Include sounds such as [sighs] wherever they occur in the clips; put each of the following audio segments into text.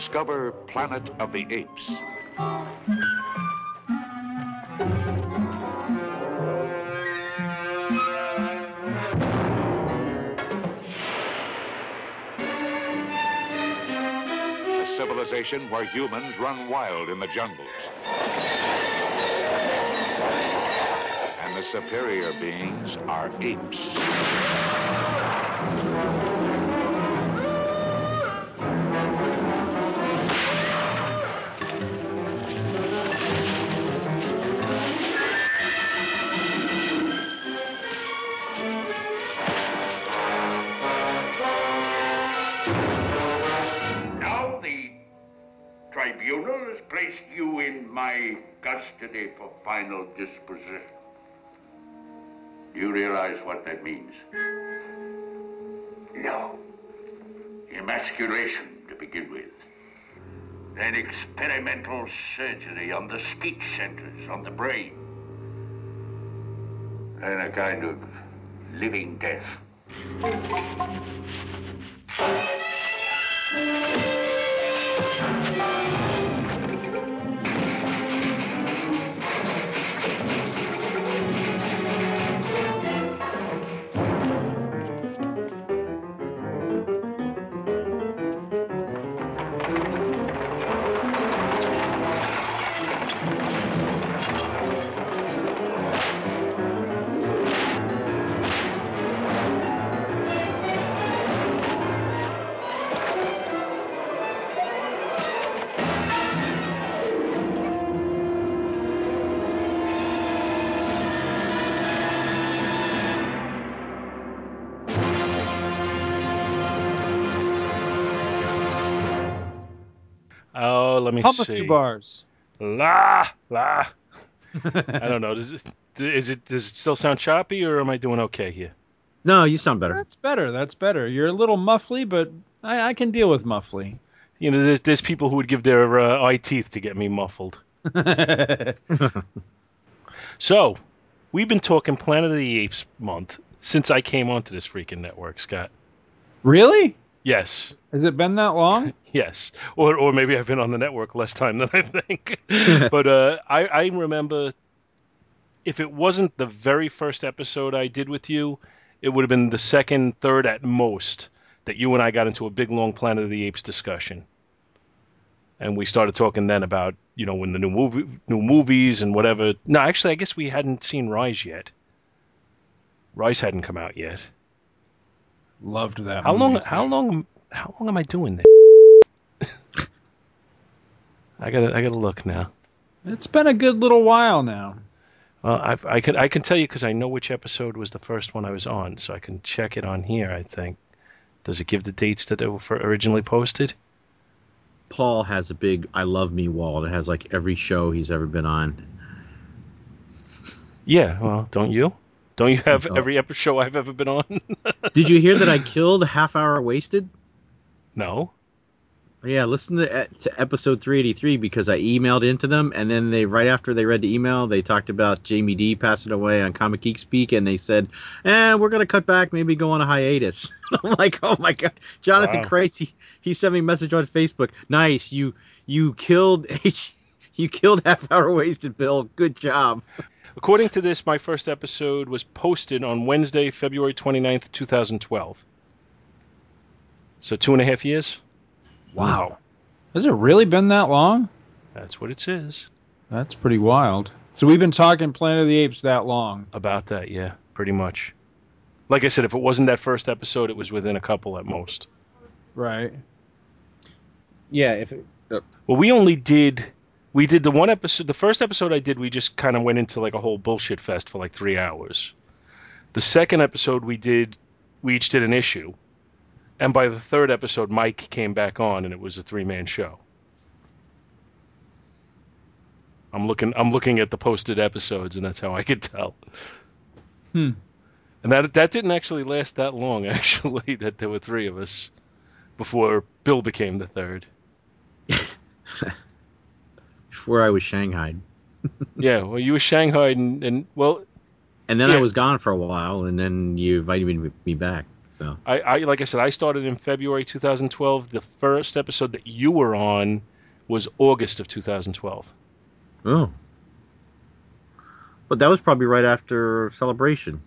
Discover Planet of the Apes. A civilization where humans run wild in the jungles. And the superior beings are apes. For final disposition. Do you realize what that means? No. Emasculation to begin with. Then experimental surgery on the speech centers, on the brain. Then a kind of living death. Oh, let me Pump a few bars. La la. I don't know. Does it, is it does it still sound choppy, or am I doing okay here? No, you sound better. That's better. That's better. You're a little muffly, but I, I can deal with muffly. You know, there's there's people who would give their uh, eye teeth to get me muffled. [laughs] So, we've been talking Planet of the Apes month since I came onto this freaking network, Scott. really? Yes, Has it been that long? [laughs] yes, or or maybe I've been on the network less time than I think. [laughs] but uh, I I remember if it wasn't the very first episode I did with you, it would have been the second, third at most that you and I got into a big long Planet of the Apes discussion. And we started talking then about, you know, when the new movie new movies and whatever. No, actually I guess we hadn't seen Rise yet. Rise hadn't come out yet. Loved that. How long movie, how too. long how long am I doing this? I gotta I gotta look now. It's been a good little while now. Well, I, I can I can tell you because I know which episode was the first one I was on, so I can check it on here. I think. Does it give the dates that they were originally posted? Paul has a big "I love me" wall It has like every show he's ever been on. Yeah. Well, don't you? Don't you have No. every episode show I've ever been on? [laughs] Did you hear that I killed Half Hour Wasted? no. Yeah, listen to, to episode 383 because I emailed into them, and then they right after they read the email, they talked about Jamie D passing away on Comic Geek Speak, and they said, "Eh, we're gonna cut back, maybe go on a hiatus." [laughs] I'm like, "Oh my god, Jonathan Wow. He, he sent me a message on Facebook. Nice, you you killed H, [laughs] you killed Half Hour Wasted, Bill. Good job." According to this, my first episode was posted on Wednesday, February 29th, 2012. So two and a half years? Wow. Has it really been that long? That's what it says. That's pretty wild. So we've been talking Planet of the Apes that long. About that, yeah, pretty much. Like I said, if it wasn't that first episode, it was within a couple at most. Right. Yeah, if it, uh, Well, we only did we did the one episode. The first episode I did, we just kind of went into like a whole bullshit fest for like three hours. The second episode we did, we each did an issue, and by the third episode, Mike came back on, and it was a three man show. I'm looking. I'm looking at the posted episodes, and that's how I could tell. Hmm. And that that didn't actually last that long. [laughs] Actually, that there were three of us before Bill became the third. [laughs] before I was shanghaied, [laughs] Yeah, well, you were Shanghai, and, and well, and then Yeah. I was gone for a while, and then you invited me, me back. So I, I like I said, I started in February 2012. The first episode that you were on was August of 2012. oh, but that was probably right after celebration.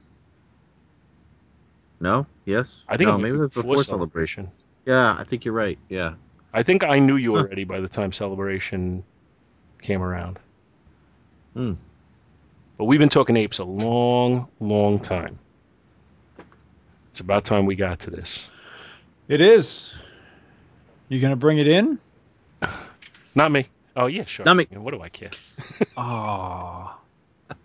No, yes, I think no, maybe be it was before celebration. Yeah, I think you're right. Yeah, I think I knew you Huh. already by the time celebration came around. Hmm. But we've been talking apes a long, long time. It's about time we got to this. It is. You gonna bring it in? [sighs] Not me. Oh yeah, sure. Not me. What do I care? [laughs] Oh, [laughs]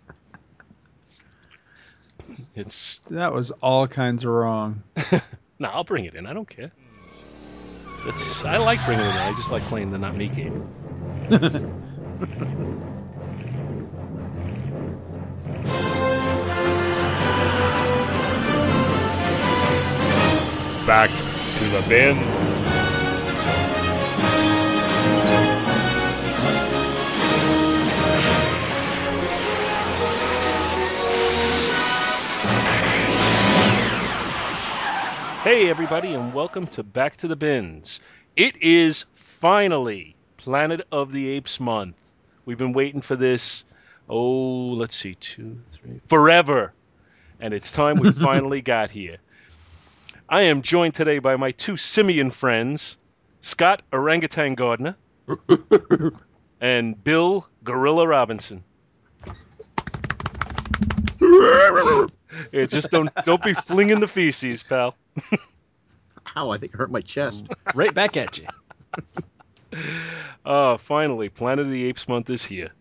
It's that was all kinds of wrong. [laughs] no, I'll bring it in. I don't care. It's I like bringing it in. I just like playing the not me game. Back to the bin. Hey, everybody, and welcome to Back to the Bins. It is finally Planet of the Apes month. We've been waiting for this, oh, let's see, two, three, forever. And it's time we [laughs] finally got here. I am joined today by my two simian friends, Scott Orangutan Gardner [laughs] and Bill Gorilla Robinson. Yeah, just don't don't be flinging the feces, pal. ow! I think it hurt my chest. Right back at you. [laughs] Oh, finally, Planet of the Apes month is here.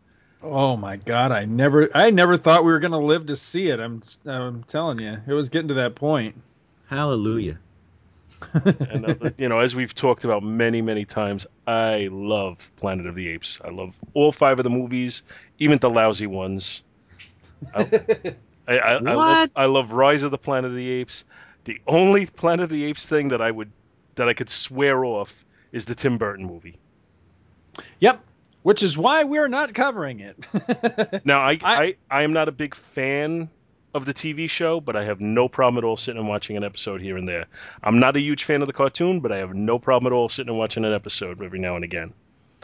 Oh my god, I never I never thought we were going to live to see it. I'm I'm telling you. It was getting to that point. Hallelujah! [laughs] And uh, you know, as we've talked about many, many times, I love Planet of the Apes. I love all five of the movies, even the lousy ones. I, I, I, I, love, What? I love Rise of the Planet of the Apes. The only Planet of the Apes thing that I would that I could swear off is the Tim Burton movie. Yep. Which is why we're not covering it. [laughs] Now, I, I, I- I am not a big fan of the TV show, but I have no problem at all sitting and watching an episode here and there. I'm not a huge fan of the cartoon, but I have no problem at all sitting and watching an episode every now and again.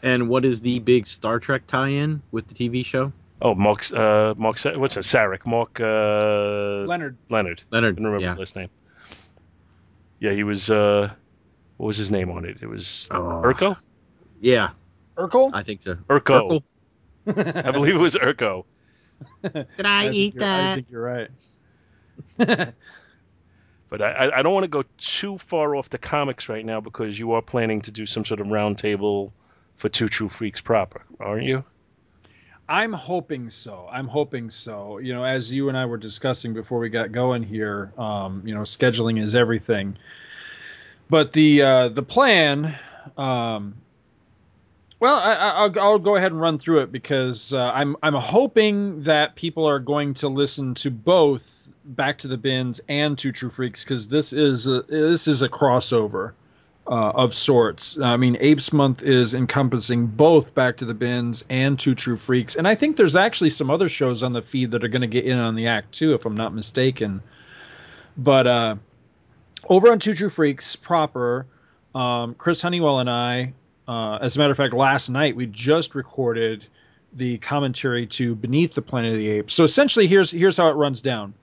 And what is the big Star Trek tie-in with the TV show? Oh, Mark, uh, Mark, what's that? Sarek, Mark uh, Lenard. Lenard. I Lenard. didn't remember yeah. his last name. Yeah, he was. Uh, what was his name on it? It was Oh. Urko. Yeah, Urkel? I think so. Urko. Urkel? I believe it was Urko. [laughs] Did I, think eat you're- I think you're right. [laughs] But I, I- I don't want to go too far off the comics right now because you are planning to do some sort of roundtable for Two True Freaks proper, aren't you? I'm hoping so. I'm hoping so. You know, as you and I were discussing before we got going here, um, you know, scheduling is everything. But the uh, the plan, um, well, I, I- I'll I'll go ahead and run through it because uh, I'm I'm hoping that people are going to listen to both Back to the Bins and to True Freaks because this is a, this is a crossover uh, of sorts. I mean, Apes Month is encompassing both Back to the Bins and Two True Freaks, and I think there's actually some other shows on the feed that are going to get in on the act too, if I'm not mistaken. But uh, over on Two True Freaks proper, um, Chris Honeywell and I, uh, as a matter of fact, last night we just recorded the commentary to Beneath the Planet of the Apes. So essentially, here's here's how it runs down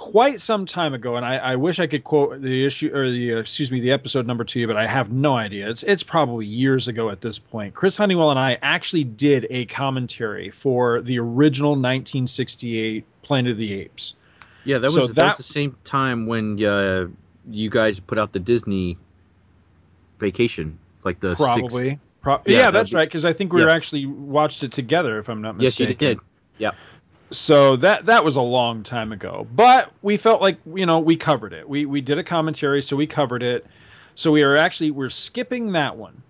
quite some time ago, and I, I wish I could quote the issue or the uh, excuse me the episode number to you, but I have no idea. It's it's probably years ago at this point. Chris Honeywell and I actually did a commentary for the original 1968 Planet of the Apes. Yeah, that was So that, that- was the same time when uh, you guys put out the Disney vacation, like the Probably. Six... Pro- Yeah, yeah, that's would- right. Because I think we were actually watched it together, if I'm not mistaken. Yes, you mistaken. Yeah. so that that was a long time ago but we felt like you know we covered it we we did a commentary so we covered it so we are actually we're skipping that one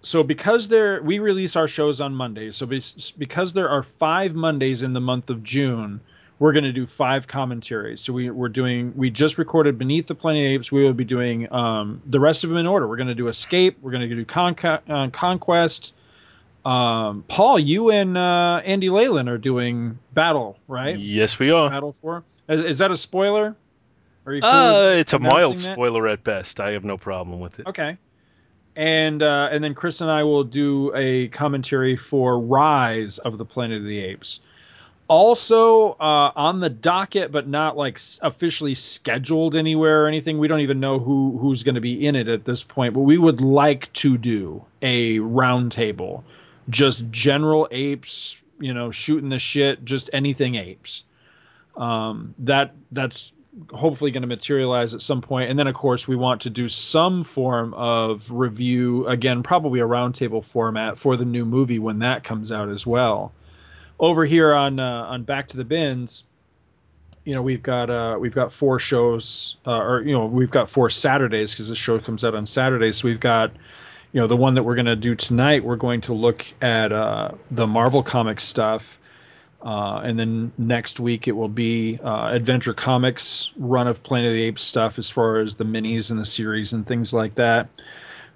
so because there we release our shows on mondays so be, because there are five mondays in the month of june we're going to do five commentaries so we, we're doing we just recorded beneath the planet of apes we will be doing um, the rest of them in order we're going to do escape we're going to do Conca- uh, conquest um, Paul, you and uh, Andy Leyland are doing Battle, right? Yes, we are. Battle for. Is, is that a spoiler? Are you cool Uh, it's a mild that? spoiler at best. I have no problem with it. Okay. And uh, and then Chris and I will do a commentary for Rise of the Planet of the Apes. Also uh, on the docket, but not like officially scheduled anywhere or anything. We don't even know who who's going to be in it at this point. But we would like to do a roundtable, just general apes, you know, shooting the shit, just anything apes. Um, that that's hopefully going to materialize at some point. And then, of course, we want to do some form of review again, probably a roundtable format for the new movie when that comes out as well. Over here on uh, on Back to the Bins, you know we've got uh, we've got four shows, uh, or you know we've got four Saturdays because the show comes out on Saturdays. So we've got you know the one that we're going to do tonight. We're going to look at uh, the Marvel comic stuff. Uh, and then next week it will be uh, Adventure Comics run of Planet of the Apes stuff as far as the minis and the series and things like that.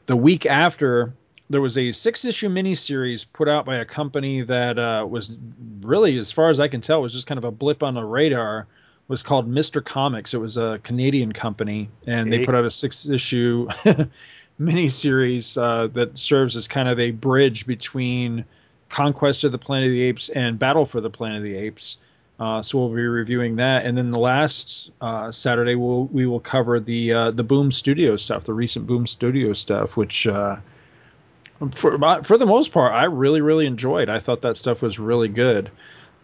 The week after, there was a six issue miniseries put out by a company that uh, was really, as far as I can tell, was just kind of a blip on the radar. Was called Mr. Comics. It was a Canadian company, and they Eh? put out a six issue [laughs] miniseries uh, that serves as kind of a bridge between Conquest of the Planet of the Apes and Battle for the Planet of the Apes. Uh, so we'll be reviewing that, and then the last uh, Saturday we'll we will cover the uh, the Boom Studio stuff, the recent Boom Studio stuff, which uh, for for the most part I really really enjoyed. I thought that stuff was really good.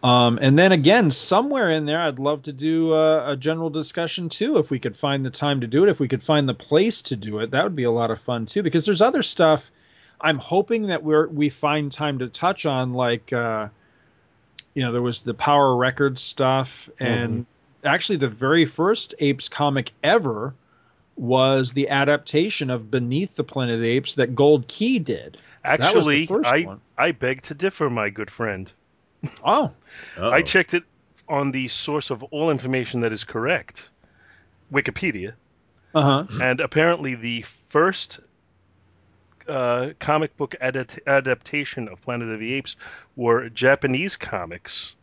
Um, and then again, somewhere in there, I'd love to do a, a general discussion too, if we could find the time to do it, if we could find the place to do it. That would be a lot of fun too, because there's other stuff. I'm hoping that we're we find time to touch on, like uh, you know, there was the Power Records stuff, and actually the very first Apes comic ever was the adaptation of Beneath the Planet of the Apes that Gold Key did. Actually, first I one. I beg to differ, my good friend. Oh, I checked it on the source of all information that is correct, Wikipedia, uh huh. and apparently the first uh, comic book adapt- adaptation of Planet of the Apes were Japanese comics.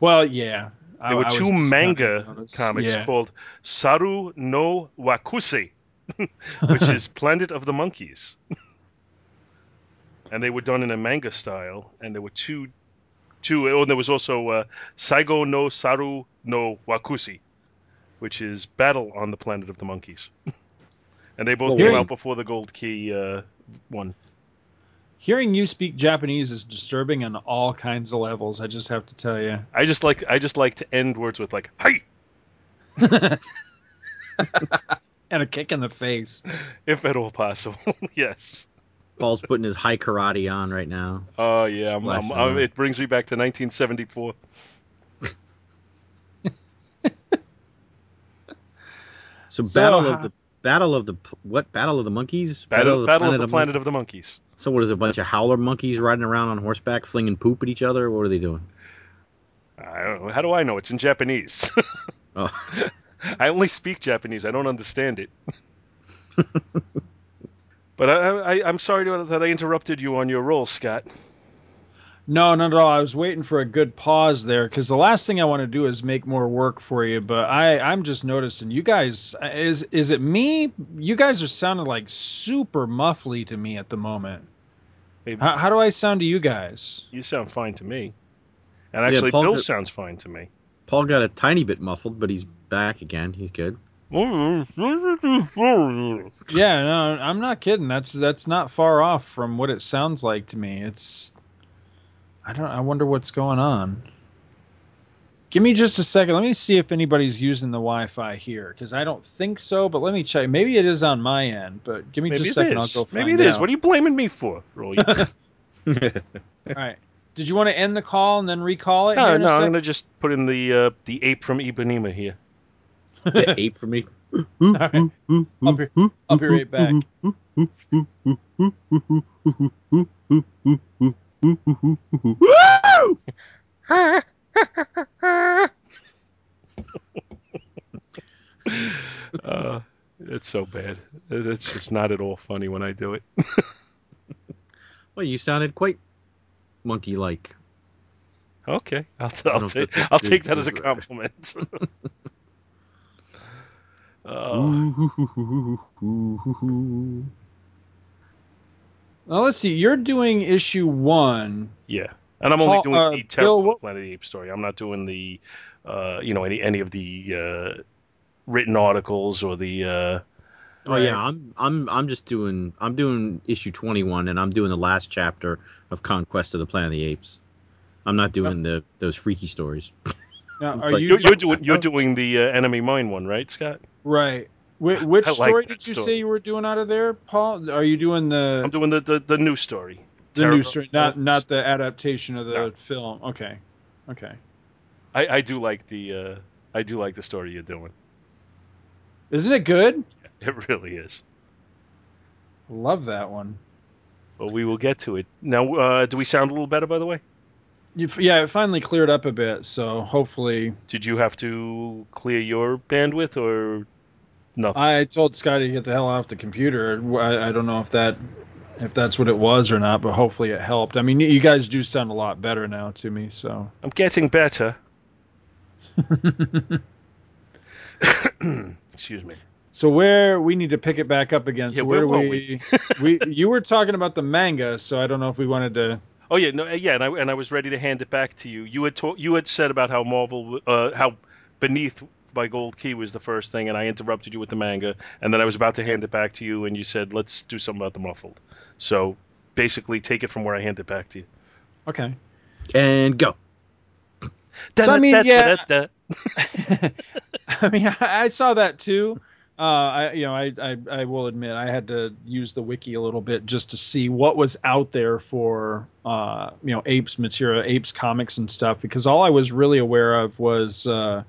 Well, yeah. I- There were I was two manga comics Yeah. called Saru no Wakusei, [laughs] which is [laughs] Planet of the Monkeys. and they were done in a manga style, and there were two, two. Oh, and there was also uh, Saigo no Saru no Wakusei, which is Battle on the Planet of the Monkeys. [laughs] and they both Well, came wait. out before the Gold Key uh, one. Hearing you speak Japanese is disturbing on all kinds of levels. I just have to tell you. I just like I just like to end words with like "Hi," [laughs] And a kick in the face. if at all possible. [laughs] yes. Paul's putting his high karate on right now. Oh yeah, I'm, I'm, I'm- it brings me back to 1974. So, So, battle how- of the battle of the what battle of the monkeys? Battle, Battle of the Mon- Planet of the Monkeys. So what is it, a bunch of howler monkeys riding around on horseback, flinging poop at each other? What are they doing? I don't know. How do I know? It's in Japanese. [laughs] Oh. I only speak Japanese. I don't understand it. [laughs] but I, I, I'm sorry to, that I interrupted you on your roll, Scott. No, not at all. I was waiting for a good pause there because the last thing I want to do is make more work for you. But I, I'm just noticing you guys. Is is it me? You guys are sounding like super muffly to me at the moment. Hey, How, how do I sound to you guys? you sound fine to me. And actually, Paul Bill got- sounds fine to me. Paul got a tiny bit muffled, but he's back again. He's good. Yeah, no, I'm not kidding. That's that's not far off from what it sounds like to me. It's I don't I wonder what's going on. Give me just a second. Let me see if anybody's using the Wi-Fi here because I don't think so, but let me check. Maybe it is on my end, but give me Maybe just a second. is. I'll go find Maybe it is. out. What are you blaming me for? Roll. [laughs] [laughs] All right. Did you want to end the call and then recall it? no, here in a no. I'm going to just put in the uh, the ape from Ipanema here. the ape for me. [laughs] right. I'll be, I'll be right back. Uh, it's so bad. It's just not at all funny when I do it. [laughs] Well, you sounded quite monkey-like. Okay, I'll, I'll, take that's a I'll good- take that as a compliment. Oh, Well, let's see. You're doing issue one. yeah. And I'm only Paul- doing uh, the Bill, terrible what- Planet of the Apes story. I'm not doing the, uh, you know, any any of the uh, written articles or the. Uh, Oh yeah, I'm I'm I'm just doing I'm doing issue 21 and I'm doing the last chapter of Conquest of the Planet of the Apes. I'm not doing the those freaky stories. [laughs] Now, are like- you you're, you're doing you're doing the uh, enemy mine one, right, Scott? right? Wh- [laughs] which I like story did you story. say you were doing out of there, Paul? Are you doing the I'm doing the the, the new story. The new story, not not the adaptation of the No. film? Okay, okay. I, I do like the uh, I do like the story you're doing. Isn't it good? [laughs] It really is. Love that one. Well, we will get to it. Now, uh, do we sound a little better, by the way? You, yeah, it finally cleared up a bit, so hopefully. Did you have to clear your bandwidth or nothing? I told Scotty to get the hell off the computer. I, I don't know if that if that's what it was or not, but hopefully it helped. I mean, you guys do sound a lot better now to me, so. I'm getting better. [coughs] Excuse me. So where we need to pick it back up again. Yeah, so where, where do were we, [laughs] we you were talking about the manga, so I don't know if we wanted to Oh yeah, no, yeah, and I and I was ready to hand it back to you. You had ta- you had said about how Marvel, uh, how Beneath by Gold Key was the first thing, and I interrupted you with the manga, and then I was about to hand it back to you, and you said, "Let's do something about the muffled." So basically, take it from where I hand it back to you. Okay. And go. [laughs] So, I mean, yeah. [laughs] I mean, I, I saw that too. Uh, I, you know, I, I, I will admit I had to use the wiki a little bit just to see what was out there for, uh, you know, apes material, apes comics and stuff, because all I was really aware of was, uh,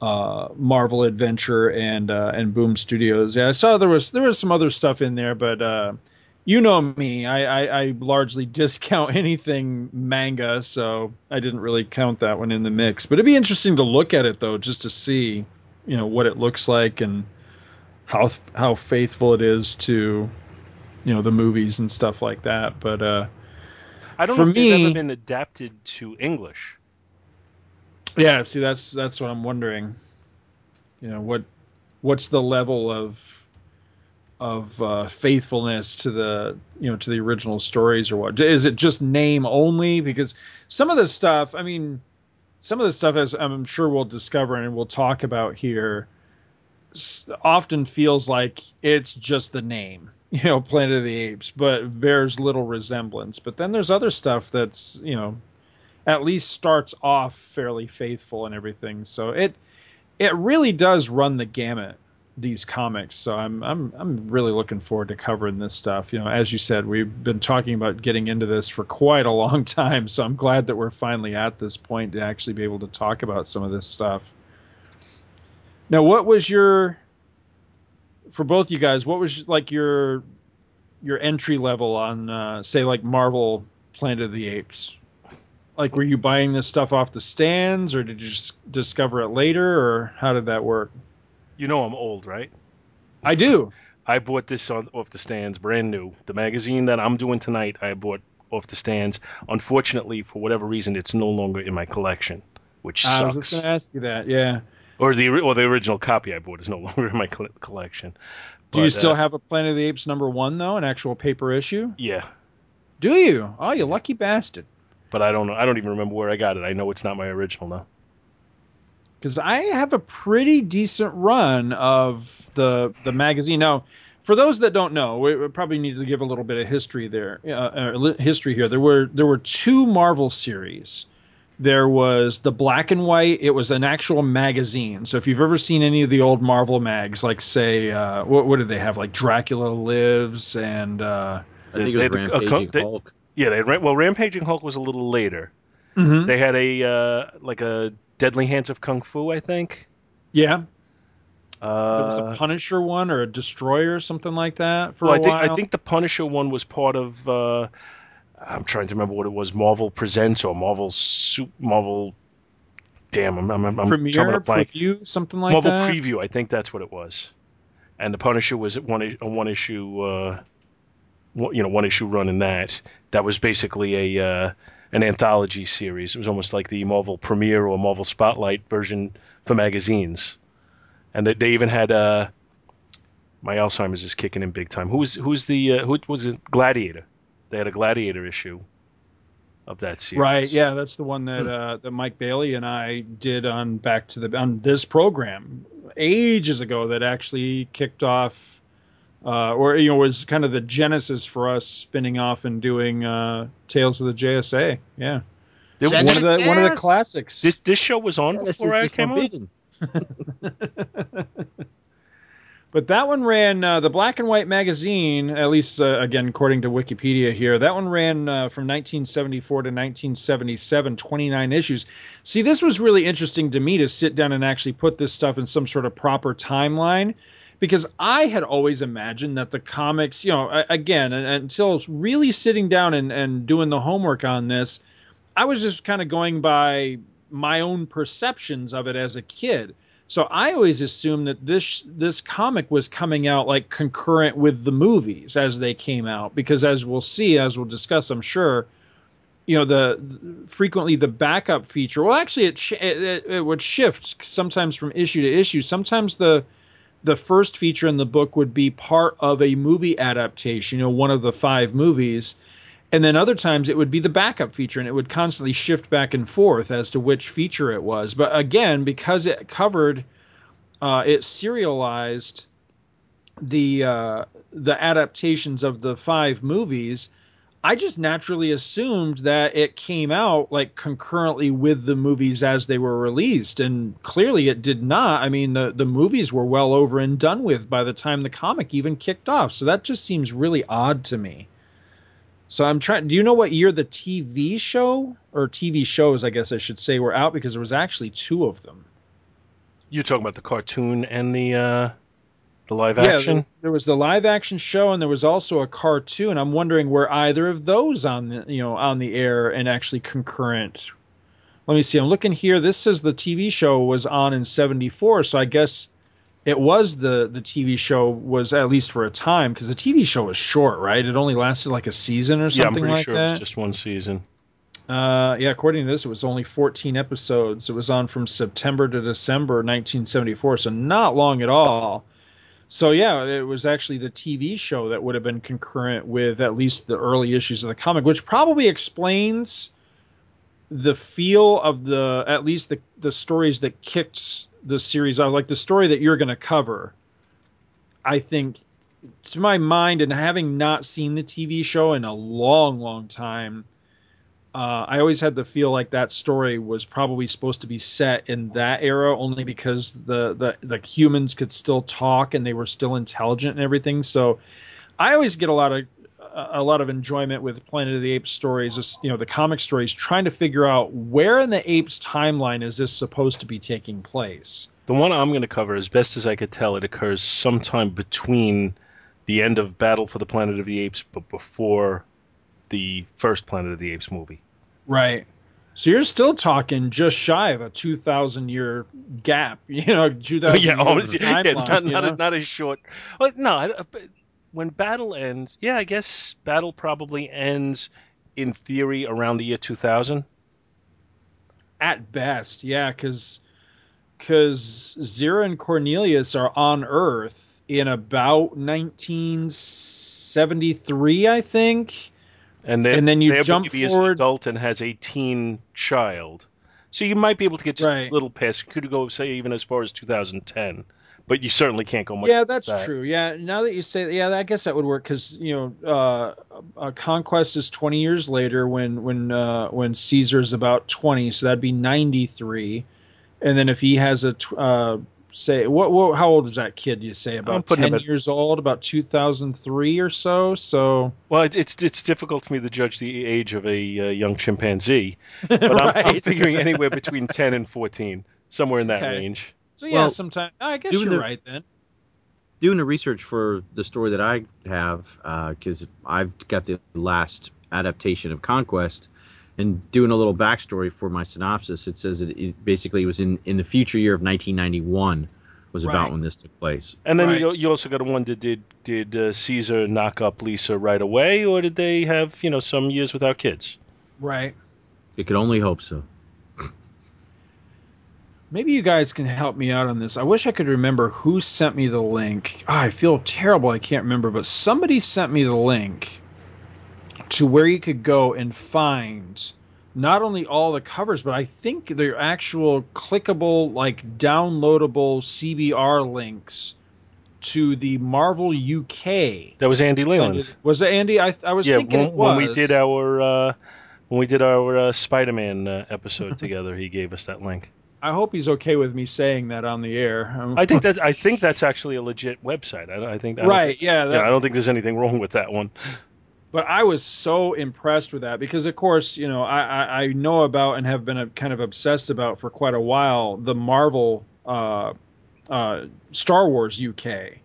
uh, Marvel Adventure and, uh, and Boom Studios. Yeah, I saw there was, there was some other stuff in there, but, uh, you know me, I, I, I largely [laughs] discount anything manga, so I didn't really count that one in the mix. But it'd be interesting to look at it though, just to see, you know, what it looks like and how how faithful it is to, you know, the movies and stuff like that. But uh, I don't know if they've ever been adapted to English. Yeah, see, that's that's what I'm wondering. You know, what what's the level of of uh, faithfulness to the you know to the original stories or what? Is it just name only? Because some of the stuff i mean some of the stuff as i'm sure we'll discover and we'll talk about here often feels like it's just the name [laughs] you know planet of the apes but bears little resemblance. But then there's other stuff that's you know at least starts off fairly faithful and everything so it it really does run the gamut these comics. So I'm I'm I'm really looking forward to covering this stuff. You know, as you said, we've been talking about getting into this for quite a long [laughs] time. So I'm glad that we're finally at this point to actually be able to talk about some of this stuff. Now, what was your for both you guys? What was like your your entry level on uh, say like Marvel Planet of the Apes? Like, were you buying this stuff off the stands, or did you just discover it later, or how did that work? You know I'm old, right? I do. I bought this on, off the stands, brand new. The magazine that I'm doing tonight, I bought off the stands. Unfortunately, for whatever reason, it's no longer in my collection, which I was sucks. just going to ask you that. Yeah. Or the or the original copy I bought is no [laughs] longer in my col- collection. Do you still uh, have a Planet of the Apes number one though, an actual paper issue? Yeah, Do you? Oh, you lucky bastard! But I don't know. I don't even remember where I got it. I know it's not my original now. Because I have a pretty decent run of the the magazine. Now, for those that don't know, we, we probably need to give a little bit of history there. Uh, uh, history here. There were there were two Marvel series. There was the black and white. It was an actual magazine. So if you've ever seen any of the old Marvel mags, like say, uh, what what did they have? Like Dracula Lives and. Uh, I think They- it was they had a- a co- they- Hulk. Yeah, they had, well, Rampaging Hulk was a little later. mhm. They had a uh, like a Deadly Hands of Kung Fu, I think. Yeah, there was a Uh, Punisher one or a Destroyer or something like that for well, a I think while. I think the Punisher one was part of. Uh, I'm trying to remember what it was. Marvel Presents or Marvel Soup Marvel. Damn, I'm I'm, I'm Premiere preview, something like Marvel that. Marvel preview, I think that's what it was. And the Punisher was one a one issue, uh, you know, one issue run in that. That was basically a uh, an anthology series. It was almost like the Marvel Premiere or Marvel Spotlight version for magazines. and they, they even had uh, my Alzheimer's is kicking in big time. Who's who's the uh, who was it? Gladiator. They had a Gladiator issue of that series. Right. Yeah, that's the one that uh, that Mike Bailey and I did on back to the on this program ages ago. That actually kicked off, uh, or you know, was kind of the genesis for us spinning off and doing uh, Tales of the JSA. Yeah, There- one of the one of the classics. This, this show was on This before I is came on. [laughs] But that one ran uh, the black and white magazine, at least uh, again according to Wikipedia here. That one ran uh, from 1974 to 1977, 29 issues. See, this was really interesting to me to sit down and actually put this stuff in some sort of proper timeline, because I had always imagined that the comics, you know, again, until really sitting down and, and doing the homework on this, I was just kind of going by my own perceptions of it as a kid. So I always assumed that this this comic was coming out like concurrent with the movies as they came out because as we'll see as we'll discuss I'm sure you know the, the- frequently the backup feature well actually it, it it would shift sometimes from issue to issue sometimes the the first feature in the book would be part of a movie adaptation you know one of the five movies. And then other times it would be the backup feature and it would constantly shift back and forth as to which feature it was. But again because it covered uh, it serialized the uh, the adaptations of the five movies i just naturally assumed that it came out like concurrently with the movies as they were released and clearly it did not i mean the, the movies were well over and done with by the time the comic even kicked off so that just seems really odd to me so I'm trying. Do you know what year the TV show or TV shows, I guess I should say, were out? Because there was actually two of them. You're talking about the cartoon and the uh, the live Yeah, action. there, there was the live action show, and there was also a cartoon. I'm wondering were either of those on the you know on the air and actually concurrent. Let me see. I'm looking here. This says the TV show was on in '74, so I guess it was the the TV show was at least for a time because the TV show was short, right? It only lasted like a season or something yeah, I'm pretty like sure that. it was just one season. Uh, yeah, according to this, it was only 14 episodes. It was on from September to December 1974, so not long at all. So yeah, it was actually the TV show that would have been concurrent with at least the early issues of the comic, which probably explains the feel of the at least the the stories that kicked the series off, like the story that you're going to cover. I think, to my mind, and having not seen the TV show in a long, long time, uh, I always had to feel like that story was probably supposed to be set in that era, only because the the the humans could still talk and they were still intelligent and everything. So, I always get a lot of a lot of enjoyment with Planet of the Apes stories, you know, the comic stories, trying to figure out where in the apes timeline is this supposed to be taking place. The one I'm going to cover, as best as I could tell, it occurs sometime between the end of Battle for the Planet of the Apes, but before the first Planet of the Apes movie. Right. So you're still talking just shy of a 2,000 year gap, [laughs] you know, 2,000 yeah, oh, it's, yeah, it's not not, a, not as short. Well, no, when Battle ends, yeah, I guess Battle probably ends in theory around the year 2000. At best, yeah, because because Zira and Cornelius are on Earth in about 1973, I think. And then, And then you jump is an forward- adult and has a teen child. So you might be able to get just Right. a little past. You could go, say, even as far as 2010. But you certainly can't go much yeah, that's that. true. Yeah, now that you say, yeah, I guess that would work because you know, uh, Conquest is 20 years later when when uh, when is about 20, so that'd be 93. And then if he has a tw- uh, say, what, what how old is that kid? You say about 10 him at- years old, about 2003 or so. So Well, it's, it's it's difficult for me to judge the age of a uh, young chimpanzee, but I'm, I'm [laughs] figuring anywhere between 10 and 14, somewhere in that Okay. range. so yeah, Well, sometime I guess you're the- right then. doing the research for the story that I have, because I've got the last adaptation of Conquest, and doing a little backstory for my synopsis, it says that it basically was in, in the future year of 1991 was about when this took place. And then Right. you, you also got to wonder: Did did uh, Caesar knock up Lisa right away, or did they have you know some years without kids? Right. It could only hope so. maybe you guys can help me out on this. I wish I could remember who sent me the link. Ah, I feel terrible. I can't remember, but somebody sent me the link to where you could go and find not only all the covers, but I think they're actual clickable, like downloadable CBR links to the Marvel UK. That was Andy Leland. Was it Andy? I, I was yeah, thinking when, it was. when we did our uh, when we did our uh, Spider-Man uh, episode [laughs] together, he gave us that link. I hope he's okay with me saying that on the air. Um, I think that [laughs] I think that's actually a legit website. I, I think I right, think- yeah, that, yeah, I don't think there's anything wrong with that one. But I was so impressed with that because, of course, you know, I, I, I know about and have been a, kind of obsessed about for quite a while the Marvel uh, uh, Star Wars UK,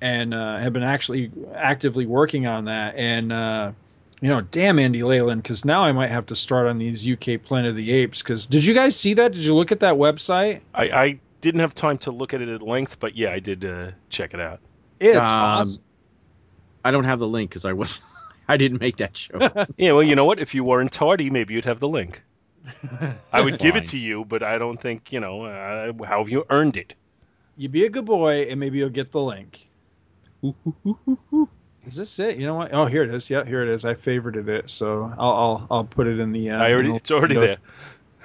and uh, have been actually actively working on that. And uh, you know, damn Andy Leyland, because now I might have to start on these UK Planet of the Apes. Because did you guys see that? Did you look at that website? I, I didn't have time to look at it at length, but yeah, I did uh, check it out. It's Um, awesome. I don't have the link because I was I didn't make that show. [laughs] Yeah, well, you know what? If you weren't tardy, maybe you'd have the link. [laughs] I would give it to you, but I don't think you know uh, how have you earned it. You be a good boy, and maybe you'll get the link. [laughs] Is this it? You know what? Oh, here it is. Yeah, here it is. I favorited it, so I'll I'll, I'll put it in the. Uh, I already, it's already no- there.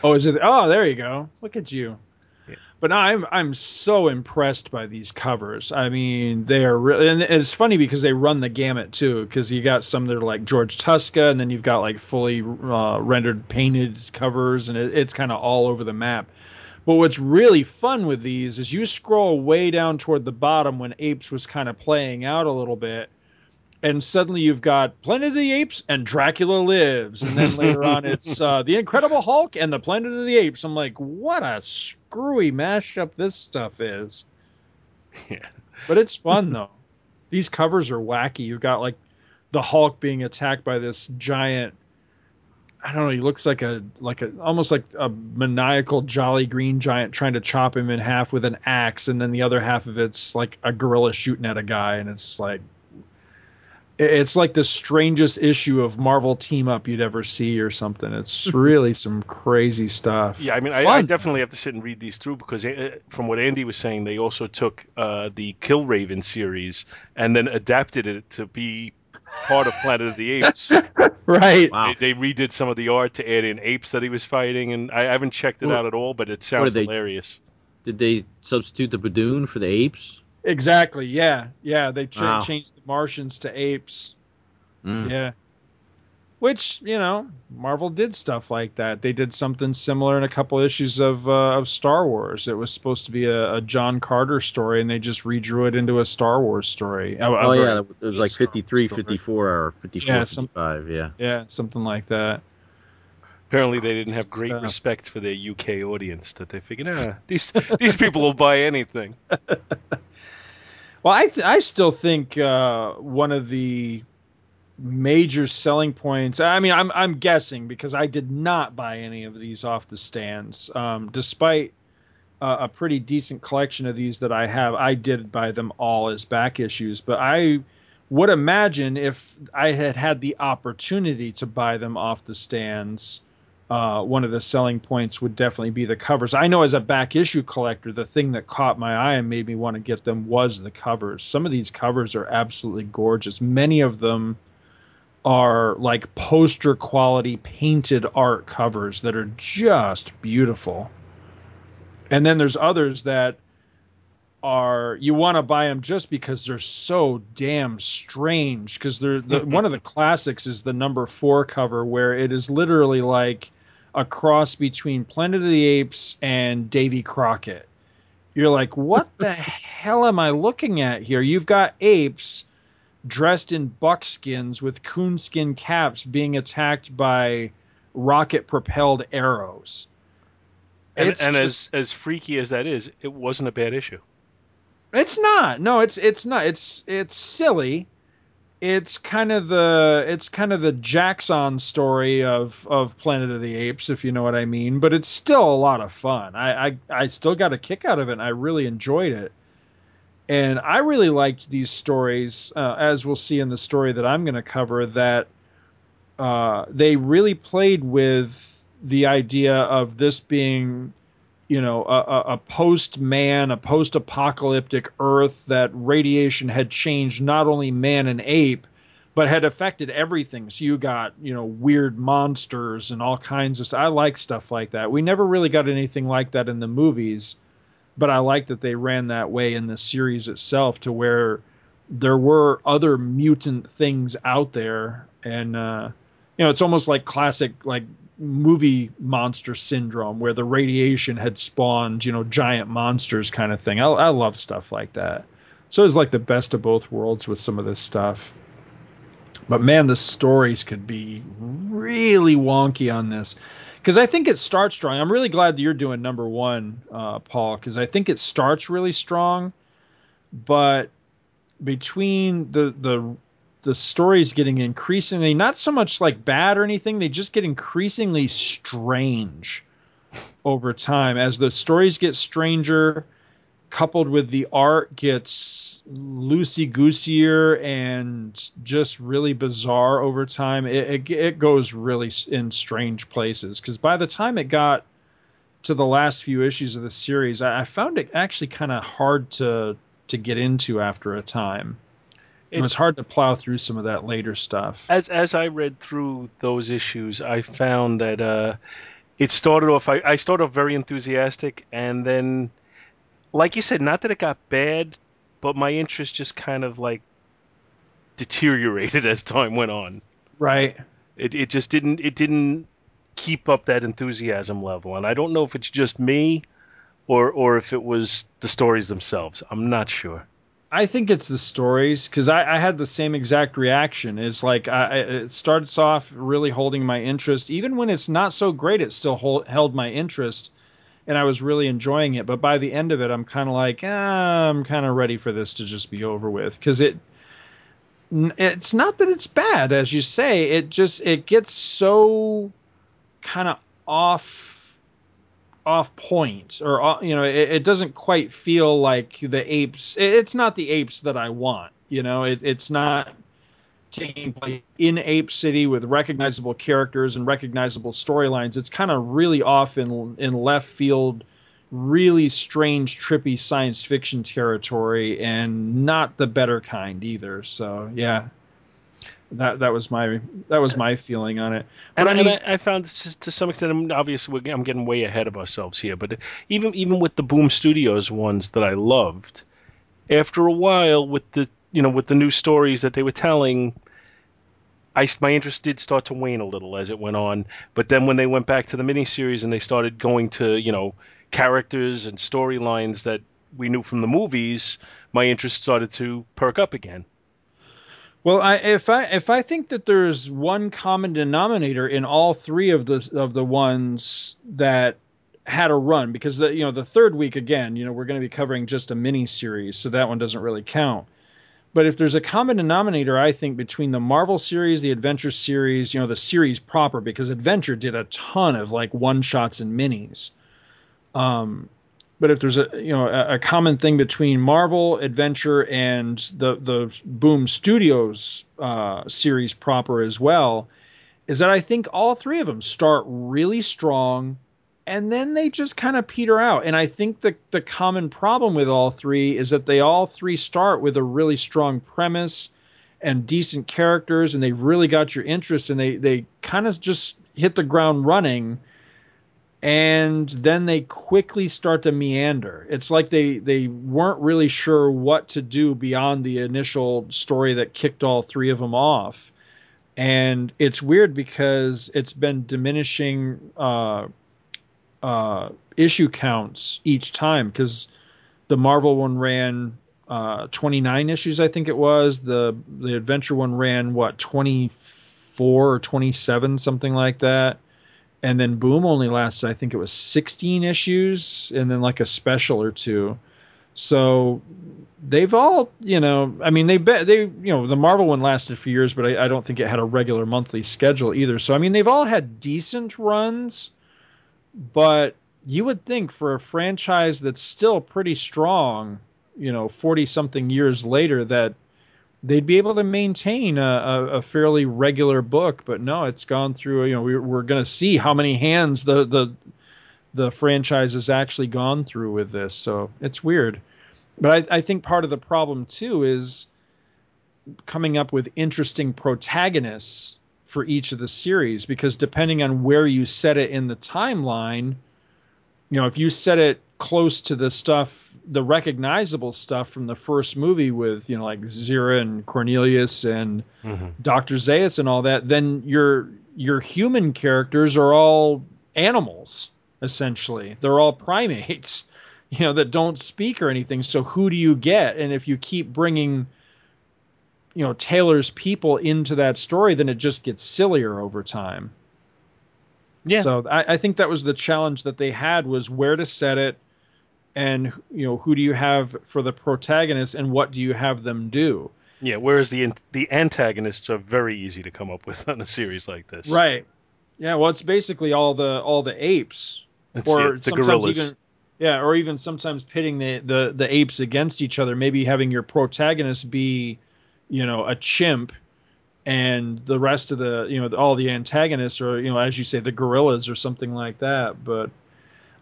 Oh, is it? Oh, there you go. Look at you. But I'm I'm so impressed by these covers. I mean, they are really, and it's funny because they run the gamut too. Because you got some that are like George Tuska, and then you've got like fully uh, rendered painted covers, and it, it's kind of all over the map. But what's really fun with these is you scroll way down toward the bottom when Apes was kind of playing out a little bit, and suddenly you've got Planet of the Apes and Dracula Lives, and then later on [laughs] it's uh, the Incredible Hulk and the Planet of the Apes. I'm like, what a screwy mashup this stuff is. [laughs] Yeah. But it's fun though. These covers are wacky. You've got like the Hulk being attacked by this giant. I don't know. He looks like a like a almost like a maniacal jolly green giant trying to chop him in half with an axe, and then the other half of it's like a gorilla shooting at a guy, and it's like it's like the strangest issue of Marvel team up you'd ever see or something. It's [laughs] really some crazy stuff. Yeah, I mean, I, I definitely have to sit and read these through because, uh, from what Andy was saying, they also took uh, the Killraven series and then adapted it to be part of Planet of the Apes. [laughs] right. Wow. They, they redid some of the art to add in apes that he was fighting, and I haven't checked it What- out at all, but it sounds they- hilarious. Did they substitute the Badoon for the apes? Exactly. Yeah. Yeah. They ch- Wow. changed the Martians to apes. Mm. Yeah. Which you know, Marvel did stuff like that. They did something similar in a couple issues of uh, of Star Wars. It was supposed to be a, a John Carter story, and they just redrew it into a Star Wars story. A- a Oh yeah, it was like Star 53, 54, or 54, Yeah, some- 55. Yeah. Yeah, something like that. Apparently, they didn't have great Stuff. respect for their UK audience. That they figured, ah, these [laughs] these people will buy anything. [laughs] Well, I th- I still think uh, one of the major selling points. I mean, I'm I'm guessing because I did not buy any of these off the stands, um, despite uh, a pretty decent collection of these that I have. I did buy them all as back issues, but I would imagine if I had had the opportunity to buy them off the stands. Uh, one of the selling points would definitely be the covers. I know as a back issue collector, the thing that caught my eye and made me want to get them was the covers. Some of these covers are absolutely gorgeous. Many of them are like poster quality painted art covers that are just beautiful. And then there's others that are you want to buy them just because they're so damn strange because they're the, [laughs] one of the classics is the number 4 cover where it is literally like a cross between Planet of the Apes and Davy Crockett. You're like, what the [laughs] hell am I looking at here? You've got apes dressed in buckskins with coonskin caps being attacked by rocket propelled arrows. And, and just- as as freaky as that is, it wasn't a bad issue. It's not. No, it's it's not. It's it's silly. It's kind of the it's kind of the Jackson story of of Planet of the Apes, if you know what I mean. But it's still a lot of fun. I I, I still got a kick out of it. and I really enjoyed it, and I really liked these stories, uh, as we'll see in the story that I'm going to cover. That uh, they really played with the idea of this being you know, a, a, post man, a post apocalyptic Earth that radiation had changed not only man and ape, but had affected everything. So you got, you know, weird monsters and all kinds of stuff. I like stuff like that. We never really got anything like that in the movies, but I like that they ran that way in the series itself to where there were other mutant things out there. And, uh, you know, it's almost like classic, like movie monster syndrome where the radiation had spawned, you know, giant monsters kind of thing. I, I love stuff like that. So it's like the best of both worlds with some of this stuff. But man, the stories could be really wonky on this because I think it starts strong. I'm really glad that you're doing number one, uh, Paul, because I think it starts really strong, but between the the the stories getting increasingly not so much like bad or anything, they just get increasingly strange over time as the stories get stranger coupled with the art gets loosey goosier and just really bizarre over time. It, it, it goes really in strange places because by the time it got to the last few issues of the series, I, I found it actually kind of hard to to get into after a time. It, it was hard to plow through some of that later stuff. As as I read through those issues, I found that uh, it started off. I, I started off very enthusiastic, and then like you said, not that it got bad, but my interest just kind of like deteriorated [laughs] as time went on. Right. It it just didn't it didn't keep up that enthusiasm level, and I don't know if it's just me, or or if it was the stories themselves. I'm not sure. I think it's the stories because I, I, had the same exact reaction. It's like I, it starts off really holding my interest, even when it's not so great. It still hold, held my interest, and I was really enjoying it. But by the end of it, I'm kind of like, ah, I'm kind of ready for this to just be over with because it. It's not that it's bad, as you say. It just it gets so kind of off off point or uh, you know it, it, doesn't quite feel like the apes it's not the apes that i want you know? It, it's not taking place in ape city with recognizable characters and recognizable storylines. It's kind of really off in in left field really strange trippy science fiction territory and not the better kind either. So yeah that that was my that was my feeling on it. But and I, mean, and I, I found to some extent, I'm, obviously I'm getting way ahead of ourselves here. But even even with the Boom Studios ones that I loved, after a while with the you know with the new stories that they were telling, I my interest did start to wane a little as it went on. But then when they went back to the miniseries and they started going to you know characters and storylines that we knew from the movies, my interest started to perk up again. Well, I, if I if I think that there's one common denominator in all three of the of the ones that had a run, because the you know the third week again, you know we're going to be covering just a mini series, so that one doesn't really count. But if there's a common denominator, I think between the Marvel series, the Adventure series, you know the series proper, because Adventure did a ton of like one shots and minis. Um, but if there's a you know a, a, common thing between Marvel Adventure and the the Boom Studios uh, series proper as well, is that I think all three of them start really strong, and then they just kind of peter out. And I think the the common problem with all three is that they all three start with a really strong premise and decent characters, and they've really got your interest, and they they kind of just hit the ground running and then they quickly start to meander. It's like they they weren't really sure what to do beyond the initial story that kicked all three of them off. And it's weird because it's been diminishing uh, uh, issue counts each time because the Marvel one ran uh, 29 issues, I think it was. The the Adventure one ran what 24 or 27, something like that and then Boom only lasted, I think it was 16 issues, and then like a special or two. So they've all, you know, I mean, they bet they, you know, the Marvel one lasted for years, but I, I don't think it had a regular monthly schedule either. So I mean, they've all had decent runs, but you would think for a franchise that's still pretty strong, you know, 40 something years later, that they'd be able to maintain a, a, a, fairly regular book. But no, it's gone through. You know, we, we're going to see how many hands the the the franchise has actually gone through with this. So it's weird. But I, I think part of the problem too is coming up with interesting protagonists for each of the series because depending on where you set it in the timeline, you know, if you set it close to the stuff, the recognizable stuff from the first movie with, you know, like Zira and Cornelius and Mm-hmm. Dr. Zaius and all that, then your your human characters are all animals essentially. They're all primates, [laughs] you know, that don't speak or anything. So who do you get? And if you keep bringing you know Taylor's people into that story, then it just gets sillier over time. Yeah. So I, I think that was the challenge that they had was where to set it, and you know who do you have for the protagonist, and what do you have them do? Yeah, whereas the the antagonists are very easy to come up with on a series like this. Right. Yeah. Well, it's basically all the all the apes, It's, or yeah, it's the gorillas. even yeah, or even sometimes pitting the, the the apes against each other. Maybe having your protagonist be, you know, a chimp, and the rest of the you know all the antagonists or you know as you say the gorillas or something like that. But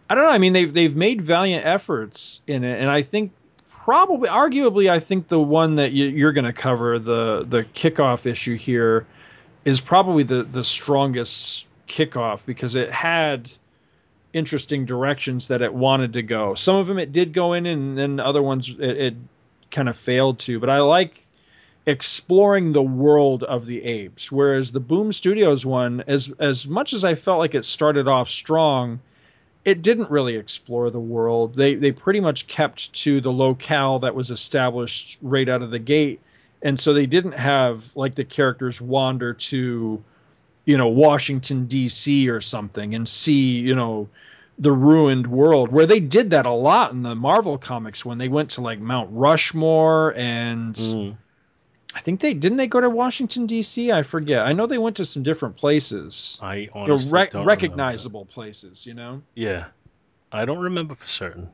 I don't know. I mean they've they've made valiant efforts in it, and I think probably arguably I think the one that you, you're going to cover the the kickoff issue here is probably the the strongest kickoff because it had interesting directions that it wanted to go. Some of them it did go in, and then other ones it, it kind of failed to. But I like exploring the world of the apes, whereas the Boom Studios one, as as much as I felt like it started off strong, it didn't really explore the world. They they pretty much kept to the locale that was established right out of the gate, and so they didn't have like the characters wander to, you know, Washington D.C. or something and see you know the ruined world where they did that a lot in the Marvel comics when they went to like Mount Rushmore and Mm. I think they didn't they go to Washington D.C. I forget. I know they went to some different places, I you know, honestly rec- don't remember. recognizable places. You know. Yeah, I don't remember for certain.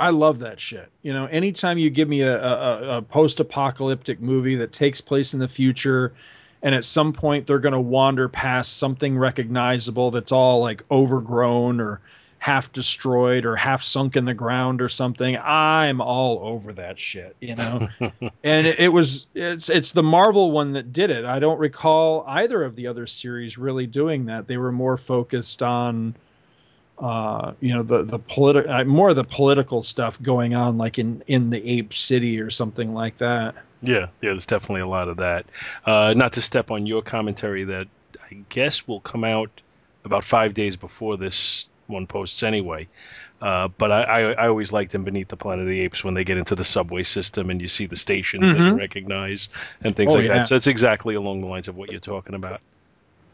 I love that shit. You know, anytime you give me a, a, a post-apocalyptic movie that takes place in the future, and at some point they're going to wander past something recognizable that's all like overgrown or half destroyed or half sunk in the ground or something, I'm all over that shit. You know, [laughs] and it, it was it's it's the Marvel one that did it. I don't recall either of the other series really doing that. They were more focused on uh, you know the the political uh, more of the political stuff going on like in in the ape city or something like that Yeah, yeah, there's definitely a lot of that. Uh, not to step on your commentary that I guess will come out about five days before this one posts anyway. Uh, but I, I, I always liked in Beneath the Planet of the Apes when they get into the subway system and you see the stations that you Mhm. recognize and things Oh, like yeah. that. So it's exactly along the lines of what you're talking about.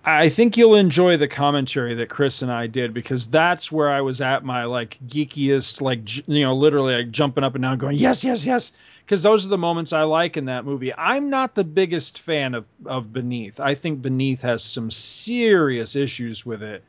i think you'll enjoy the commentary that chris and i did because that's where i was at my like geekiest like j- you know literally like jumping up and down going yes yes yes because those are the moments i like in that movie i'm not the biggest fan of of beneath i think beneath has some serious issues with it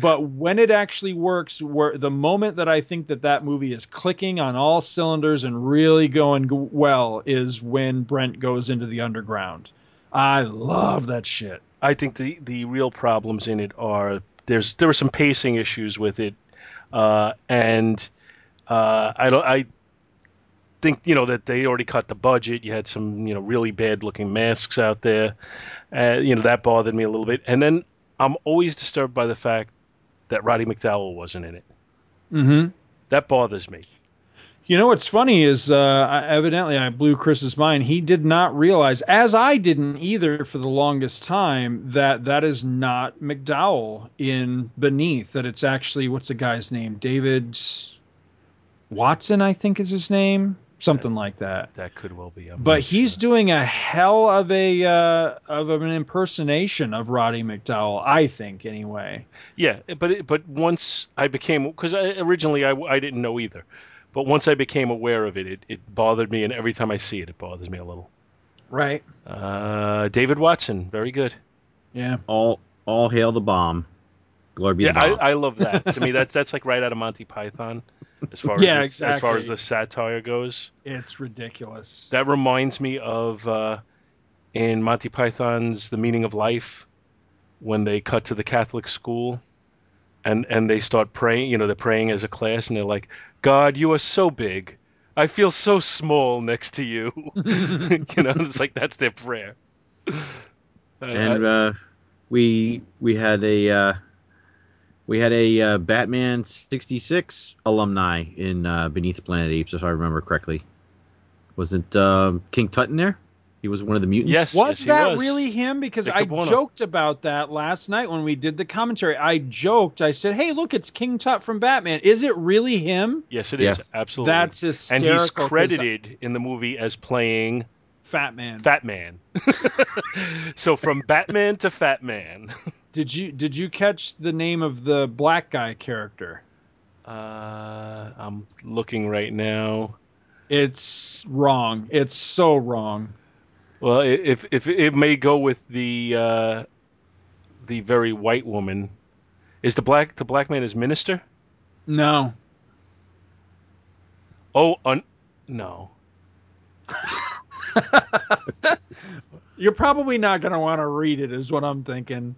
but when it actually works where the moment that i think that that movie is clicking on all cylinders and really going well is when brent goes into the underground i love that shit I think the the real problems in it are there's there were some pacing issues with it, uh, and uh, I don't I think you know that they already cut the budget. You had some you know really bad looking masks out there, uh, you know that bothered me a little bit. And then I'm always disturbed by the fact that Roddy McDowall wasn't in it. mm-hmm That bothers me. You know what's funny is uh, I- evidently I blew Chris's mind. He did not realize, as I didn't either for the longest time, that that is not McDowall in Beneath. That it's actually what's the guy's name? David Watson, I think is his name, something like that. That could well be. I'm But he's sure. doing a hell of a uh, of an impersonation of Roddy McDowall, I think, anyway. Yeah, but it, but once I became because originally I, I didn't know either, but once I became aware of it, it, it bothered me, and every time I see it, it bothers me a little. Right. Uh, David Watson, very good. Yeah. All all hail the bomb. Glory be Yeah, the bomb. I, I love that. to me, [laughs] that's that's like right out of Monty Python, as far Yeah, as it's, as far as the satire goes. It's ridiculous. That reminds me of uh, in Monty Python's The Meaning of Life when they cut to the Catholic school and and they start praying. You know, they're praying as a class, and they're like, "God, you are so big. I feel so small next to you." [laughs] you know, it's like that's their prayer. and I- uh, we we had a uh, we had a uh, Batman sixty six alumni in uh, Beneath the Planet of Apes, if I remember correctly. Wasn't um, King Tut in there? He was one of the mutants. Yes, Was yes, he that was. really him? Because Victor I Buono. joked about that last night when we did the commentary. I joked. I said, "Hey, look, it's King Tut from Batman. Is it really him?" yes, it is Yes. absolutely. That's hysterical. and he's he's 'cause credited in the movie as playing Fat Man. Fat Man. [laughs] so from Batman to Fat Man. [laughs] Did you did you catch the name of the black guy character? Uh, I'm looking right now. It's wrong. It's so wrong. Well, if if it may go with the uh, the very white woman, is the black the black man is minister? No. Oh, un- no. [laughs] You're probably not going to want to read it, is what I'm thinking.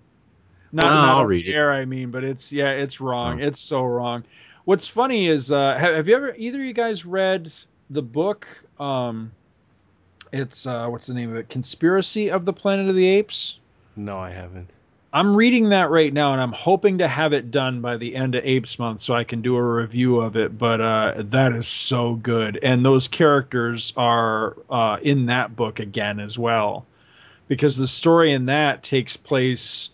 Not, No, not I'll read the it. air, I mean, but it's yeah, it's wrong. Oh. It's so wrong. What's funny is, uh, have, have you ever either of you guys read the book? Um, it's uh, what's the name of it? Conspiracy of the Planet of the Apes. No, I haven't. I'm reading that right now, and I'm hoping to have it done by the end of Apes Month so I can do a review of it. But uh, that is so good, and those characters are uh, in that book again as well, because the story in that takes place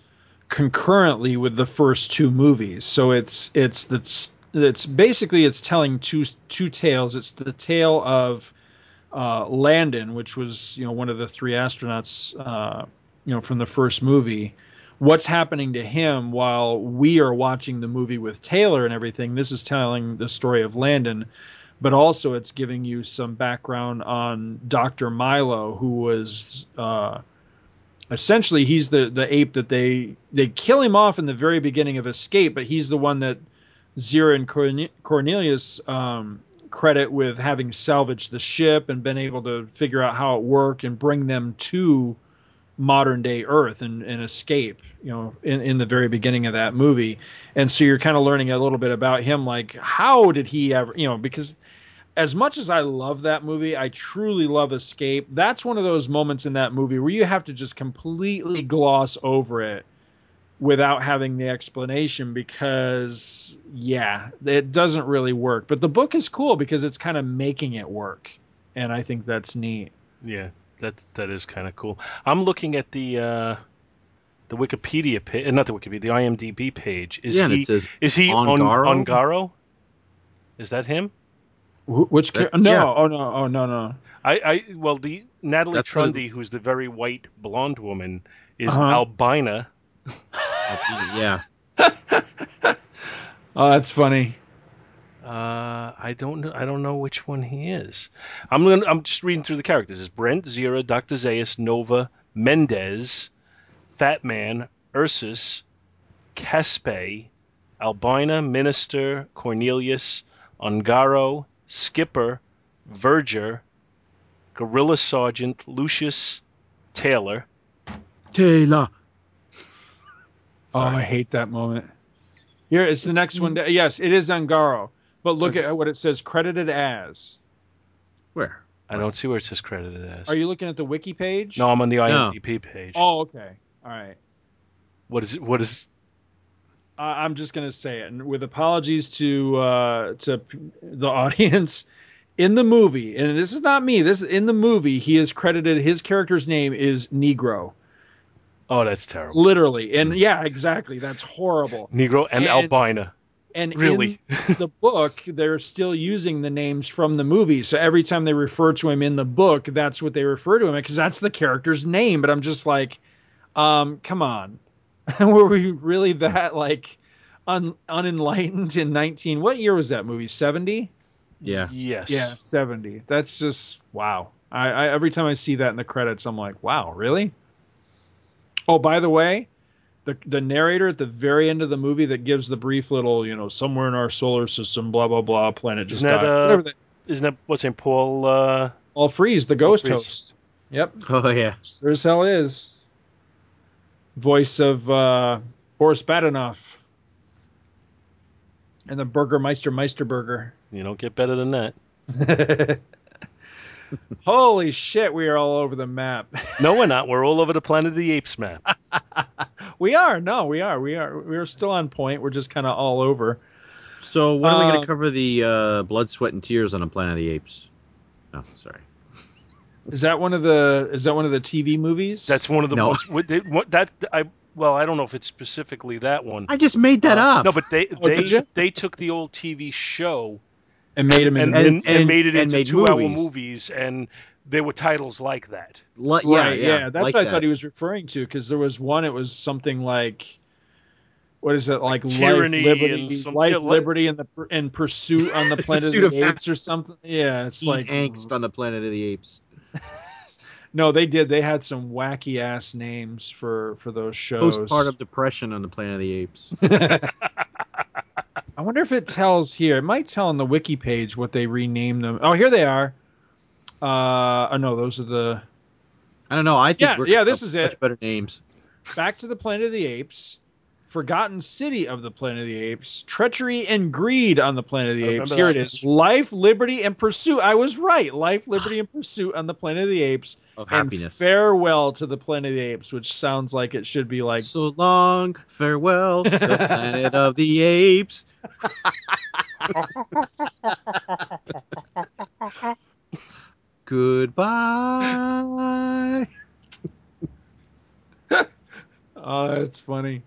concurrently with the first two movies. So it's it's that's it's basically it's telling two two tales. It's the tale of uh, Landon, which was you know one of the three astronauts, uh, you know from the first movie what's happening to him while we are watching the movie with Taylor and everything. This is telling the story of Landon, but also it's giving you some background on Dr. Milo, who was uh, essentially he's the the ape that they they kill him off in the very beginning of Escape, but he's the one that Zira and Corne- Cornelius um, credit with having salvaged the ship and been able to figure out how it worked and bring them to modern day Earth and, and escape, you know, in, in the very beginning of that movie. And so you're kind of learning a little bit about him, like how did he ever, you know, because as much as I love that movie, I truly love Escape. That's one of those moments in that movie where you have to just completely gloss over it without having the explanation because yeah, it doesn't really work. But the book is cool because it's kind of making it work. And I think that's neat. Yeah, that's that is kind of cool. I'm looking at the uh, the Wikipedia page, not the Wikipedia, the IMDb page. Is yeah, and he it says is he on Ongaro? Ongaro? Is that him? Wh- Which That- no, yeah. oh no, oh no, no. I, I well the Natalie That's what it- Trundy, who's the very white blonde woman, is Uh-huh. albina. yeah. [laughs] Oh, that's funny. Uh, I don't know. I don't know which one he is. I'm gonna, I'm just reading through the characters. It's Brent, Zira, Doctor Zaius, Nova, Mendez, Fat Man, Ursus, Caspay, Albina, Minister, Cornelius, Ongaro, Skipper, Verger, Gorilla Sergeant, Lucius, Taylor. Taylor. Oh, I hate that moment. Here, it's the next one. Yes, it is Angaro. But look at what it says credited as. Where? I don't see where it says credited as. Are you looking at the wiki page? No, I'm on the No. IMDb page. Oh, okay. All right. What is it? What is? I- I'm just gonna say it, and with apologies to uh, to the [laughs] audience. In the movie, and this is not me. This is in the movie, he is credited. His character's name is Negro, Oh, that's terrible. literally. And yeah, exactly. That's horrible. Negro and, And- albina. And Really? in [laughs] the book, they're still using the names from the movie. So every time they refer to him in the book, that's what they refer to him because that's the character's name. But I'm just like, um, come on, [laughs] were we really that like un- unenlightened in 19? What year was that movie? 70? Yeah. Yes. Yeah, 70. That's just wow. I, I every time I see that in the credits, I'm like, wow, really? Oh, by the way, the the narrator at the very end of the movie that gives the brief little, you know, somewhere in our solar system, blah blah blah, planet just Isn't that, died. Uh, that, isn't that what's in Paul? Uh, all freeze, the ghost Frees. host. Yep, Oh yeah. there as hell is. Voice of uh, Boris Badenov. And the Burgermeister Meisterburger. You don't get better than that. [laughs] Holy shit, we are all over the map. [laughs] No, we're not. We're all over the Planet of the Apes map. [laughs] we are. No, we are. We are. We're still on point. We're just kind of all over. So when are we going Uh, to cover the uh, blood, sweat, and tears on a Planet of the Apes? Oh, sorry. Is that one of the? Is that one of the TV movies? That's one of the No. ones. what they- what- That I well, I don't know if it's specifically that one. I just made that uh, up. No, but they Oh, they they took the old TV show and made him in. and, And- and, and and- made it and into made two-hour movies. movies, and there were titles like that. Li- yeah, right. yeah, Yeah, that's like what I that. thought he was referring to because there was one. It was something like. What is it like? Tyranny life, liberty, and some- life, yeah, liberty, and the and pursuit on the [laughs] planet of of the apes or something. Yeah, it's like angst mm. on the Planet of the Apes. No, they did. They had some wacky ass names for for those shows. Postpartum depression on the Planet of the Apes. [laughs] I wonder if it tells here. It might tell on the wiki page what they renamed them. Oh, here they are. Uh, oh no, those are the I don't know. I think Yeah, we're yeah, this is much it. better names. Back to the Planet of the Apes, Forgotten City of the Planet of the Apes, Treachery and Greed on the Planet of the Apes. Here it that. is. Life, Liberty, and Pursuit. I was right. Life, Liberty, and Pursuit on the Planet of the Apes. Of And happiness. Farewell to the Planet of the Apes, which sounds like it should be like so long, farewell, the [laughs] Planet of the Apes. [laughs] Goodbye. [laughs] Oh, that's funny.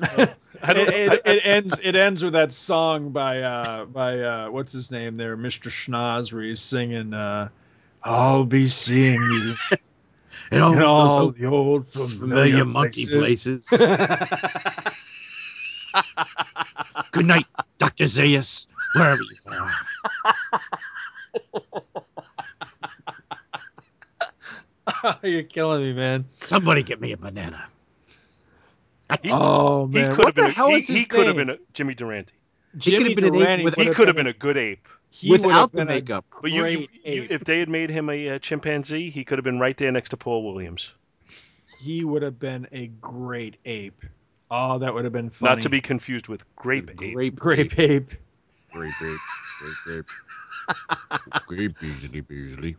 [laughs] I don't. it, it, it ends. It ends with that song by uh by uh what's his name there, Mr. Schnoz, where he's singing uh "I'll be seeing you [laughs] And all in all the old familiar familiar monkey places." places. [laughs] Good night, Dr. Zaius, wherever you are. You're killing me, man. Somebody get me a banana. [laughs] He, Oh he man, could what have been. the a- hell he, his he could have been a Jimmy Durante. Jimmy could've been an ape Durante He could have been been a good ape. he Without the makeup. But you, you, you, if they had made him a uh, chimpanzee, he could have been right there next to Paul Williams. he would have been a great ape. Oh, that would have been funny. Not to be confused with grape ape. Grape, grape ape. grape, grape, grape, grape. [laughs] grape, Beasley, Beasley.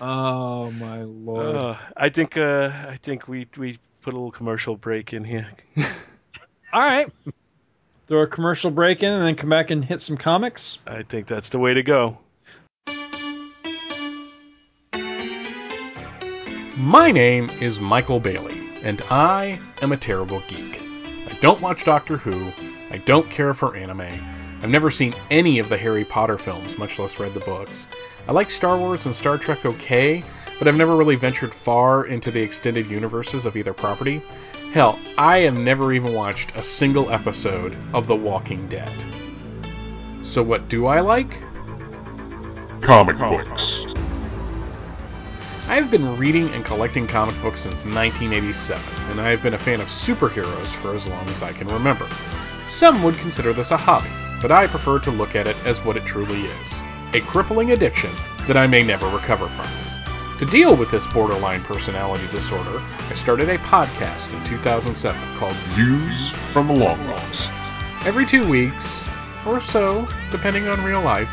Oh my lord. Uh, I think. Uh, I think we we put a little commercial break in here. [laughs] All right. Throw a commercial break in and then come back and hit some comics. I think that's the way to go. My name is Michael Bailey, and I am a terrible geek. I don't watch Doctor Who, I don't care for anime, I've never seen any of the Harry Potter films, much less read the books. I like Star Wars and Star Trek okay, but I've never really ventured far into the extended universes of either property. Hell, I have never even watched a single episode of The Walking Dead. So, what do I like? Comic books. I have been reading and collecting comic books since 1987, and I have been a fan of superheroes for as long as I can remember. Some would consider this a hobby, but I prefer to look at it as what it truly is a crippling addiction that I may never recover from. To deal with this borderline personality disorder, I started a podcast in 2007 called Views from a Long Box. Every two weeks, or so, depending on real life,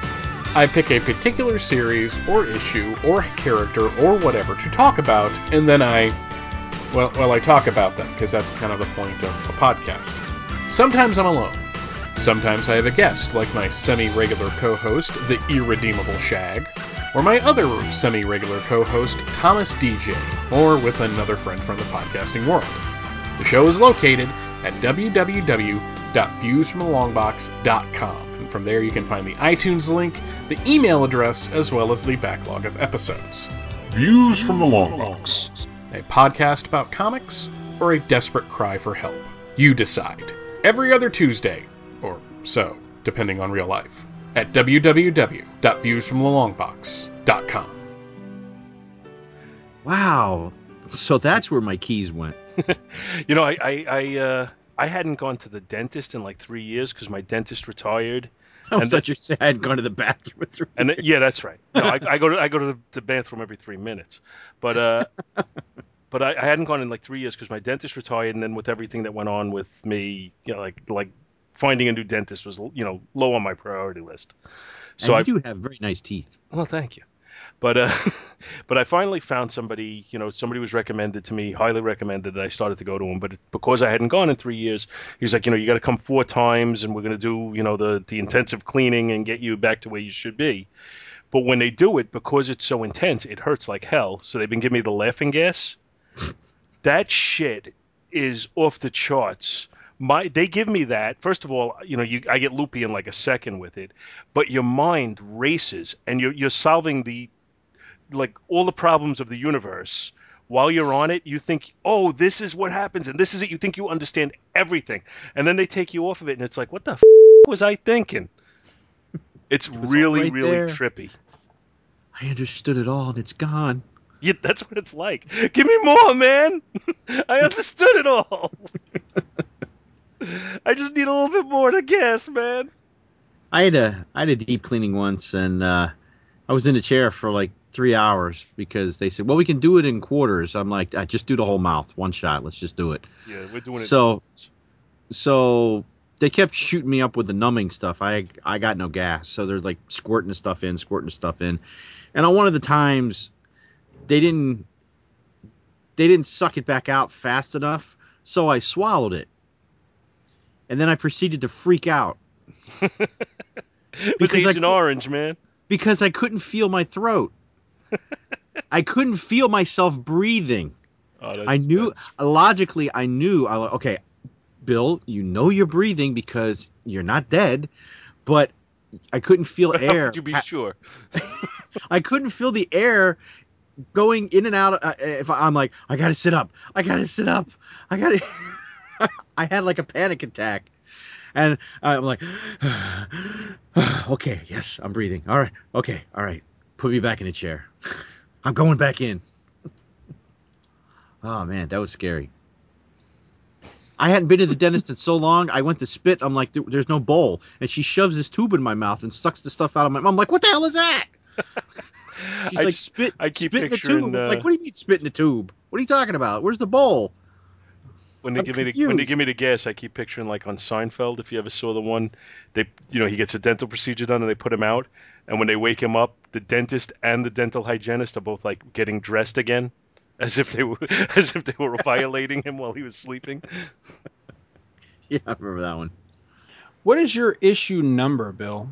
I pick a particular series, or issue, or character, or whatever to talk about, and then I. Well, well, I talk about them, because that's kind of the point of a podcast. Sometimes I'm alone. Sometimes I have a guest, like my semi regular co host, the Irredeemable Shag, or my other semi regular co host, Thomas DJ, or with another friend from the podcasting world. The show is located at www.viewsfromthelongbox.com, and from there you can find the iTunes link, the email address, as well as the backlog of episodes. Views from the Long Box. A podcast about comics, or a desperate cry for help? You decide. Every other Tuesday, or so, depending on real life, at www.viewsfromthelongbox.com. Wow. So that's where my keys went. [laughs] You know, I I I, uh, I hadn't gone to the dentist in like three years because my dentist retired. [laughs] I And thought you said I had gone to the bathroom. in three And then- yeah, that's right. No, I, I go to I go to the bathroom every three minutes. But uh, [laughs] but I, I hadn't gone in like three years because my dentist retired, and then with everything that went on with me, you know, like like finding a new dentist was you know low on my priority list. So I do have very nice teeth. well, thank you. But uh, [laughs] but I finally found somebody. You know, somebody was recommended to me, highly recommended, that I started to go to him. But because I hadn't gone in three years, he was like, you know, you got to come four times, and we're going to do, you know, the the intensive cleaning and get you back to where you should be. But when they do it, because it's so intense, it hurts like hell. So they've been giving me the laughing gas. that shit is off the charts. My they give me that. First of all, you know, you I get loopy in like a second with it, but your mind races and you're you're solving the like all the problems of the universe. While you're on it, you think, "Oh, this is what happens, and this is it." You think you understand everything, and then they take you off of it, and it's like, "What the f- was I thinking?" It's [laughs] all really, right really there. trippy. I understood it all, and it's gone. Yeah, that's what it's like. Give me more, man. [laughs] I understood it all. [laughs] I just need a little bit more to guess, man. I had a I had a deep cleaning once, and uh, I was in a chair for like three hours because they said, "Well, we can do it in quarters." I'm like, "I just do the whole mouth, one shot. Let's just do it." Yeah, we're doing it. So- So they kept shooting me up with the numbing stuff. I I got no gas, so they're like squirting the stuff in, squirting the stuff in, and on one of the times, they didn't they didn't suck it back out fast enough, so I swallowed it, and then I proceeded to freak out. [laughs] because I Agent cou- Orange, man. because I couldn't feel my throat. [laughs] I couldn't feel myself breathing. Oh, I knew that's- logically. I knew. I okay, Bill. You know you're breathing because you're not dead, but I couldn't feel How air. you be pa- sure? [laughs] I couldn't feel the air going in and out. Uh, if I, I'm like, I gotta sit up. I gotta sit up. I gotta. [laughs] I had like a panic attack, and I'm like, [sighs] okay, yes, I'm breathing. All right, okay, all right. Put me back in the chair. [laughs] I'm going back in. [laughs] Oh man, that was scary. I hadn't been to the dentist in so long. I went to spit. I'm like, there's no bowl, and she shoves this tube in my mouth and sucks the stuff out of my. mouth. I'm like, what the hell is that? She's I like, spit, I keep spit in the tube. Uh, like, what do you mean spit in the tube? What are you talking about? Where's the bowl? When they I'm give me the when they give me the gas, I keep picturing like on Seinfeld. If you ever saw the one, they you know he gets a dental procedure done and they put him out, and when they wake him up, the dentist and the dental hygienist are both like getting dressed again, [laughs] as if they were [laughs] as if they were violating him while he was sleeping. [laughs] Yeah, I remember that one. What is your issue number, Bill?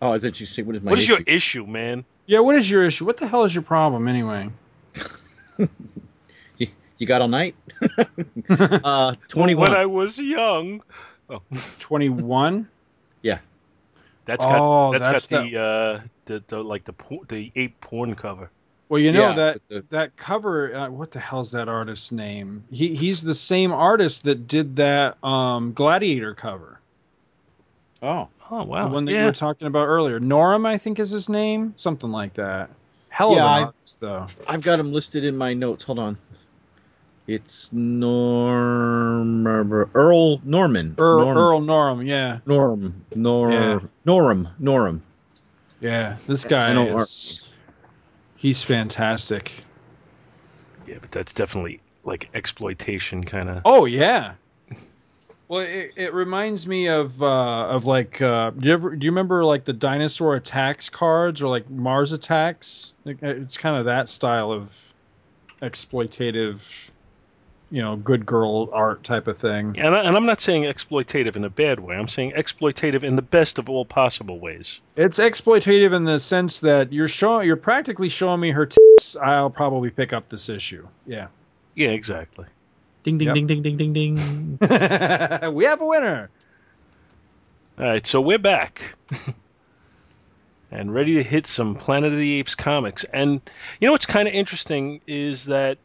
Oh, I thought you say, what is my what is your issue? issue, man? Yeah, what is your issue? What the hell is your problem anyway? You, you got all night? [laughs] [laughs] uh, 21. When I was young. [laughs] 21? Yeah. That's got Oh, that's that's got the uh the, the like the por- the ape porn cover. Well, you know Yeah, that but that cover. Uh, what the hell's that artist's name? He he's the same artist that did that um, Gladiator cover, Oh, Oh wow. the one that you were talking about earlier. Norem, I think is his name, something like that. Hell Yeah, of I- an artist, though. I've got him listed in my notes. Hold on. It's Norm Earl Norem. Earl Norem, Earl Norem, yeah, Norm Nor Yeah. Norm Norm. yeah. This guy I know is. He's fantastic. yeah, but that's definitely like exploitation kind of. Oh yeah. Well, it, it reminds me of uh, of like uh, do you ever do you remember like the dinosaur attacks cards or like Mars attacks? Like, It's kind of that style of exploitative, you know, good girl art type of thing. And, I, and I'm not saying exploitative in a bad way. I'm saying exploitative in the best of all possible ways. It's exploitative in the sense that you're showing you're practically showing me her tits. I'll probably pick up this issue. Yeah. Yeah, exactly. Ding ding Yep. ding ding ding ding ding. [laughs] we have a winner. All right, so we're back. [laughs] and ready to hit some Planet of the Apes comics. And you know what's kind of interesting is that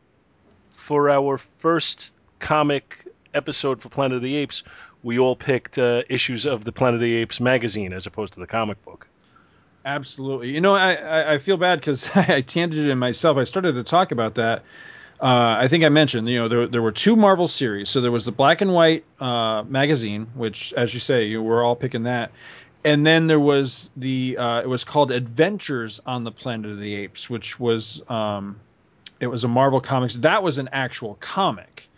for our first comic episode for Planet of the Apes, we all picked uh, issues of the Planet of the Apes magazine as opposed to the comic book. Absolutely. You know, I, I, feel bad because [laughs] I tanged it in myself. I started to talk about that. Uh, I think I mentioned, you know, there, there were two Marvel series. So there was the black and white uh, magazine, which, as you say, you we're all picking that. And then there was the, uh, it was called Adventures on the Planet of the Apes, which was um, It was a Marvel Comics. That was an actual comic.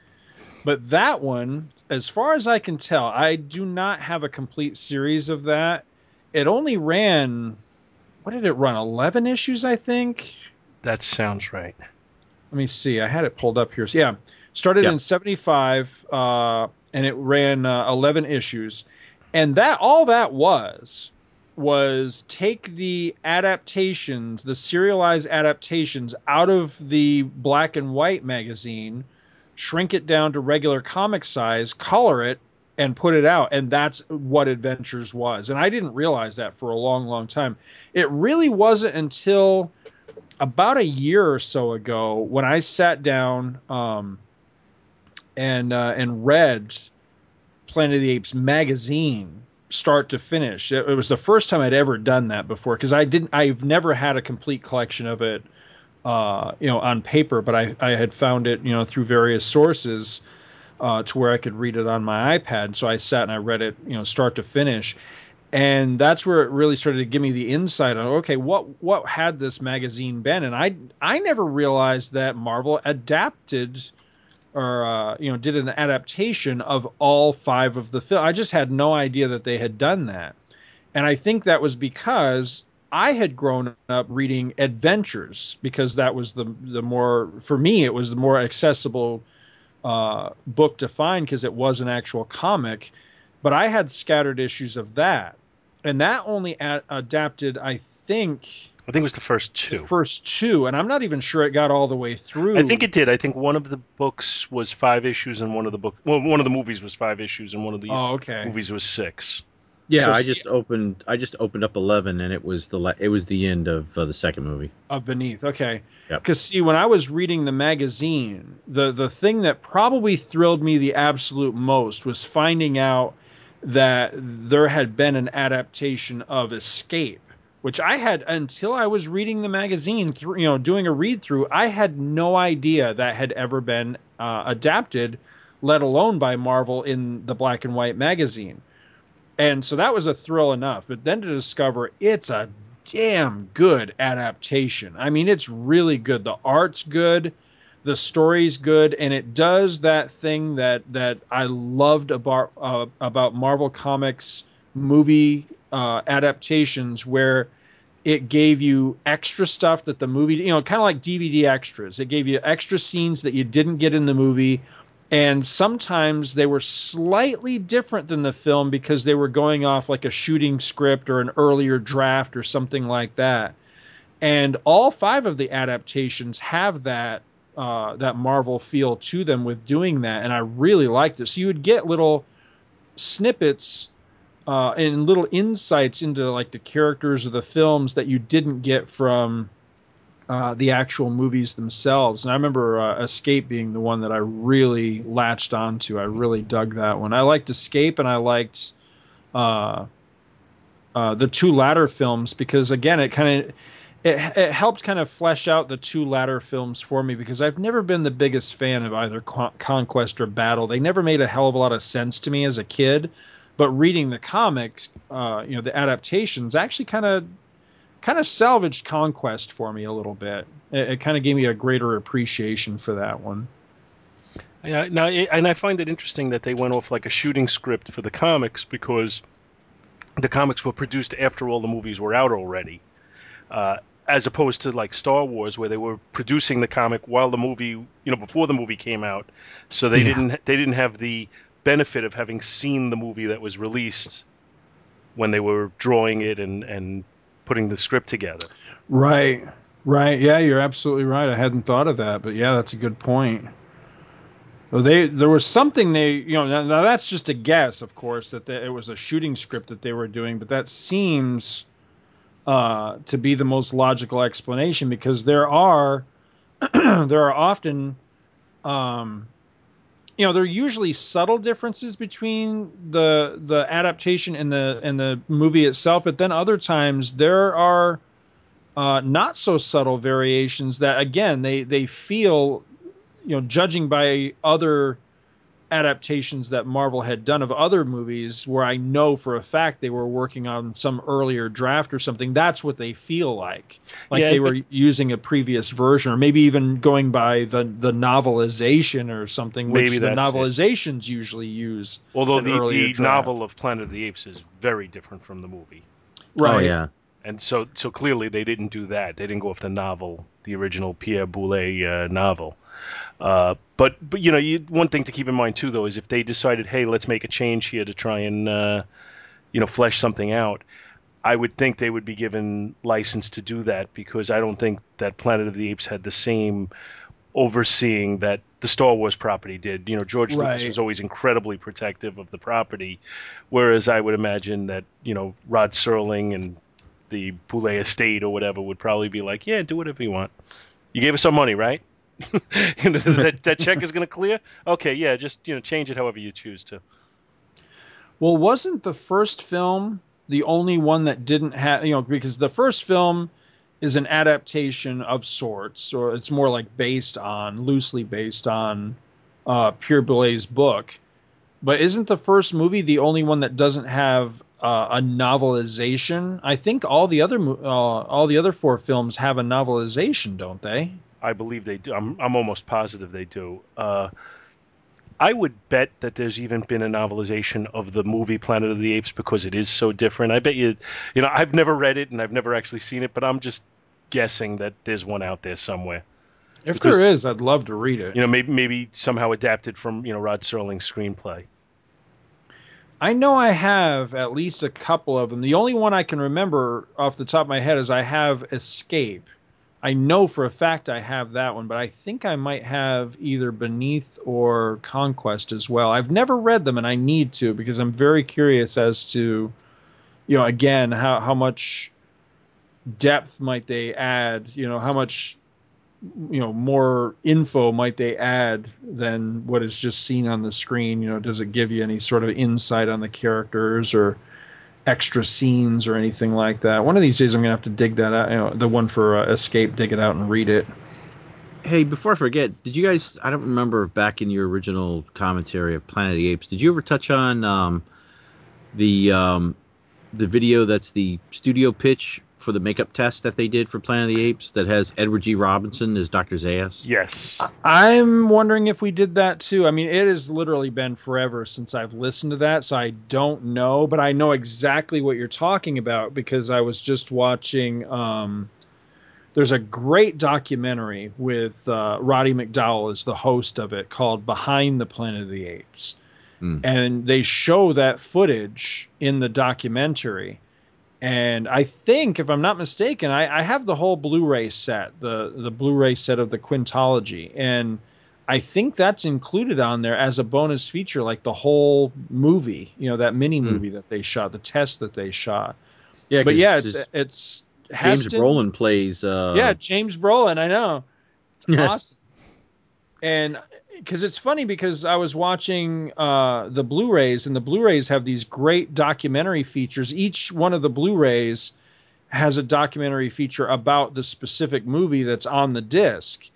But that one, as far as I can tell, I do not have a complete series of that. It only ran, what did it run? 11 issues, I think. That sounds right. Let me see. I had it pulled up here. So, yeah, started Yeah. in 75 uh, and it ran uh, 11 issues. And that all that was was take the adaptations, the serialized adaptations out of the black and white magazine, shrink it down to regular comic size, color it, and put it out. And that's what Adventures was. And I didn't realize that for a long, long time. It really wasn't until about a year or so ago when I sat down um, and uh, and read Planet of the Apes magazine start to finish. It, it was the first time I'd ever done that before because I didn't. I've never had a complete collection of it, uh, you know, on paper. But I I had found it, you know, through various sources. Uh, to where I could read it on my iPad, so I sat and I read it, you know, start to finish, and that's where it really started to give me the insight on okay, what what had this magazine been, and I I never realized that Marvel adapted or uh, you know did an adaptation of all five of the film. I just had no idea that they had done that, and I think that was because I had grown up reading adventures because that was the the more for me it was the more accessible uh, book to find because it was an actual comic. But I had scattered issues of that, and that only a- adapted, I think, I think it was the first the two. first two, and I'm not even sure it got all the way through. I think it did. I think one of the books was five issues, and one of the book, well, one of the movies was five issues, and one of the Oh, okay. movies was six. Yeah, So I just opened. I just opened up eleven, and it was the la- it was the end of uh, the second movie. of beneath okay Yep. because see when i was reading the magazine the the thing that probably thrilled me the absolute most was finding out that there had been an adaptation of escape which i had until i was reading the magazine through you know doing a read through i had no idea that had ever been uh, adapted let alone by marvel in the black and white magazine and so that was a thrill enough but then to discover it's a damn good adaptation. I mean, it's really good. The art's good, the story's good, and it does that thing that that I loved about uh, about Marvel Comics movie uh, adaptations, where it gave you extra stuff that the movie, you know, kind of like DVD extras. It gave you extra scenes that you didn't get in the movie. And sometimes they were slightly different than the film because they were going off like a shooting script or an earlier draft or something like that. And all five of the adaptations have that uh, that Marvel feel to them with doing that, and I really liked it. So you would get little snippets uh, and little insights into like the characters of the films that you didn't get from uh, the actual movies themselves. And I remember uh, Escape being the one that I really latched onto. I really dug that one. I liked Escape, and I liked uh, uh, the two latter films because again, it kind of it, it helped kind of flesh out the two latter films for me because I've never been the biggest fan of either Con- Conquest or Battle. They never made a hell of a lot of sense to me as a kid. But reading the comics, uh, you know, the adaptations actually kind of kind of salvaged Conquest for me a little bit. It, it kind of gave me a greater appreciation for that one. Yeah, now, it- and I find it interesting that they went off like a shooting script for the comics because the comics were produced after all the movies were out already, uh, as opposed to like Star Wars, where they were producing the comic while the movie, you know, before the movie came out. So they Yeah. didn't they didn't have the benefit of having seen the movie that was released when they were drawing it and and putting the script together. Right. Right. Yeah, you're absolutely right. I hadn't thought of that, but yeah, that's a good point. Well, they there was something they you know now, now that's just a guess, of course, that it was a shooting script that they were doing, but that seems uh, to be the most logical explanation because there are [clears throat] there are often um, you know there are usually subtle differences between the the adaptation and the and the movie itself, but then other times there are uh, not so subtle variations that again they they feel you know judging by other adaptations that Marvel had done of other movies where I know for a fact they were working on some earlier draft or something. That's what they feel like. Like Yeah, they but- were using a previous version or maybe even going by the the novelization or something which Maybe the that's it. novelizations usually use. Although the, the novel of Planet of the Apes is very different from the movie. Oh yeah. And so, so clearly they didn't do that. They didn't go off the novel, the original Pierre Boulet uh, novel. Uh, but, but you know, you, one thing to keep in mind too, though, is if they decided, hey, let's make a change here to try and, uh, you know, flesh something out, I would think they would be given license to do that because I don't think that Planet of the Apes had the same overseeing that the Star Wars property did. You know, George Lucas was always incredibly protective of the property, whereas I would imagine that you know Rod Serling and the Boulle estate or whatever would probably be like, yeah, do whatever you want. You gave us some money, right? [laughs] You know, that, that check [laughs] is going to clear. Okay, yeah, just you know, change it however you choose to. Well, wasn't the first film the only one that didn't have, you know, because the first film is an adaptation of sorts, or it's more like based on, loosely based on uh, Pierre Boulle's book. But isn't the first movie the only one that doesn't have uh, a novelization? I think all the other uh, all the other four films have a novelization, don't they? I believe they do. I'm, I'm almost positive they do. Uh, I would bet that there's even been a novelization of the movie Planet of the Apes because it is so different. I bet you, you know, I've never read it and I've never actually seen it, but I'm just guessing that there's one out there somewhere. If Because- there is, I'd love to read it. You know, maybe maybe somehow adapted from you know Rod Serling's screenplay. I know I have at least a couple of them. The only one I can remember off the top of my head is I have Escape. I know for a fact I have that one, but I think I might have either Beneath or Conquest as well. I've never read them and I need to because I'm very curious as to, you know, again, how, how much depth might they add, you know, how much you know more info might they add than what is just seen on the screen you know does it give you any sort of insight on the characters or extra scenes or anything like that one of these days i'm gonna have to dig that out you know the one for uh, escape dig it out and read it Hey, before I forget, did you guys? I don't remember back in your original commentary of Planet of the Apes. Did you ever touch on um, the um, the video that's the studio pitch for the makeup test that they did for Planet of the Apes that has Edward G. Robinson as Dr. Zaius? Yes, i'm wondering if we did that too i mean it has literally been forever since i've listened to that so i don't know but i know exactly what you're talking about because i was just watching um, there's a great documentary with uh, Roddy McDowall as the host of it called Behind the Planet of the Apes. Hmm. And they show that footage in the documentary. And I think, if I'm not mistaken, I, I have the whole Blu-ray set, the the Blu-ray set of the Quintology, and I think that's included on there as a bonus feature, like the whole movie, you know, that mini movie that they shot, the test that they shot. Yeah, but yeah, it's it's James Heston- Brolin plays. Uh, yeah, James Brolin. I know. It's [laughs] awesome. And because it's funny because I was watching uh, the Blu-rays, and the Blu-rays have these great documentary features. Each one of the Blu-rays has a documentary feature about the specific movie that's on the disc.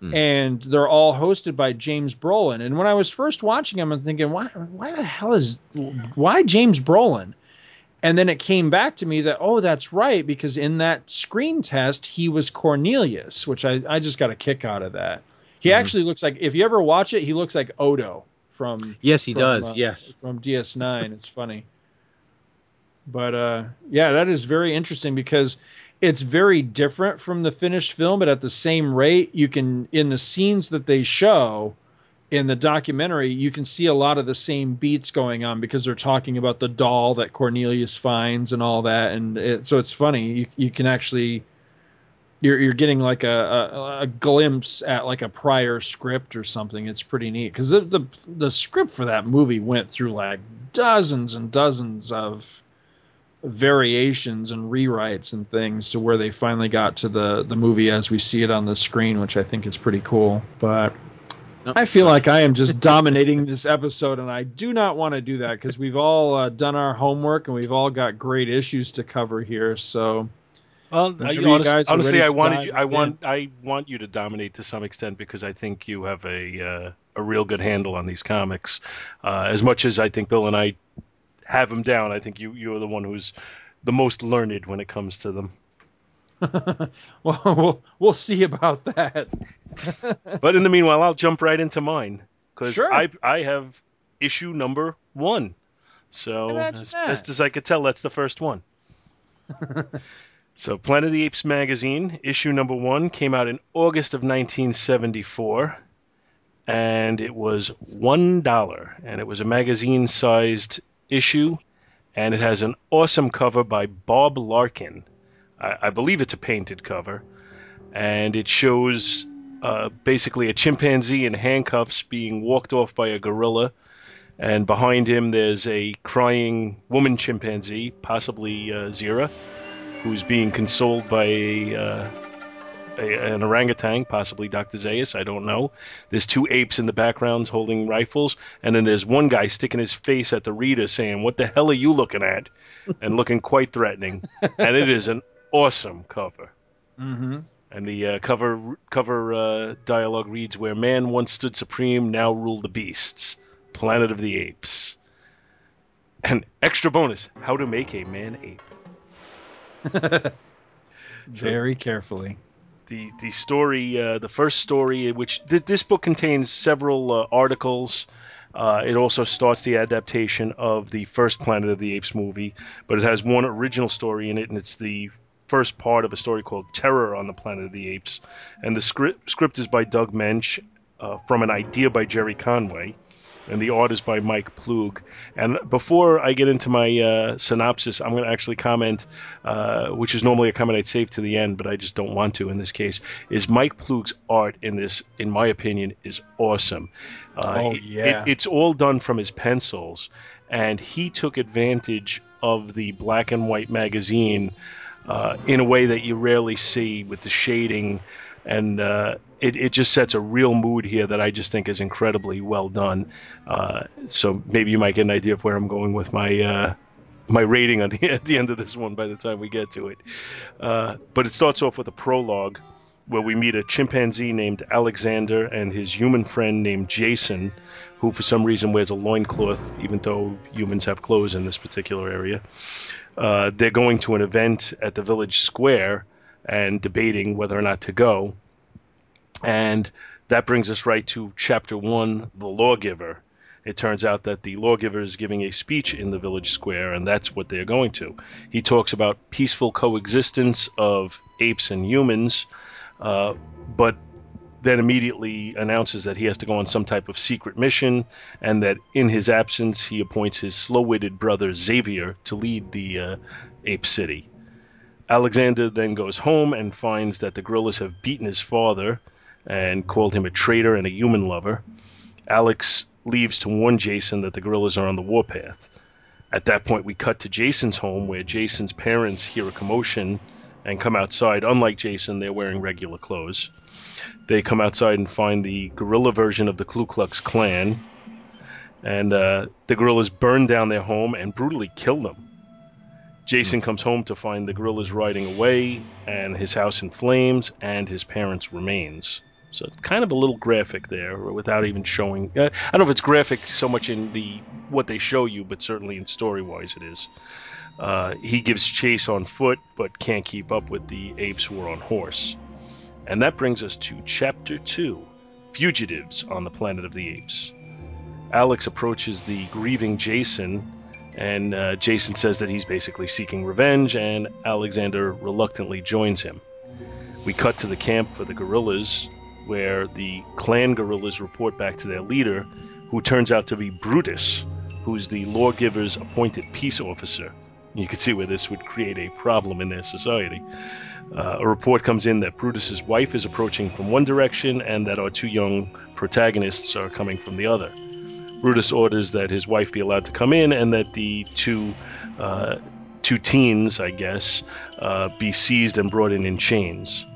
Hmm. And they're all hosted by James Brolin. And when I was first watching them, I'm thinking, why, why the hell is, why James Brolin? And then it came back to me that, oh, that's right, because in that screen test, he was Cornelius, which I, I just got a kick out of that. He Mhm. actually looks like, if you ever watch it, he looks like Odo from Yes, he from, does. uh, yes. from DS9. It's funny. But uh, yeah, that is very interesting because it's very different from the finished film, but at the same rate, you can in the scenes that they show in the documentary, you can see a lot of the same beats going on because they're talking about the doll that Cornelius finds and all that, and it, so it's funny. You you can actually you're you're getting like a, a, a glimpse at like a prior script or something. It's pretty neat because the, the the script for that movie went through like dozens and dozens of variations and rewrites and things to where they finally got to the the movie as we see it on the screen, which I think is pretty cool. But Nope. I feel like I am just dominating this episode, and I do not want to do that because we've all uh, done our homework and we've all got great issues to cover here. So Well, I, you honest- guys honestly, I wanted you, I in. want I want you to dominate to some extent because I think you have a uh, a real good handle on these comics. Uh, as much as I think Bill and I have them down, I think you you are the one who's the most learned when it comes to them. [laughs] well, we'll we'll see about that. [laughs] But in the meanwhile, I'll jump right into mine because Sure. I I have issue number one. So as best as I could tell, that's the first one. [laughs] so Planet of the Apes magazine issue number one came out in August of 1974, and it was one dollar, and it was a magazine-sized issue, and it has an awesome cover by Bob Larkin. I, I believe it's a painted cover, and it shows uh, basically a chimpanzee in handcuffs being walked off by a gorilla, and behind him there's a crying woman chimpanzee, possibly uh, Zira, who's being consoled by a, uh, a, an orangutan, possibly Dr. Zaius, I don't know. There's two apes in the background holding rifles, and then there's one guy sticking his face at the reader saying, What the hell are you looking at? [laughs] and looking quite threatening. and it is an awesome cover. Mm-hmm. And the uh, cover cover uh, dialogue reads, "Where man once stood supreme, now rule the beasts." Planet of the Apes. And extra bonus: how to make a man ape. [laughs] Very carefully. The the story, uh, the first story, which th- this book contains several uh, articles. Uh, it also starts the adaptation of the first Planet of the Apes movie, but it has one original story in it, and it's the first part of a story called Terror on the Planet of the Apes. And the script script is by Doug Moench, uh, from an idea by Gerry Conway, and the art is by Mike Ploog. And before I get into my uh, synopsis, I'm going to actually comment, uh, which is normally a comment I'd save to the end, but I just don't want to in this case. Is Mike Ploog's art in this, in my opinion, is awesome. Uh, Oh, yeah. it- it's all done from his pencils, and he took advantage of the black and white magazine uh, in a way that you rarely see with the shading, and uh, it, it just sets a real mood here that I just think is incredibly well done. Uh, so maybe you might get an idea of where I'm going with my uh, my rating at the, at the end of this one by the time we get to it. Uh, but it starts off with a prologue where we meet a chimpanzee named Alexander and his human friend named Jason, who for some reason wears a loincloth, even though humans have clothes in this particular area. Uh, they're going to an event at the village square and debating whether or not to go. And that brings us right to chapter one The Lawgiver. It turns out that the lawgiver is giving a speech in the village square, and that's what they're going to. He talks about peaceful coexistence of apes and humans, uh, but then immediately announces that he has to go on some type of secret mission, and that in his absence, he appoints his slow witted brother Xavier to lead the uh, ape city. Alexander then goes home and finds that the gorillas have beaten his father and called him a traitor and a human lover. Alex leaves to warn Jason that the gorillas are on the warpath. At that point, we cut to Jason's home where Jason's parents hear a commotion and come outside. Unlike Jason, they're wearing regular clothes. They come outside and find the gorilla version of the Ku Klux Klan. And uh, the gorillas burn down their home and brutally kill them. Jason comes home to find the gorillas riding away and his house in flames and his parents' remains. So kind of a little graphic there, without even showing. Uh, I don't know if it's graphic so much in the what they show you, but certainly in story wise it is. Uh, he gives chase on foot, but can't keep up with the apes who are on horse. And that brings us to chapter two: Fugitives on the Planet of the Apes. Alex approaches the grieving Jason, and uh, Jason says that he's basically seeking revenge, and Alexander reluctantly joins him. We cut to the camp for the guerrillas, where the clan guerrillas report back to their leader, who turns out to be Brutus, who's the lawgiver's appointed peace officer. You can see where this would create a problem in their society. Uh, a report comes in that Brutus's wife is approaching from one direction and that our two young protagonists are coming from the other. Brutus orders that his wife be allowed to come in and that the two uh, two teens, I guess, uh, be seized and brought in in chains.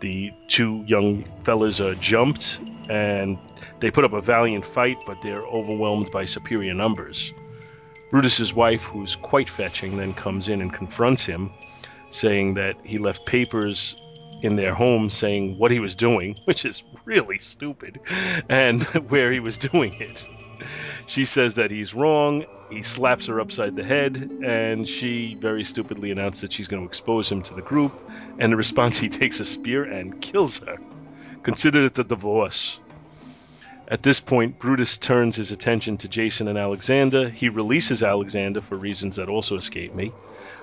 The two young fellas are jumped and they put up a valiant fight, but they're overwhelmed by superior numbers. Brutus's wife, who's quite fetching, then comes in and confronts him, saying that he left papers in their home saying what he was doing, [laughs] which is really stupid, and [laughs] where he was doing it. She says that he's wrong. He slaps her upside the head, and she very stupidly announced that she's going to expose him to the group. And in response, [laughs] he takes a spear and kills her. Consider it a divorce. At this point, Brutus turns his attention to Jason and Alexander. He releases Alexander for reasons that also escape me.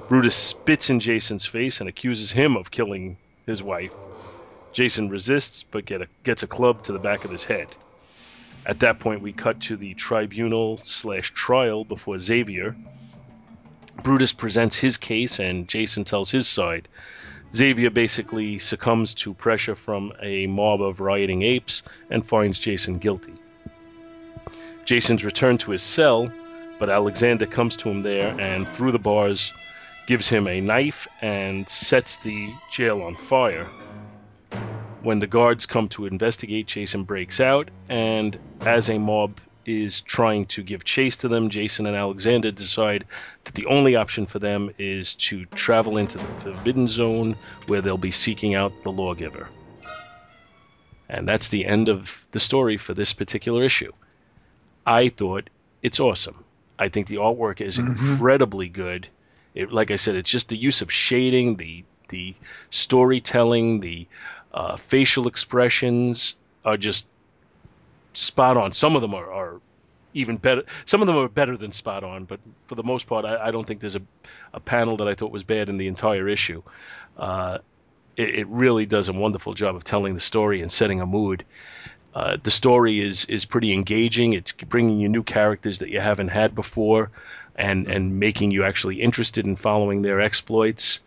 Brutus spits in Jason's face and accuses him of killing his wife. Jason resists, but get a, gets a club to the back of his head. At that point, we cut to the tribunal slash trial before Xavier. Brutus presents his case, and Jason tells his side. Xavier basically succumbs to pressure from a mob of rioting apes and finds Jason guilty. Jason's returned to his cell, but Alexander comes to him there and, through the bars, gives him a knife and sets the jail on fire. When the guards come to investigate, Jason breaks out, and as a mob is trying to give chase to them, Jason and Alexander decide that the only option for them is to travel into the Forbidden Zone where they'll be seeking out the Lawgiver. And that's the end of the story for this particular issue. I thought it's awesome. I think the artwork is mm-hmm. incredibly good. It, like I said, it's just the use of shading, the the storytelling, the uh, facial expressions are just spot on. Some of them are, are even better. Some of them are better than spot on, but for the most part, I, I don't think there's a, a panel that I thought was bad in the entire issue. Uh, it, it really does a wonderful job of telling the story and setting a mood. Uh, the story is is pretty engaging. It's bringing you new characters that you haven't had before, and and making you actually interested in following their exploits.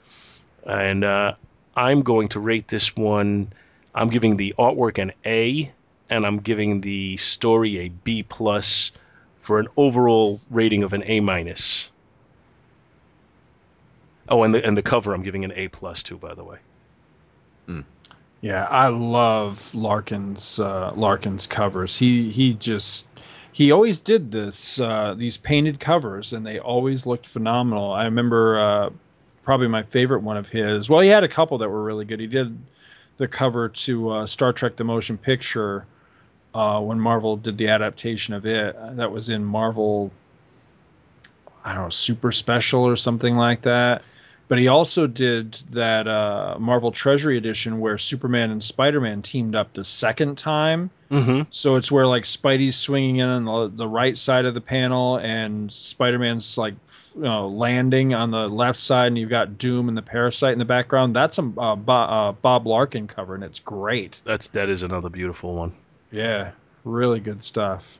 And uh, I'm going to rate this one. I'm giving the artwork an A, and I'm giving the story a B plus for an overall rating of an A minus. Oh, and the and the cover I'm giving an A plus too, by the way. Yeah, I love Larkin's uh, Larkin's covers. He he just he always did this uh, these painted covers, and they always looked phenomenal. I remember uh, probably my favorite one of his. Well, he had a couple that were really good. He did the cover to uh, Star Trek: The Motion Picture uh, when Marvel did the adaptation of it. That was in Marvel. I don't know, Super Special or something like that. But he also did that uh, Marvel Treasury edition where Superman and Spider Man teamed up the second time. Mm-hmm. So it's where like Spidey's swinging in on the, the right side of the panel, and Spider Man's like f- you know, landing on the left side, and you've got Doom and the Parasite in the background. That's a uh, Bo- uh, Bob Larkin cover, and it's great. That's that is another beautiful one. Yeah, really good stuff.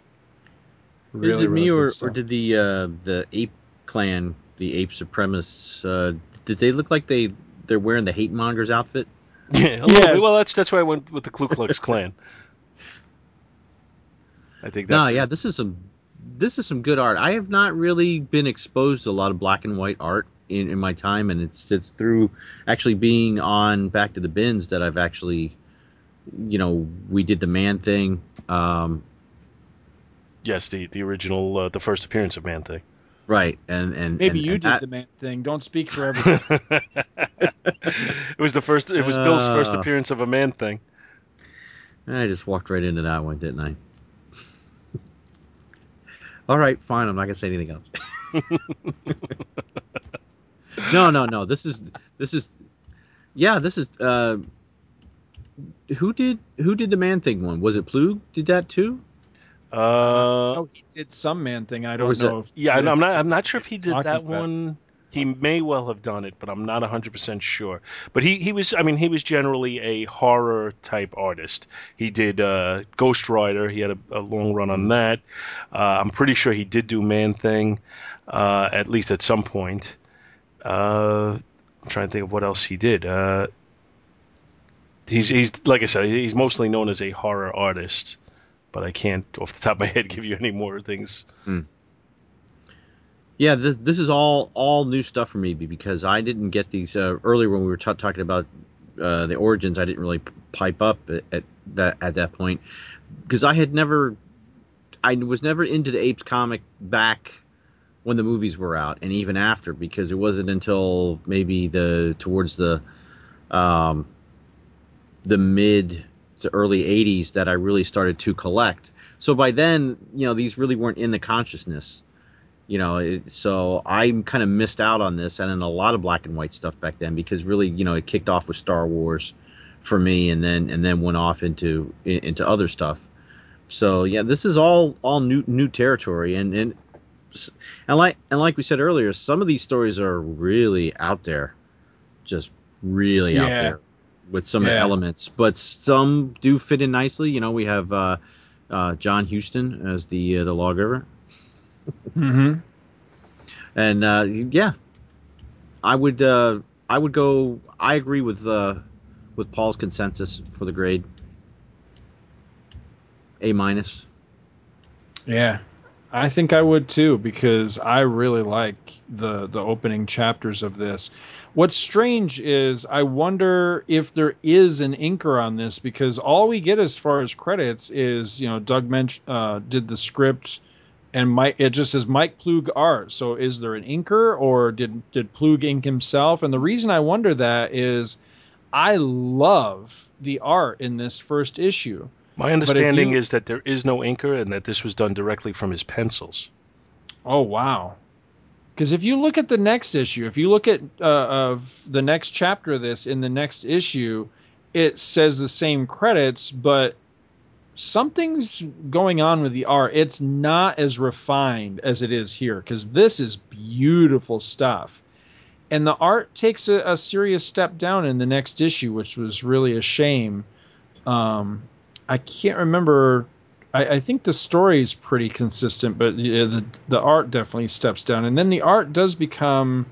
Is it me really good or, or did the uh, the ape clan, the ape supremacists, uh, did they look like they they're wearing the hate mongers outfit? [laughs] Yeah, a little Yes. well, that's that's why I went with the Ku Klux Klan. I think that. No, yeah, this is some this is some good art. I have not really been exposed to a lot of black and white art in, in my time, and it's it's through actually being on Back to the Bins that I've actually, you know, we did the man thing. Um, Yes, the the original, uh, the first appearance of Man Thing. Right, and and Maybe and- you and did that- the man thing. Don't speak for everyone. [laughs] it was the first. It was Bill's first Ah. appearance of a Man Thing. I just walked right into that one, didn't I? [laughs] All right, fine. I'm not gonna say anything else. [laughs] no, no, no. This is this is yeah. This is uh, who did who did the man thing one? Was it Ploog? Did that too? Uh, oh, he did some man thing. I don't know. If, yeah, I'm not. I'm not sure if he did that about- one. He may well have done it, but I'm not 100% sure. But he, he was, I mean, he was generally a horror type artist. He did uh, Ghost Rider. He had a, a long run on that. Uh, I'm pretty sure he did do Man Thing, uh, at least at some point. Uh, I'm trying to think of what else he did. Uh, he's, he's, like I said, he's mostly known as a horror artist, but I can't, [laughs] off the top of my head, give you any more things. Yeah, this this is all all new stuff for me because I didn't get these uh, earlier when we were ta- talking about uh, the origins. I didn't really pipe up at, at that at that point because I had never, I was never into the apes comic back when the movies were out and even after because it wasn't until maybe the towards the um, the mid to early 80s that I really started to collect. So by then, you know, these really weren't in the consciousness. You know, it, so I kind of missed out on this and then a lot of black and white stuff back then because really, you know, it kicked off with Star Wars for me and then and then went off into into other stuff. So yeah, this is all all new new territory and and and like and like we said earlier, some of these stories are really out there, just really out there with some Yeah. elements, but some do fit in nicely. You know, we have uh, uh, John Huston as the uh, the lawgiver, Mm-hmm. and uh, yeah, I would uh, I would go. I agree with uh, with Paul's consensus for the grade. A minus. Yeah, I think I would too because I really like the the opening chapters of this. What's strange is I wonder if there is an inker on this because all we get as far as credits is you know Doug Moench uh, did the script and Mike it just says Mike Ploog art. So is there an inker or did did Ploog ink himself? And the reason I wonder that is I love the art in this first issue. My understanding you- is that there is no inker and that this was done directly from his pencils. Oh wow! Because if you look at the next issue, if you look at uh, of the next chapter of this in the next issue, it says the same credits, but something's going on with the art. It's not as refined as it is here because this is beautiful stuff. And the art takes a, a serious step down in the next issue, which was really a shame. Um, I can't remember I, I think the story is pretty consistent, but the the art definitely steps down, and then the art does become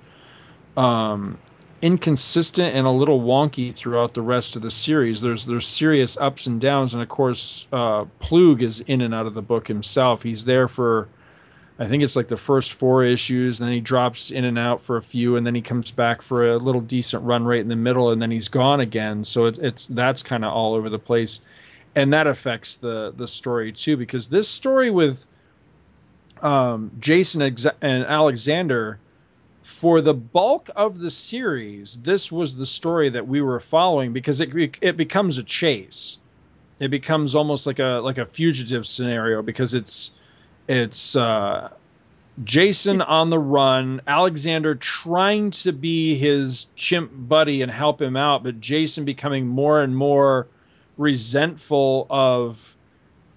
um, inconsistent and a little wonky throughout the rest of the series. There's there's serious ups and downs, and of course, uh, Ploog is in and out of the book himself. He's there for. I think it's like the first four issues, and then he drops in and out for a few, and then he comes back for a little decent run right in the middle, and then he's gone again. So it, it's that's kind of all over the place and that affects the the story too because this story with um, Jason and Alexander for the bulk of the series this was the story that we were following because it it becomes a chase. It becomes almost like a like a fugitive scenario because it's it's uh Jason on the run, Alexander trying to be his chimp buddy and help him out, but Jason becoming more and more resentful of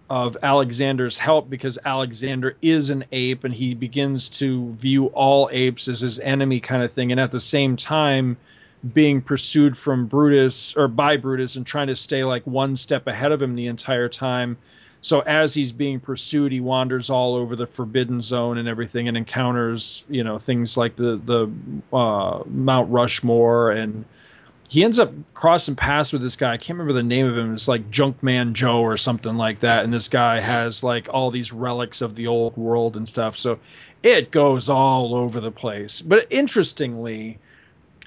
of Alexander's help because Alexander is an ape and he begins to view all apes as his enemy kind of thing and at the same time being pursued from Brutus or by Brutus and trying to stay like one step ahead of him the entire time. So as he's being pursued, he wanders all over the forbidden zone and everything, and encounters you know things like the the uh, Mount Rushmore, and he ends up crossing paths with this guy. I can't remember the name of him. It's like Junkman Joe or something like that. And this guy has like all these relics of the old world and stuff. So it goes all over the place. But interestingly,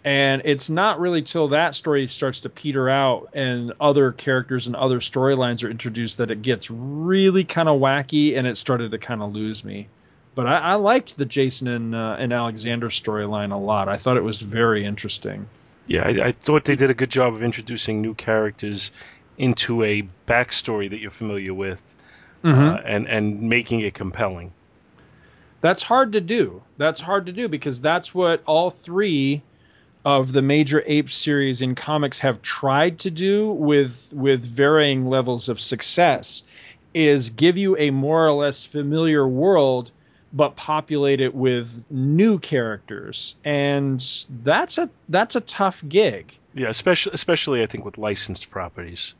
and it's not really till that story starts to peter out and other characters and other storylines are introduced that it gets really kind of wacky and it started to kind of lose me. But I, I liked the Jason and uh, and Alexander storyline a lot. I thought it was very interesting. Yeah, I, I thought they did a good job of introducing new characters into a backstory that you're familiar with, uh, and and making it compelling. That's hard to do. That's hard to do because that's what all three of the major ape series in comics have tried to do with with varying levels of success is give you a more or less familiar world but populate it with new characters and that's a that's a tough gig Yeah, especially especially I think with licensed properties.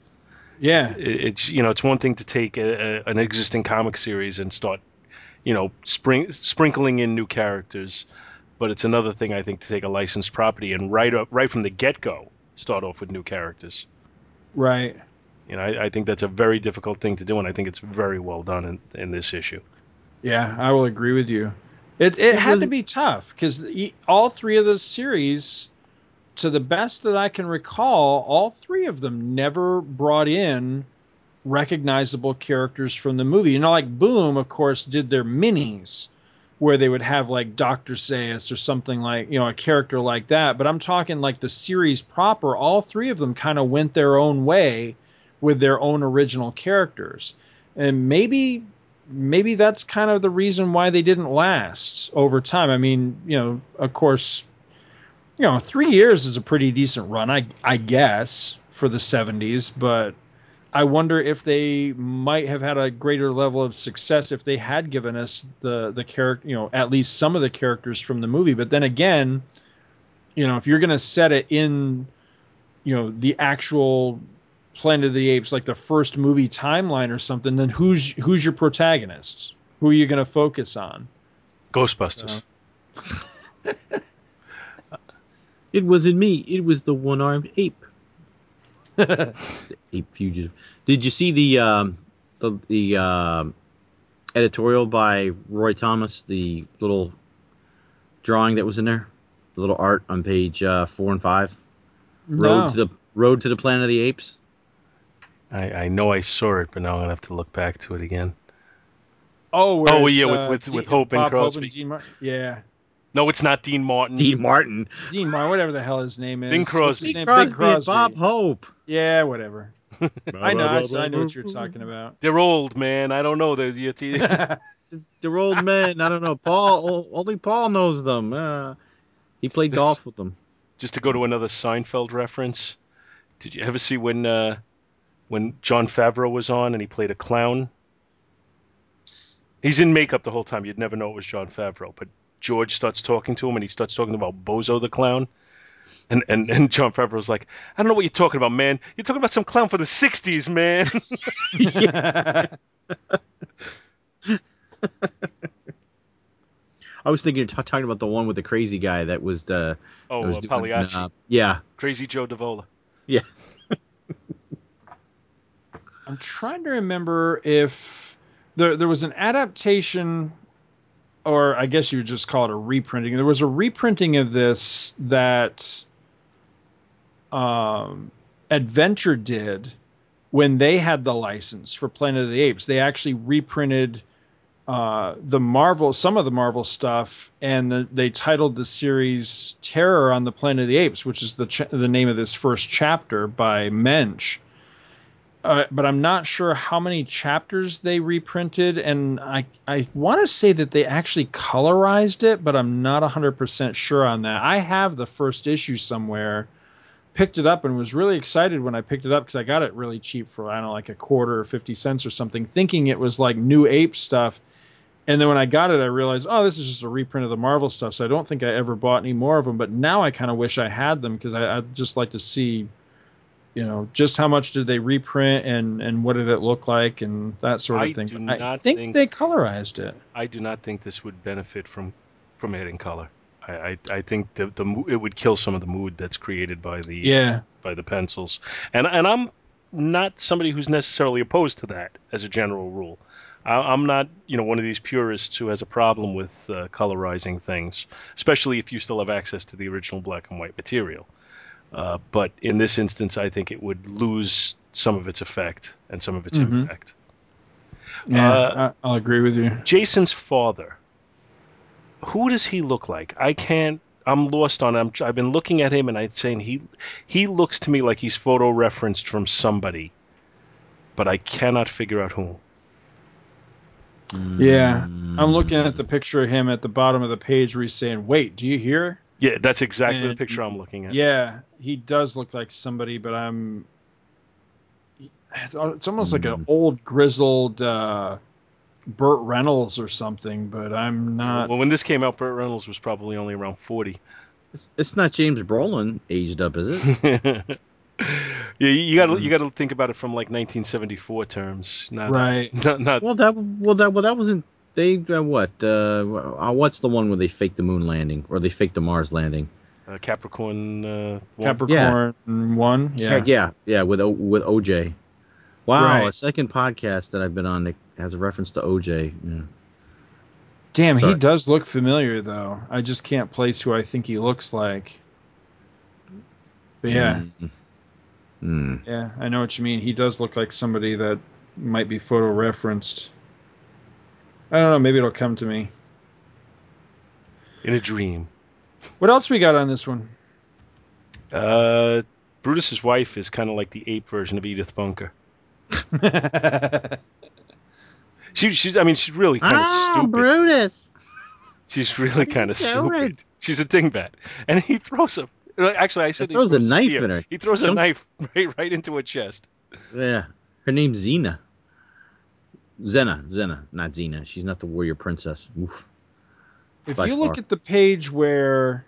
yeah It, it's you know it's one thing to take a, a, an existing comic series and start you know spring, sprinkling in new characters, but it's another thing I think to take a licensed property and right up right from the get go start off with new characters. right You know, I, I think that's a very difficult thing to do, and I think it's very well done in, in this issue. Yeah, I will agree with you. It it had to be tough because all three of those series, to the best that I can recall, all three of them never brought in recognizable characters from the movie. You know, like Boom, of course, did their minis, where they would have like Dr. Zaius or something like, you know, a character like that. But I'm talking like the series proper, all three of them kind of went their own way with their own original characters. And maybe maybe that's kind of the reason why they didn't last over time. I mean, you know, of course, you know, three years is a pretty decent run, I I guess, for the '70s. But I wonder if they might have had a greater level of success if they had given us the the character, you know, at least some of the characters from the movie. But then again, you know, if you're going to set it in, you know, the actual Planet of the Apes, like the first movie timeline or something, then who's who's your protagonists? Who are you going to focus on? Ghostbusters. Uh, [laughs] It wasn't me. It was the one-armed ape. The [laughs] ape fugitive. Did you see the um, the the um editorial by Roy Thomas? The little drawing that was in there, the little art on page uh, four and five. Road to the Road to the Planet of the Apes. I, I know I saw it, but now I'm gonna have to look back to it again. Oh, where Oh, yeah, with- uh, with- Dean- with Hope and Bob Crosby. Dean Martin. Yeah, No, it's not Dean Martin. Dean Martin, Dean Martin, whatever the hell his name is. Bing What's Crosby. his Bing name? Crosby, and Bob Hope. Yeah, whatever. [laughs] I know. I, I know what you're talking about. [laughs] They're old, man. I don't know. They're, you- you- [laughs] They're old men. I don't know. Paul, only Paul knows them. Uh, he played That's- golf with them. just to go to another Seinfeld reference. Did you ever see when uh, when Jon Favreau was on and he played a clown? He's in makeup the whole time. You'd never know it was Jon Favreau. But George starts talking to him and he starts talking about Bozo the clown. And, and, and Jon Favreau's like, I don't know what you're talking about, man. You're talking about some clown from the 60s, man. [laughs] I was thinking you're t- talking about the one with the crazy guy that was uh, oh, was uh, doing, Pagliacci. uh, yeah, Crazy Joe Davola. yeah. I'm trying to remember if there there was an adaptation, or I guess you would just call it a reprinting. There was a reprinting of this that um, Adventure did when they had the license for Planet of the Apes. They actually reprinted uh, the Marvel, some of the Marvel stuff, and the, they titled the series "Terror on the Planet of the Apes," which is the ch- the name of this first chapter by Moench. Uh, but I'm not sure how many chapters they reprinted, and I I want to say that they actually colorized it, but I'm not 100% sure on that. I have the first issue somewhere, picked it up, and was really excited when I picked it up because I got it really cheap for I don't know like a quarter or 50 cents or something, thinking it was like new ape stuff. And then when I got it, I realized, oh, this is just a reprint of the Marvel stuff. So I don't think I ever bought any more of them. But now I kind of wish I had them because I'd just like to see you know just how much did they reprint and and what did it look like and that sort of I thing do But i think, think- they colorized it I do not think this would benefit from from in color. I, I, I think the, the it would kill some of the mood that's created by the yeah by the pencils. And and I'm not somebody who's necessarily opposed to that as a general rule. I, I'm not you know one of these purists who has a problem with uh, colorizing things, especially if you still have access to the original black and white material. Uh, but in this instance, I think it would lose some of its effect and some of its Mhm. impact. yeah Uh, i'll agree with you Jason's father. Who does he look like? I can't. I'm lost on him. I've been looking at him and I'm saying he he looks to me like he's photo referenced from somebody, but I cannot figure out who. yeah i'm looking at the picture of him at the bottom of the page where he's saying wait do you hear Yeah, that's exactly the picture I'm looking at. yeah he does look like somebody but i'm it's almost like an Mm. old grizzled uh burt reynolds or something but i'm So, not well, when this came out, Burt Reynolds was probably only around forty. It's, it's not James Brolin aged up, is it? [laughs] yeah, you got to you got to think about it from like 1974 terms, not right [laughs] not, not well, that well that well that wasn't they uh, what uh, uh, what's the one where they faked the moon landing or they faked the Mars landing? uh, Capricorn. Uh, one. capricorn one yeah yeah, yeah, with O- with OJ. Wow, Right. a second podcast that I've been on that has a reference to OJ. Yeah. Damn, Sorry. he does look familiar though. I just can't place who I think he looks like. But yeah, Mm. Mm. yeah, I know what you mean. He does look like somebody that might be photo referenced. I don't know, maybe it'll come to me. in a dream. What else we got on this one? Uh, Brutus's wife is kind of like the ape version of Edith Bunker. [laughs] She, she's, I mean, she's really kind of ah, stupid. Brutus. [laughs] She's really kind of stupid. doing? She's a dingbat, and he throws a. Actually, I said He throws a knife spear. in her. He throws a knife [laughs] right, right into her chest. Yeah. Her name's Xena. Zena. Zena. Not Xena. She's not the warrior princess. Oof. If By you look at the page where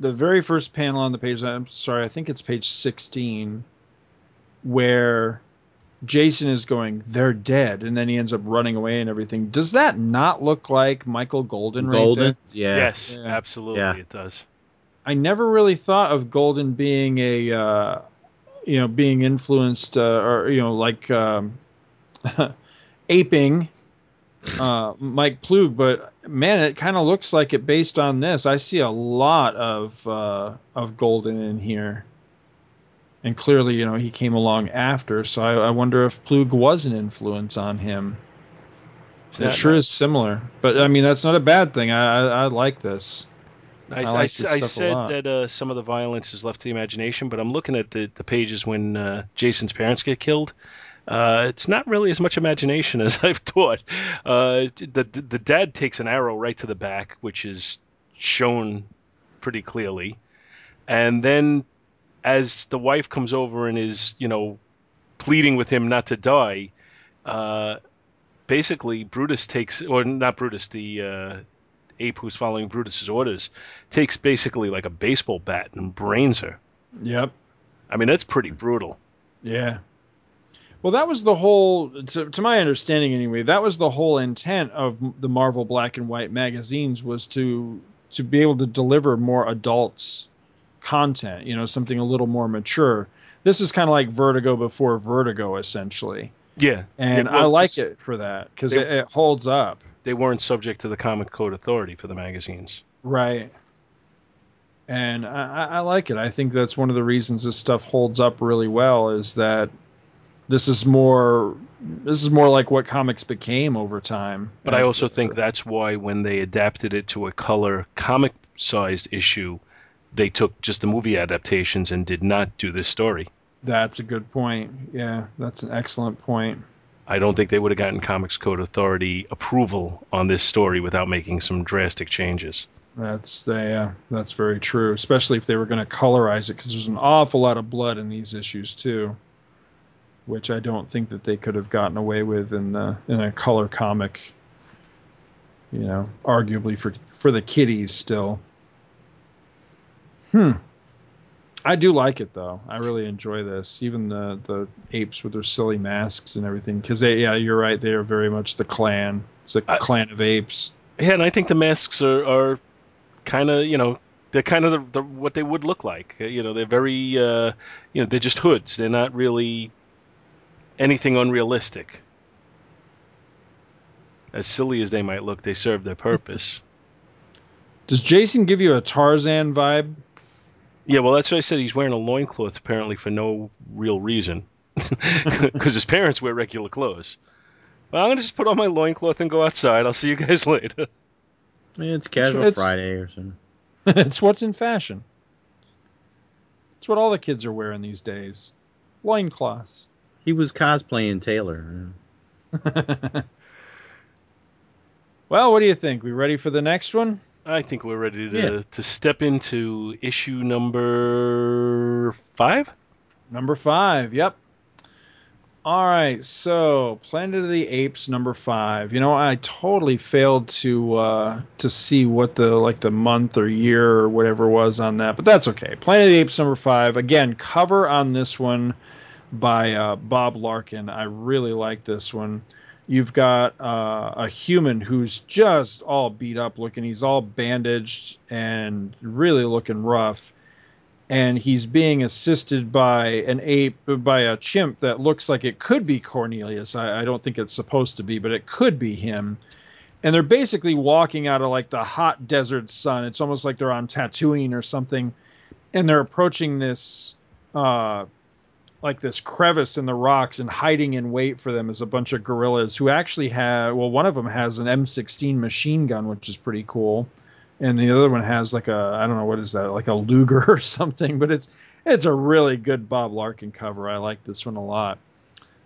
the very first panel on the page, I'm sorry, I think it's page 16, where Jason is going, they're dead, and then he ends up running away and everything. Does that not look like Michael Golden? right Golden. there? yeah. Yes, Yeah. absolutely, Yeah. it does. I never really thought of Golden being a, uh, you know, being influenced uh, or you know, like um, [laughs] aping uh, Mike Ploog, but man, it kind of looks like it based on this. I see a lot of uh, of Golden in here, and clearly, you know, he came along after. So I, I wonder if Ploog was an influence on him. It's It sure is similar, but I mean, that's not a bad thing. I I, I like this. I, I I, like this I said that uh, some of the violence is left to the imagination, but I'm looking at the, the pages when uh, Jason's parents get killed. Uh, it's not really as much imagination [laughs] as I've thought. Uh, the, the dad takes an arrow right to the back, which is shown pretty clearly, and then as the wife comes over and is you know pleading with him not to die, uh, basically Brutus takes or not Brutus the uh, ape who's following Brutus's orders takes basically like a baseball bat and brains her. Yep. I mean, that's pretty brutal. Yeah. Well, that was the whole, to, to my understanding anyway, that was the whole intent of the Marvel Black and White magazines was to to be able to deliver more adults content, you know, something a little more mature. This is kind of like Vertigo before Vertigo, essentially, Yeah, and I like it for that because it, it holds up. They weren't subject to the Comic Code Authority for the magazines. Right. And I, I I like it. I think that's one of the reasons this stuff holds up really well is that this is more this is more like what comics became over time. But I also the- think that's why when they adapted it to a color comic sized issue, they took just the movie adaptations and did not do this story. that's a good point. Yeah, that's an excellent point. I don't think they would have gotten Comics Code Authority approval on this story without making some drastic changes. That's the yeah, that's very true. Especially if they were going to colorize it, because there's an awful lot of blood in these issues too, which I don't think that they could have gotten away with in the in a color comic. You know, arguably for for the kiddies still. Hmm. I do like it though. I really enjoy this. Even the the apes with their silly masks and everything. Because they, yeah, you're right. They are very much the clan. It's a I- clan of apes. Yeah, and I think the masks are, are kind of, you know, they're kind of the, the, what they would look like. You know, they're very, uh, you know, they're just hoods. They're not really anything unrealistic. As silly as they might look, they serve their purpose. Does Jason give you a Tarzan vibe? yeah, well, that's what I said. He's wearing a loincloth apparently for no real reason. [laughs] Because his parents wear regular clothes. Well, I'm going to just put on my loincloth and go outside. I'll see you guys [laughs] later. Yeah, it's casual It's- Friday or something. [laughs] it's what's in fashion. It's what all the kids are wearing these days. Loincloths. He was cosplaying Taylor. [laughs] Well, what do you think? We ready for the next one? I think we're ready to, Yeah. to step into issue number five. Number five. Yep. All right. So, Planet of the Apes, number five. You know, I totally failed to uh, to see what the like the month or year or whatever was on that, but that's okay. Planet of the Apes, number five. Again, cover on this one by uh, Bob Larkin. I really like this one. You've got uh, a human who's just all beat up looking. He's all bandaged and really looking rough and he's being assisted by an ape by a chimp that looks like it could be Cornelius. I, I don't think it's supposed to be, but it could be him. And they're basically walking out of like the hot desert sun. It's almost like they're on Tatooine or something, and they're approaching this uh, like this crevice in the rocks and hiding in wait for them is a bunch of gorillas who actually have well one of them has an M16 machine gun which is pretty cool and the other one has like a I don't know what is that like a Luger [laughs] or something, but it's it's a really good Bob Larkin cover. I like this one a lot.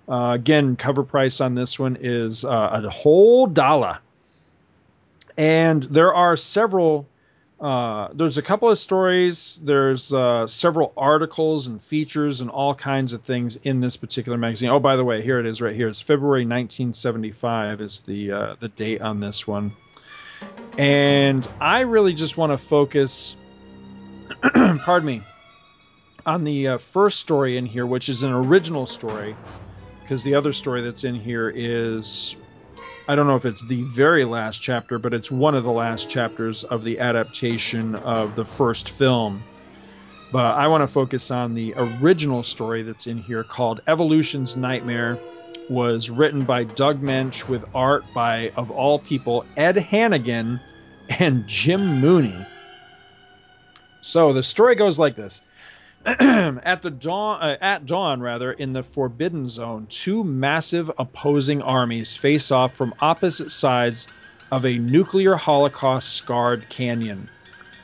Uh, again, cover price on this one is uh, a whole dollar, and there are several. Uh, there's a couple of stories. There's uh, several articles and features and all kinds of things in this particular magazine. Oh, by the way, here it is right here. It's February 1975 is the uh, the date on this one. And I really just want to focus, [clears throat] pardon me, on the uh, first story in here, which is an original story, because the other story that's in here is, I don't know if it's the very last chapter, but it's one of the last chapters of the adaptation of the first film. But I want to focus on the original story that's in here called Evolution's Nightmare was written by Doug Moench with art by, of all people, Ed Hannigan and Jim Mooney. So the story goes like this. [clears throat] at the dawn, uh, at dawn, rather, in the Forbidden Zone, two massive opposing armies face off from opposite sides of a nuclear holocaust scarred canyon.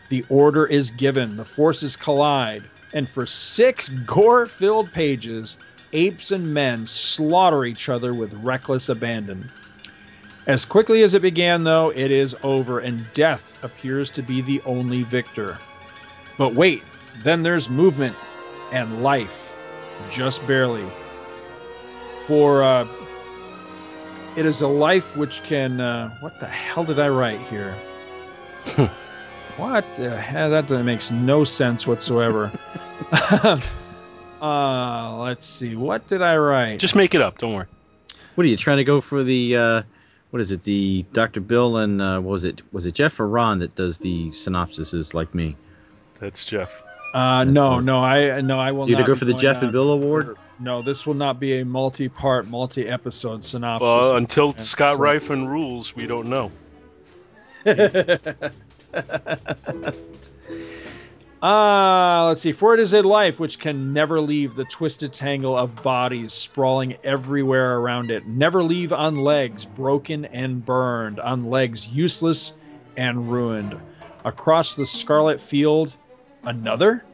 The order is given, the forces collide, and for six gore filled pages, apes and men slaughter each other with reckless abandon. As quickly as it began, though, it is over, and death appears to be the only victor. But wait, then there's movement and life, just barely. For uh, it is a life which can. Uh, what the hell did I write here? [laughs] what the hell? That makes no sense whatsoever. [laughs] Uh, let's see. What did I write? Just make it up. Don't worry. What are you trying to go for the? Uh, what is it? The Dr. Bill and uh, what was it? Was it Jeff or Ron that does the synopsises like me? That's Jeff. Uh, no, no, I no, I will. You not to go for the Jeff and Bill award? No, this will not be a multi-part, multi-episode synopsis. Well, until And Scott so- Rifen rules, we don't know. Ah, [laughs] let's see. For it is a life which can never leave the twisted tangle of bodies sprawling everywhere around it. Never leave on legs broken and burned, on legs useless and ruined. Across the scarlet field, another?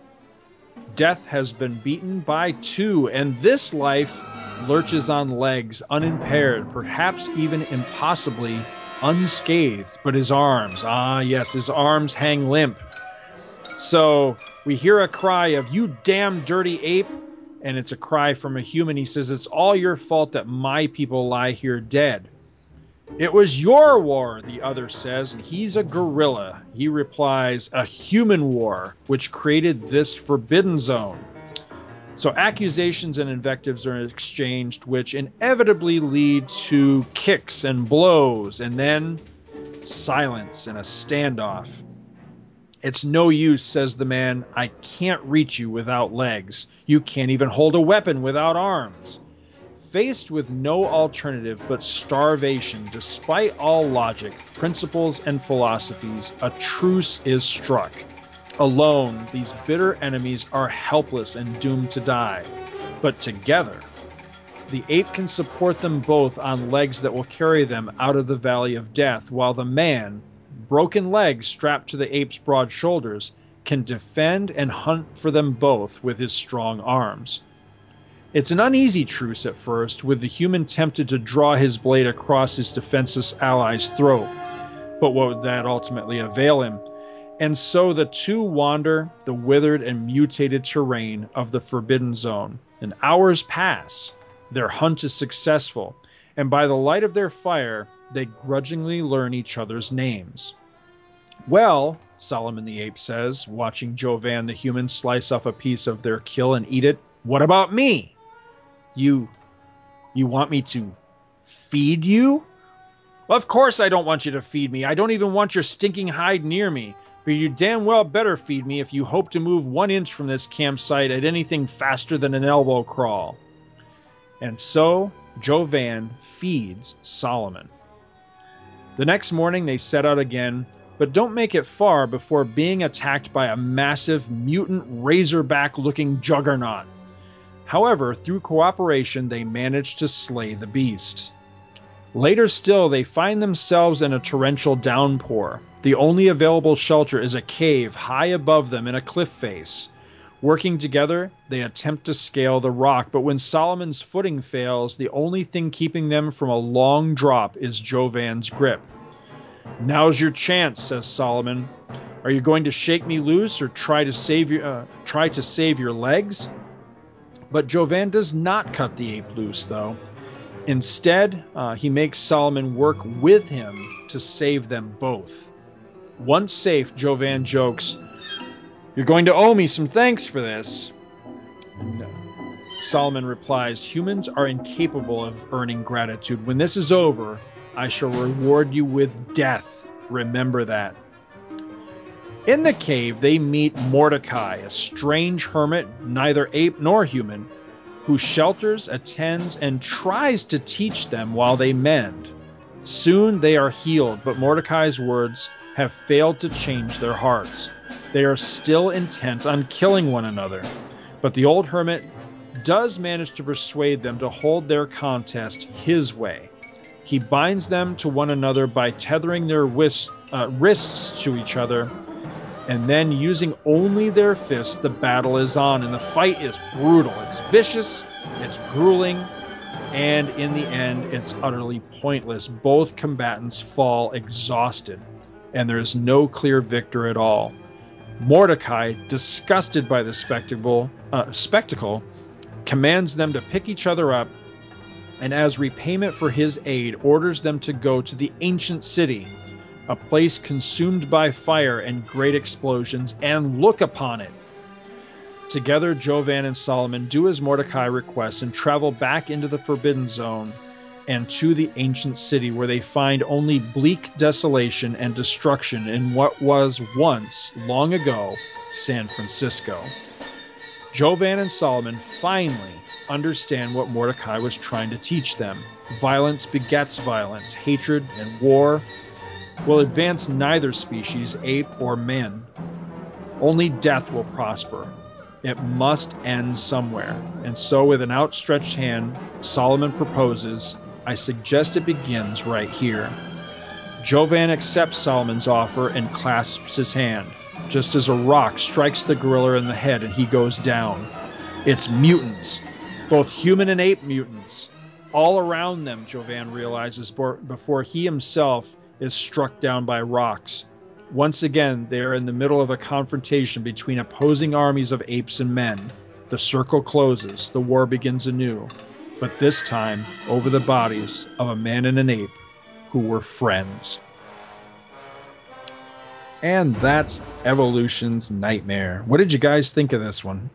Death has been beaten by two, and this life lurches on legs, unimpaired, perhaps even impossibly unscathed. But his arms, ah, yes, his arms hang limp. So we hear a cry of, You damn dirty ape! And it's a cry from a human. He says, It's all your fault that my people lie here dead. It was your war, the other says, and he's a gorilla. He replies, A human war, which created this forbidden zone. So accusations and invectives are exchanged, which inevitably lead to kicks and blows, and then silence and a standoff. It's no use, says the man. I can't reach you without legs. You can't even hold a weapon without arms. Faced with no alternative but starvation, despite all logic, principles, and philosophies, a truce is struck. Alone, these bitter enemies are helpless and doomed to die. But together, the ape can support them both on legs that will carry them out of the valley of death, while the man, broken legs strapped to the ape's broad shoulders, can defend and hunt for them both with his strong arms. It's an uneasy truce at first, with the human tempted to draw his blade across his defenseless ally's throat. But what would that ultimately avail him? And so the two wander the withered and mutated terrain of the Forbidden Zone, and hours pass. Their hunt is successful, and by the light of their fire, they grudgingly learn each other's names. Well, Solomon the ape says, watching Jovan the human slice off a piece of their kill and eat it, what about me? You you want me to feed you? Well, of course I don't want you to feed me. I don't even want your stinking hide near me. But you damn well better feed me if you hope to move one inch from this campsite at anything faster than an elbow crawl. And so Jovan feeds Solomon. The next morning they set out again, but don't make it far before being attacked by a massive mutant razorback looking juggernaut. However, through cooperation, they manage to slay the beast. Later still, they find themselves in a torrential downpour. The only available shelter is a cave high above them in a cliff face. Working together, they attempt to scale the rock, but when Solomon's footing fails, the only thing keeping them from a long drop is Jovan's grip. Now's your chance, says Solomon. Are you going to shake me loose or try to save your uh, try to save your legs? But Jovan does not cut the ape loose, though. Instead, uh, he makes Solomon work with him to save them both. Once safe, Jovan jokes, You're going to owe me some thanks for this. And, uh, Solomon replies, Humans are incapable of earning gratitude. When this is over, I shall reward you with death. Remember that. In the cave, they meet Mordecai, a strange hermit, neither ape nor human, who shelters, attends, and tries to teach them while they mend. Soon they are healed, but Mordecai's words have failed to change their hearts. They are still intent on killing one another. But the old hermit does manage to persuade them to hold their contest his way. He binds them to one another by tethering their uh, wrists to each other, and then using only their fists, the battle is on, and the fight is brutal. It's vicious, it's grueling, and in the end, it's utterly pointless. Both combatants fall exhausted, and there is no clear victor at all. Mordecai, disgusted by the spectacle, uh, spectacle, commands them to pick each other up, and as repayment for his aid, orders them to go to the ancient city, a place consumed by fire and great explosions, and look upon it. Together, Jovan and Solomon do as Mordecai requests and travel back into the Forbidden Zone and to the ancient city, where they find only bleak desolation and destruction in what was once, long ago, San Francisco. Jovan and Solomon finally understand what Mordecai was trying to teach them. Violence begets violence, hatred and war will advance neither species, ape or man. Only death will prosper. It must end somewhere. And so, with an outstretched hand, Solomon proposes I suggest it begins right here. Jovan accepts Solomon's offer and clasps his hand, just as a rock strikes the gorilla in the head and he goes down. It's mutants, both human and ape mutants. All around them, Jovan realizes before he himself is struck down by rocks. Once again, they are in the middle of a confrontation between opposing armies of apes and men. The circle closes, the war begins anew, but this time over the bodies of a man and an ape who were friends. And that's Evolution's Nightmare. What did you guys think of this one?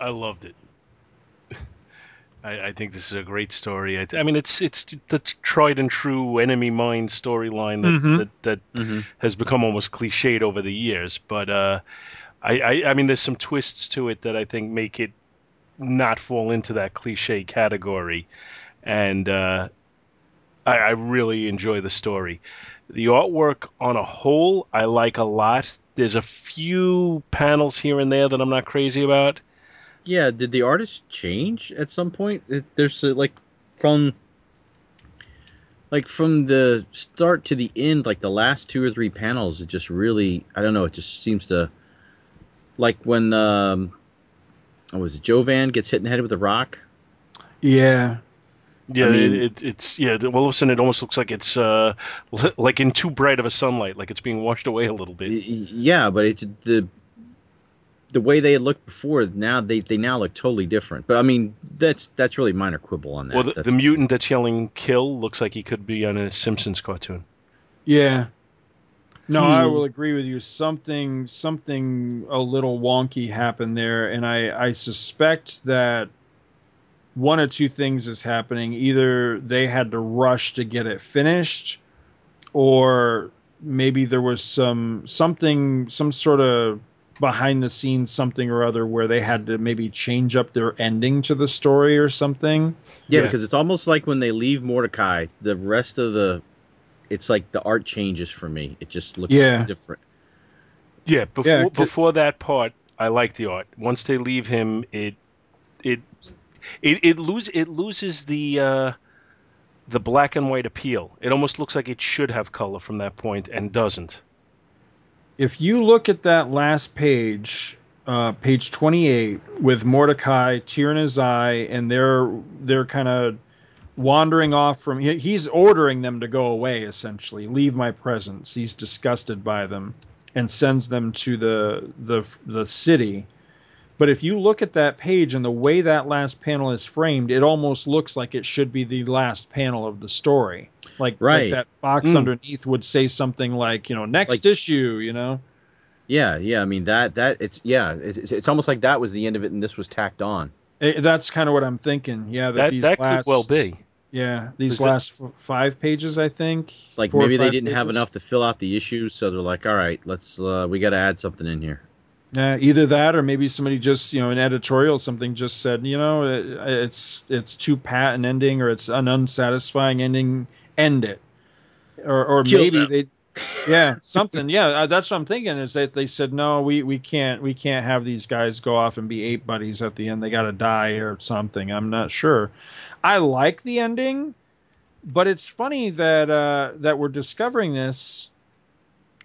I loved it. I, I, think this is a great story. I, I, mean, it's it's the tried and true enemy mine storyline that mm-hmm. that, that mm-hmm. has become almost cliched over the years. But uh, I, I, I mean, there's some twists to it that I think make it not fall into that cliche category, and uh, I, I really enjoy the story. The artwork on a whole, I like a lot. There's a few panels here and there that I'm not crazy about yeah, did the artist change at some point? It, there's a, like from like from the start to the end, like the last two or three panels, it just really I don't know. It just seems to like when um, oh, was it Jovan gets hit in the head with a rock? Yeah. Yeah, I mean, it, it, it's yeah. All of a sudden, it almost looks like it's uh, like in too bright of a sunlight, like it's being washed away a little bit. Yeah, but it the the way they had looked before, now they, they now look totally different. But I mean, that's that's really minor quibble on that. Well, the, the mutant that's yelling "kill" looks like he could be on a Simpsons cartoon. Yeah. No, I hmm. will agree with you. Something something a little wonky happened there, and I I suspect that one or two things is happening. Either they had to rush to get it finished, or maybe there was some something some sort of behind the scenes something or other where they had to maybe change up their ending to the story or something. Yeah, yeah, because it's almost like when they leave Mordecai, the rest of the it's like the art changes for me. It just looks yeah. different. Yeah, before yeah, before that part, I like the art. Once they leave him, it it it it lose it loses the uh the black and white appeal. It almost looks like it should have color from that point and doesn't. If you look at that last page, uh, page 28, with Mordecai, tear in his eye, and they're they're kind of wandering off from. He's ordering them to go away, essentially, leave my presence. He's disgusted by them, and sends them to the the the city. But if you look at that page and the way that last panel is framed, it almost looks like it should be the last panel of the story. Like, like Right. that box Mm. underneath would say something like, you know, next Like- issue, you know? Yeah, yeah. I mean that that it's yeah. It's, it's- it's almost like that was the end of it, and this was tacked on. Eh, that's kind of what I'm thinking. Yeah, that, That these that last, could well be. Yeah, these Is that- last f- five pages, I think. Like maybe they didn't have enough to fill out the issues, so they're like, all right, let's uh, we got to add something in here. Yeah, either that or maybe somebody just, you know, an editorial something just said, you know, it, it's it's too pat an ending or it's an unsatisfying ending. End it, or or Kill maybe them. they, yeah, something. Yeah, uh, that's what I'm thinking. Is that they said no, we we can't we can't have these guys go off and be ape buddies at the end. They got to die or something. I'm not sure. I like the ending, but it's funny that uh, that we're discovering this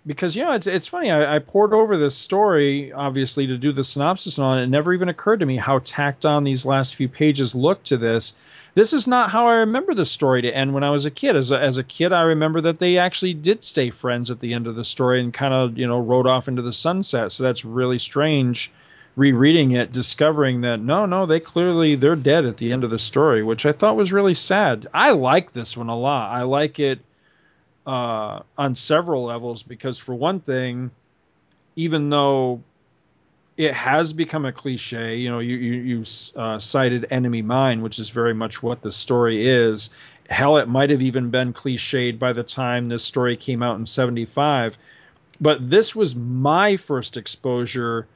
because you know it's it's funny. I, I poured over this story obviously to do the synopsis on it. It never even occurred to me how tacked on these last few pages look to this. This is not how I remember the story to end when I was a kid. As a, as a kid, I remember that they actually did stay friends at the end of the story and kind of you know rode off into the sunset. So that's really strange. Rereading it, discovering that no, no, they clearly they're dead at the end of the story, which I thought was really sad. I like this one a lot. I like it uh, on several levels because, for one thing, even though it has become a cliche, you know, you you, you uh, cited "Enemy Mine," which is very much what the story is. Hell, it might have even been cliched by the time this story came out in '75. But this was my first exposure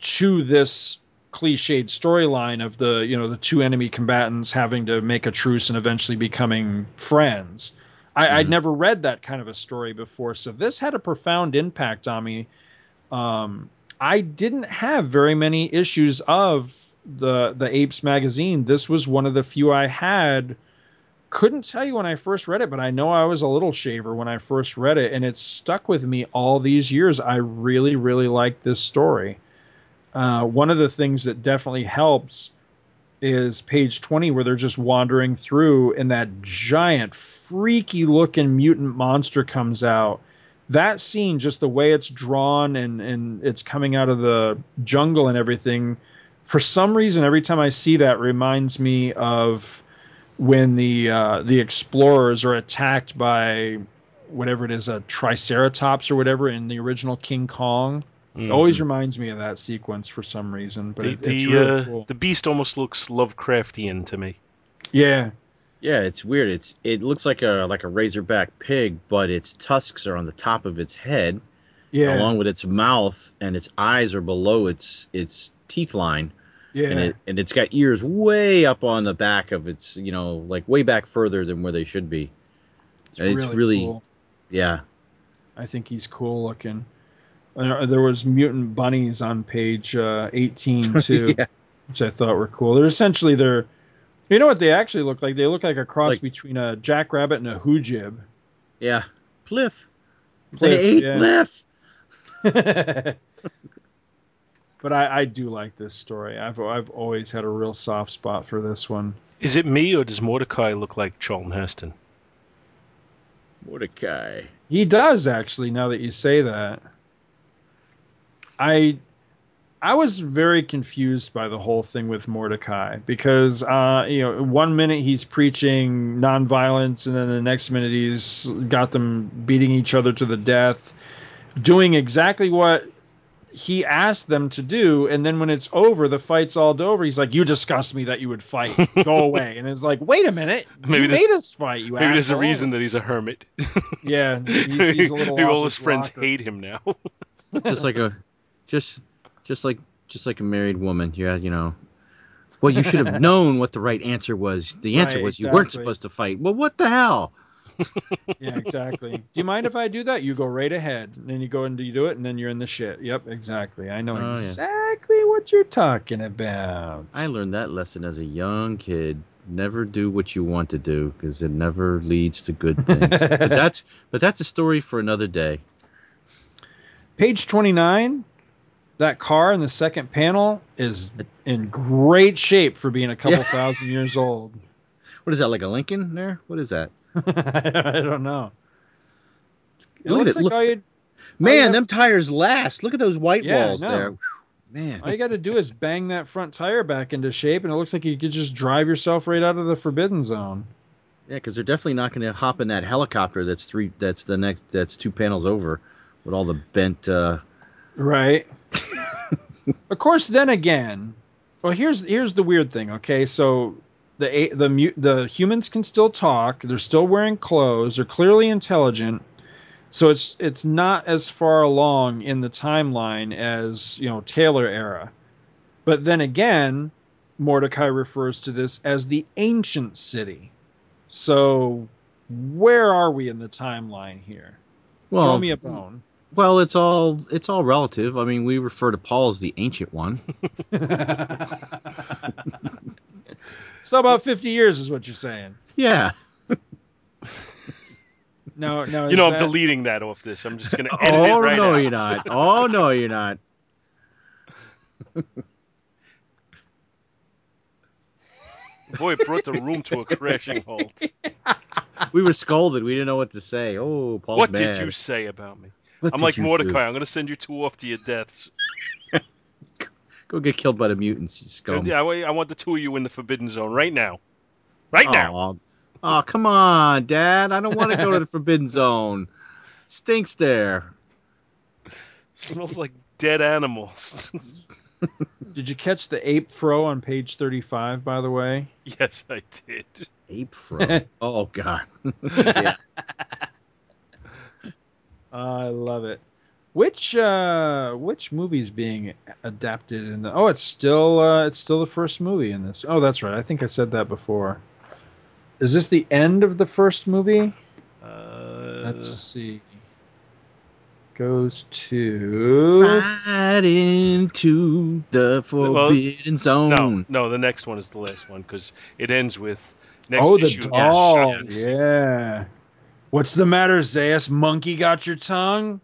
to this cliched storyline of the you know the two enemy combatants having to make a truce and eventually becoming friends. I, I'd Mhm. never read that kind of a story before, so this had a profound impact on me. Um, I didn't have very many issues of the the Apes magazine. This was one of the few I had. Couldn't tell you when I first read it, but I know I was a little shaver when I first read it, and it's stuck with me all these years. I really, really like this story. Uh, one of the things that definitely helps is page 20 where they're just wandering through and that giant freaky looking mutant monster comes out. That scene just the way it's drawn and and it's coming out of the jungle and everything for some reason every time i see that reminds me of when the uh, the explorers are attacked by whatever it is a triceratops or whatever in the original king kong. It always reminds me of that sequence for some reason but the it, it's the, really uh, cool. the beast almost looks Lovecraftian to me. yeah Yeah, it's weird. It's it looks like a like a razorback pig, but its tusks are on the top of its head, yeah along with its mouth, and its eyes are below its its teeth line, yeah and it and it's got ears way up on the back of its, you know, like way back further than where they should be. it's really- cool. Yeah, I think he's cool looking. Uh, there was mutant bunnies on page uh, 18 [laughs] too, Yeah. which I thought were cool. They're essentially they're, you know what they actually look like? They look like a cross Like- between a jackrabbit and a hoojib. yeah. Pliff. Pliff, they ate yeah. Pliff. [laughs] [laughs] but I, I do like this story. I've I've always had a real soft spot for this one. Is it me or does Mordecai look like Charlton Heston? Mordecai. He does actually. Now that you say that, I I was very confused by the whole thing with Mordecai because uh, you know one minute he's preaching nonviolence and then the next minute he's got them beating each other to the death, doing exactly what he asked them to do, and then when it's over, the fight's all over. He's like, "You disgust me that you would fight. [laughs] Go away." And it's like, "Wait a minute, Maybe you this- made us fight. You Maybe there's a reason that he's a hermit. Yeah, he's, he's a [laughs] little. Maybe all his friends rocker. hate him now. just like a just just like just like a married woman yeah you know well you should have [laughs] known what the right answer was the answer Right, was you weren't supposed to fight well what the hell [laughs] Yeah, exactly. do you mind if I do that? You go right ahead, and then you go and you do it, and then you're in the shit. Yep, exactly. I know Oh, yeah. exactly what you're talking about. i learned that lesson as a young kid Never do what you want to do because it never leads to good [laughs] things. but that's but that's a story for another day. Page 29, that car in the second panel is in great shape for being a couple Yeah. thousand years old. [laughs] What is that like a Lincoln there? What is that? [laughs] I don't know. It Look at looks it, like look- Man, have- them tires last. Look at those white Yeah, walls there. Man, all you got to do is bang that front tire back into shape, and it looks like you could just drive yourself right out of the forbidden zone. yeah, because they're definitely not going to hop in that helicopter. That's three. That's the next. That's two panels over, with all the bent. uh Right. Of course, then again, well, here's here's the weird thing. Okay, so the the the humans can still talk. They're still wearing clothes. They're clearly intelligent. So it's it's not as far along in the timeline as you know Taylor era. But then again, Mordecai refers to this as the ancient city. So where are we in the timeline here? Well, Throw me a bone. Well, it's all it's all relative. I mean, we refer to Paul as the ancient one. [laughs] [laughs] so about 50 years is what you're saying. Yeah. No, no. You know, I'm deleting that off this. I'm just going [laughs] to oh, edit Oh it right no, out. you're not. Oh no, you're not. Boy, it brought the room to a crashing halt. We were scolded. We didn't know what to say. Oh, Paul's what mad. did you say about me? What I'm like Mordecai. do? I'm going to send you two off to your deaths. [laughs] Go get killed by the mutants, you scum. Yeah, I, I want the two of you in the Forbidden Zone right now. Right now. Oh, come on, Dad. I don't want to go to the [laughs] Forbidden Zone. It stinks there. smells like dead animals. [laughs] Did you catch the ape fro on page 35, by the way? yes, I did. Ape fro. oh God. yeah. I love it. Which uh which movie's being adapted in the Oh, it's still uh it's still the first movie in this. Oh, that's right. I think I said that before. Is this the end of the first movie? Uh, Let's see. Goes to Right into the Forbidden Zone. no, no, the next one is the last one because it ends with next Oh, the issue. doll. Yeah. What's the matter, Zaius? Monkey got your tongue?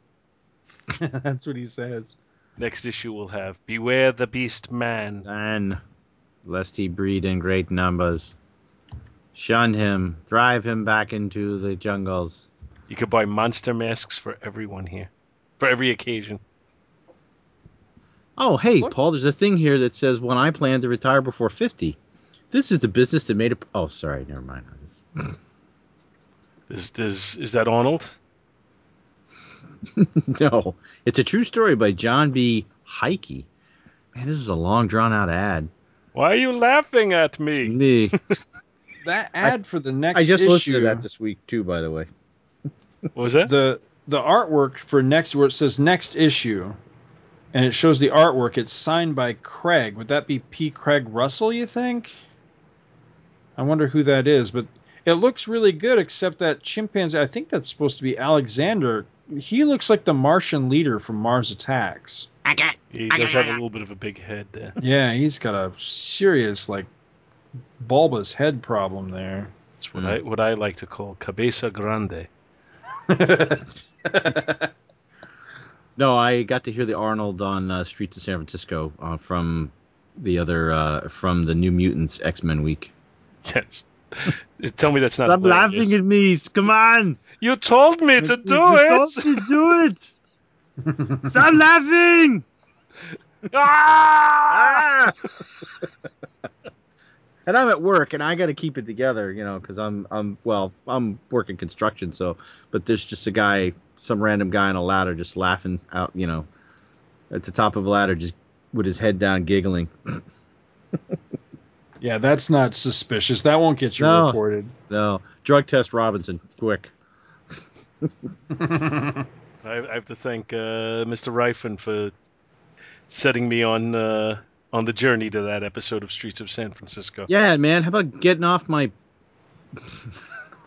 [laughs] That's what he says. Next issue we'll have Beware the Beast Man. And lest he breed in great numbers. Shun him. Drive him back into the jungles. You could buy monster masks for everyone here, for every occasion. Oh, hey, What? Paul, there's a thing here that says when I plan to retire before 50. This is the business that made it. Oh, sorry, never mind. Is, is, is that Arnold? [laughs] no, it's a true story by John B. Heike. Man, this is a long, drawn out ad. Why are you laughing at me? Nee. [laughs] That ad for the next issue. I just issue. listened to that this week, too, by the way. What was that? the the artwork for next where it says next issue and it shows the artwork it's signed by craig would that be p craig russell you think i wonder who that is but it looks really good except that chimpanzee i think that's supposed to be alexander he looks like the martian leader from mars attacks He does have a little bit of a big head there. yeah he's got a serious like bulbous head problem there That's what I what I like to call cabeza grande. [laughs] No, I got to hear the Arnold on uh, Streets of San Francisco uh, from the other, uh, from the New Mutants X Men week. Yes. [laughs] Tell me that's not. Stop hilarious. laughing at me. Come on. You told me to do it. You it. told me to do it. Stop laughing. [laughs] Ah! and I'm at work, and I got to keep it together, you know, because I'm, I'm, well, I'm working construction, so, but there's just a guy, some random guy on a ladder, just laughing out, you know, at the top of a ladder, just with his head down, giggling. [laughs] yeah that's not suspicious that won't get you No. reported No, drug test Robinson, quick. [laughs] I, I have to thank uh, Mr. Ryfen for setting me on uh, on the journey to that episode of Streets of San Francisco. Yeah, man, how about getting off my [laughs]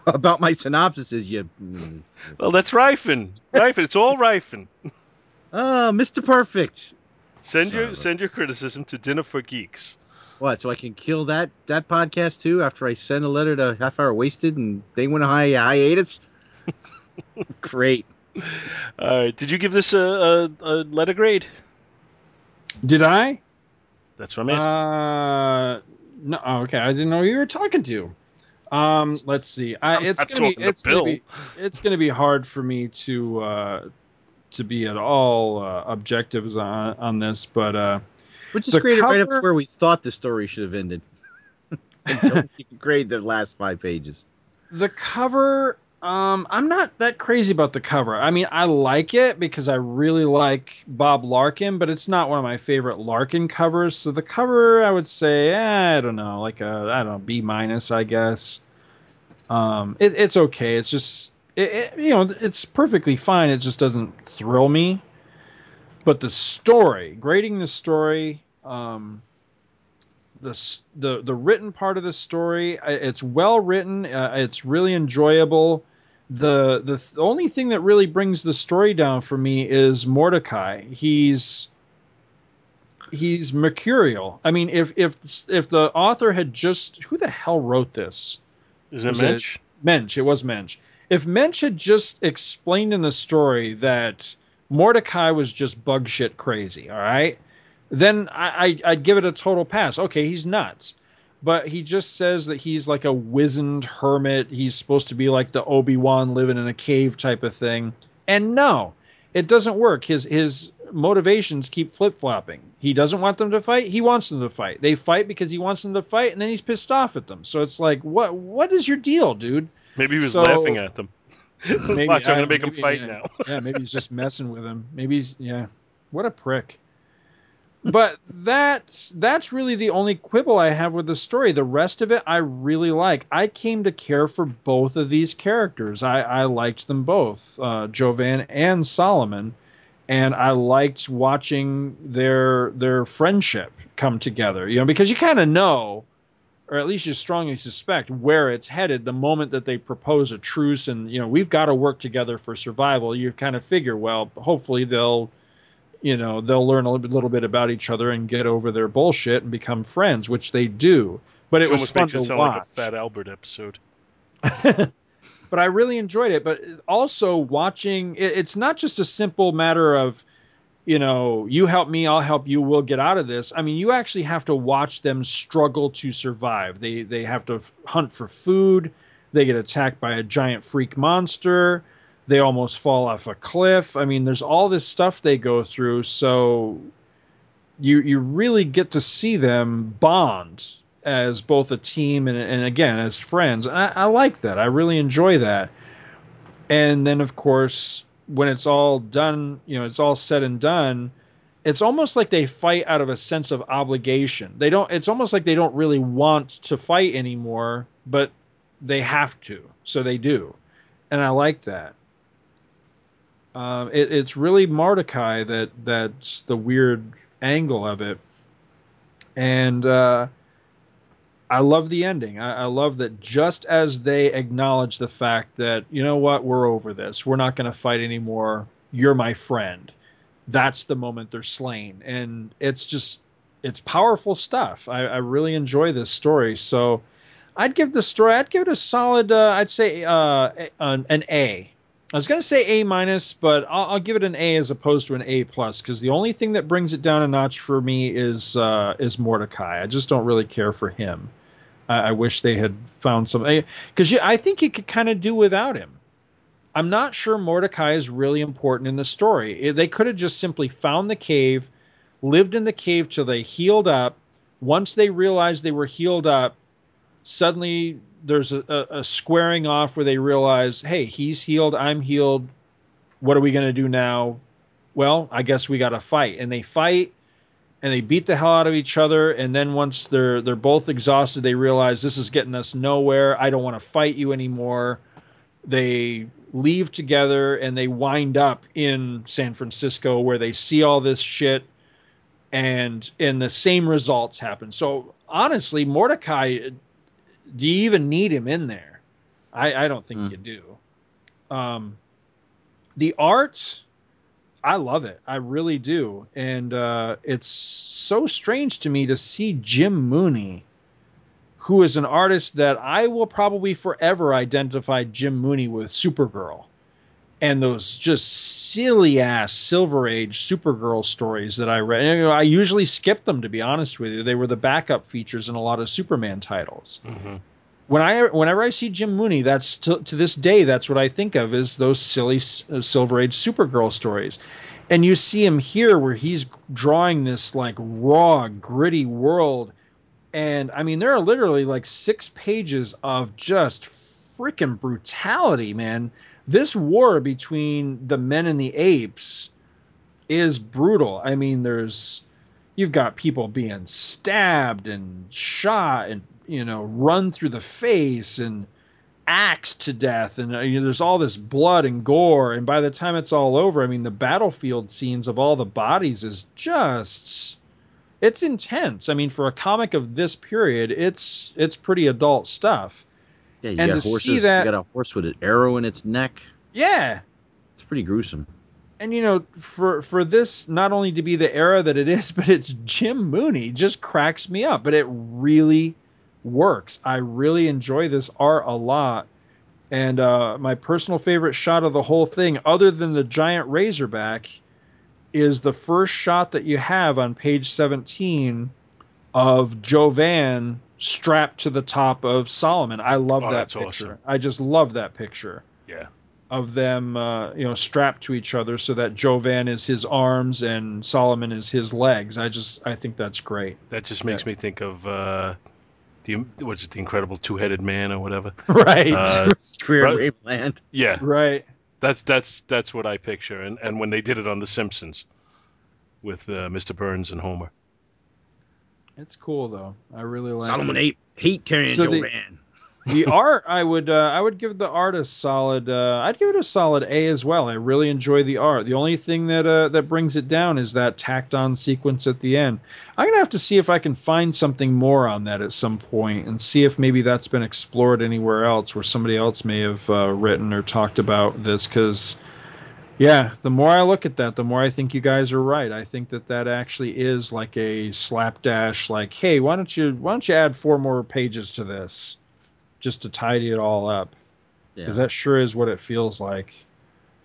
about my synopsises? You, [laughs] Well, that's Ryfen. Ryfen. It's all Ryfen. oh, Mister Perfect. Send Son your send your criticism to Dinner for Geeks. What? So I can kill that that podcast too after I send a letter to Half Hour Wasted and they went a hi- hiatus. [laughs] Great. All right. Did you give this a, a, a letter grade? Did I? That's what I'm asking. Uh, no. oh, Okay, I didn't know who you were talking to. Um, let's see. I, I'm it's not gonna be to it's gonna be [laughs] it's gonna be hard for me to uh, to be at all uh, objectives on on this, but uh, Which is great right up to where we thought the story should have ended. [laughs] and don't [laughs] grade the last five pages. the cover um i'm not that crazy about the cover. I mean i like it because i really like bob larkin but it's not one of my favorite larkin covers. So the cover i would say eh, i don't know like a i don't know b minus i guess. Um it, it's okay. It's just it, it, you know it's perfectly fine. It just doesn't thrill me but the story grading the story um the the the written part of the story it's well written uh, it's really enjoyable. The the th- only thing that really brings the story down for me is Mordecai. He's he's mercurial. I mean if if if the author had just who the hell wrote this? It was it- Moench? Moench, it was Moench. If Moench had just explained in the story that Mordecai was just bug shit crazy, all right, then I, I, I'd give it a total pass. Okay, he's nuts. But he just says that he's like a wizened hermit. He's supposed to be like the Obi Wan living in a cave type of thing. And no, it doesn't work. His his motivations keep flip flopping. He doesn't want them to fight. He wants them to fight. They fight because he wants them to fight, and then he's pissed off at them. So it's like, what what is your deal, dude? Maybe he was So- laughing at them. [laughs] Maybe- Watch, I'm to make him fight yeah. now. yeah, maybe he's just [laughs] messing with him. Maybe he's yeah. What a prick. But that's that's really the only quibble I have with the story. The rest of it I really like. I came to care for both of these characters. I, I liked them both, uh, Jovan and Solomon, and I liked watching their their friendship come together. You know, because you kind of know, or at least you strongly suspect where it's headed the moment that they propose a truce and you know we've got to work together for survival. You kind of figure, well, hopefully they'll you know they'll learn a little bit, about each other and get over their bullshit and become friends, which they do. But it was fun makes to it sound watch. like a Fat Albert episode. [laughs] but I really enjoyed it. But also watching, it, it's not just a simple matter of, you know, you help me, I'll help you, we'll get out of this. I mean, you actually have to watch them struggle to survive. They they have to hunt for food. They get attacked by a giant freak monster. They almost fall off a cliff. I mean, there's all this stuff they go through. So you you really get to see them bond as both a team and, and again as friends. And I, I like that. I really enjoy that. And then of course, when it's all done, you know, it's all said and done. It's almost like they fight out of a sense of obligation. They don't. It's almost like they don't really want to fight anymore, but they have to, so they do, and I like that. Um, it, it's really Mordecai that that's the weird angle of it, and uh, I love the ending. I, I love that just as they acknowledge the fact that you know what, we're over this. We're not going to fight anymore. You're my friend. That's the moment they're slain, and it's just it's powerful stuff. I, I really enjoy this story. So I'd give the story. I'd give it a solid. Uh, I'd say uh, an, A. I was going to say A minus, but I'll, I'll give it an A as opposed to an A plus because the only thing that brings it down a notch for me is uh, is Mordecai. I just don't really care for him. I, I wish they had found something because I think you could kind of do without him. I'm not sure Mordecai is really important in the story. They could have just simply found the cave, lived in the cave till they healed up. Once they realized they were healed up, suddenly there's a, a, a squaring off where they realize, hey, he's healed, I'm healed. What are we going to do now? Well, I guess we got to fight. And they fight and they beat the hell out of each other. And then once they're they're both exhausted, they realize this is getting us nowhere. I don't want to fight you anymore. They leave together and they wind up in San Francisco where they see all this shit and and the same results happen. So honestly, Mordecai do you even need him in there? I, I don't think Hmm. you do. Um, the art, I love it. I really do. And uh, it's so strange to me to see Jim Mooney, who is an artist that I will probably forever identify Jim Mooney with Supergirl and those just silly ass Silver Age Supergirl stories that I read. I usually skip them to be honest with you. They were the backup features in a lot of Superman titles. Mm-hmm. When I whenever I see Jim Mooney, that's to, to this day that's what I think of is those silly uh, Silver Age Supergirl stories. And you see him here where he's drawing this like raw, gritty world. And I mean, there are literally like six pages of just freaking brutality, man this war between the men and the apes is brutal. I mean, there's you've got people being stabbed and shot and you know run through the face and axed to death and uh, you know, there's all this blood and gore and by the time it's all over i mean the battlefield scenes of all the bodies is just it's intense i mean for a comic of this period it's it's pretty adult stuff Yeah, you And got to horses. see that- You got a horse with an arrow in its neck. yeah It's pretty gruesome. and you know for for this not only to be the era that it is [laughs] but it's jim mooney just cracks me up but it really works i really enjoy this art a lot and uh, my personal favorite shot of the whole thing other than the giant razorback is the first shot that you have on page 17 of jovan strapped to the top of solomon i love Oh, that picture awesome. i just love that picture Yeah. of them, uh, you know, strapped to each other, so that Jovan is his arms and Solomon is his legs. I just, I think that's great. That just makes me think of uh, the what's it, the Incredible Two-Headed Man or whatever. [laughs] Right, Uh, [laughs] Career bro- Rape Land. yeah, right. that's that's that's what I picture. And and when they did it on The Simpsons with uh, Mr. Burns and Homer. It's cool though. I really like Solomon it. Ape hate carrying So Joe the- Van. The [laughs] art. I would, uh, I would give the art a solid. Uh, I'd give it a solid A as well. I really enjoy the art. The only thing that uh, that brings it down is that tacked on sequence at the end. I'm gonna have to see if I can find something more on that at some point and see if maybe that's been explored anywhere else where somebody else may have uh, written or talked about this. Because, yeah, the more I look at that, the more I think you guys are right. I think that that actually is like a slapdash. Like, hey, why don't you why don't you add four more pages to this? Just to tidy it all up Yeah. because that sure is what it feels like.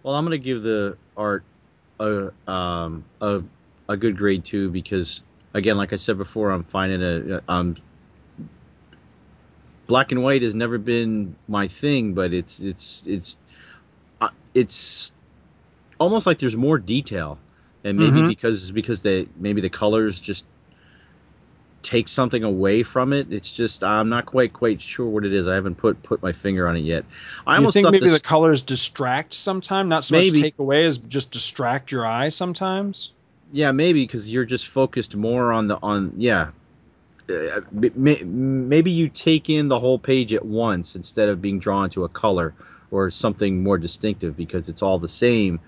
Well, I'm gonna give the art a um a a good grade too because again, like I said before, I'm finding a um black and white has never been my thing, but it's it's it's uh, it's almost like there's more detail, and maybe Mhm. because because they maybe the colors just take something away from it. It's just I'm not quite quite sure what it is. I haven't put put my finger on it yet. I you almost think maybe this- the colors distract sometime, not so Maybe. much take away as just distract your eye sometimes. yeah maybe because you're just focused more on the on yeah Uh, maybe you take in the whole page at once instead of being drawn to a color or something more distinctive because it's all the same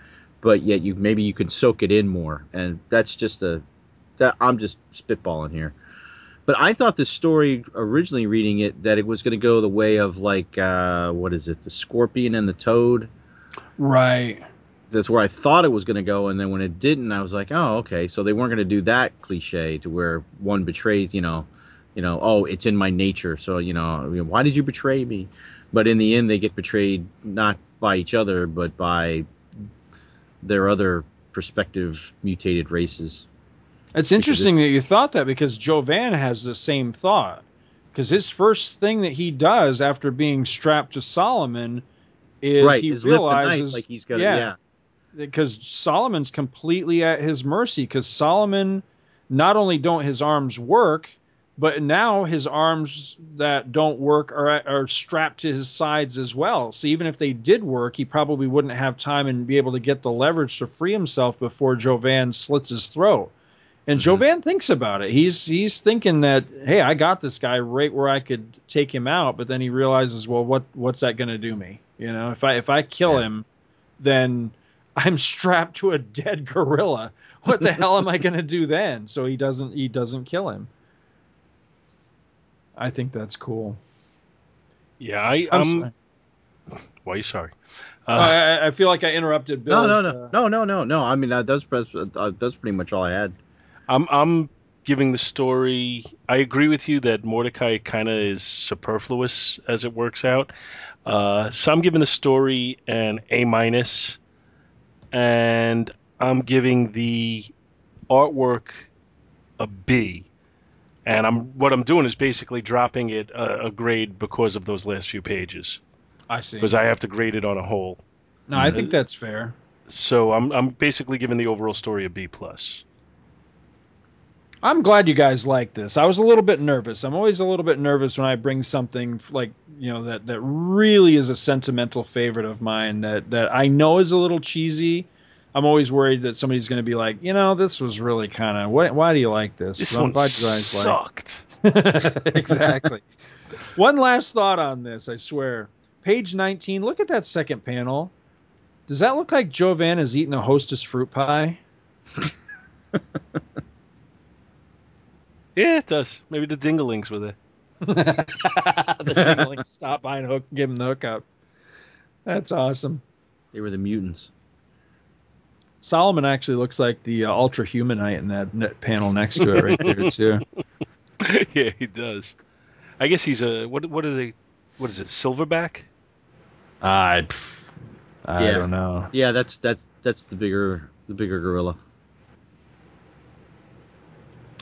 but yet you maybe you can soak it in more and that's just a that i'm just spitballing here but i thought the story originally reading it that it was going to go the way of like uh what is it the scorpion and the toad Right. that's where I thought it was going to go, and then when it didn't, I was like, oh, okay. So they weren't going to do that cliche to where one betrays, you know, you know, oh, it's in my nature. So you know, you know, why did you betray me? But in the end, they get betrayed not by each other, but by their other prospective mutated races. It's interesting that you thought that because Jovan has the same thought. Because his first thing that he does after being strapped to Solomon is right, he is realizes like he's gonna, yeah, yeah. because Solomon's completely at his mercy because Solomon not only don't his arms work but now his arms that don't work are are strapped to his sides as well so even if they did work he probably wouldn't have time and be able to get the leverage to free himself before Jovan slits his throat and Mhm. Jovan thinks about it he's he's thinking that hey I got this guy right where I could take him out but then he realizes well what what's that going to do me you know if I if I kill Yeah. him then I'm [laughs] strapped to a dead gorilla. What the hell am I going to do then? So he doesn't he doesn't kill him. I think that's cool. Yeah, I I'm um. sorry. Why are you sorry? Uh, Uh, I, I feel like I interrupted Bill. No, no, no, no, no, no, no. I mean, uh, that's uh, that's pretty much all I had. I'm I'm giving the story. I agree with you that Mordecai kind of is superfluous as it works out. Uh, so I'm giving the story an A minus, and I'm giving the artwork a B. And I'm what I'm doing is basically dropping it a, a grade because of those last few pages I see. because I have to grade it on a whole. no, I think that's fair. So I'm I'm basically giving the overall story a B plus. I'm glad you guys like this. I was a little bit nervous. I'm always a little bit nervous when I bring something like you know that that really is a sentimental favorite of mine that that I know is a little cheesy. I'm always worried that somebody's going to be like, you know, this was really kind of. Why, why do you like this? This one you guys like- sucked. [laughs] [laughs] exactly. One last thought on this, I swear. Page 19, look at that second panel. Does that look like Jovan is eating a hostess fruit pie? [laughs] Yeah, it does. Maybe the dinglings were there. [laughs] the dingling stop by and hook, give him the hookup. That's awesome. They were the mutants. Solomon actually looks like the uh, ultra humanite in that net panel next to it right there too. [laughs] yeah, he does. I guess he's a what? What are they? What is it? Silverback? I, pff, I Yeah. don't know. Yeah, that's that's that's the bigger the bigger gorilla.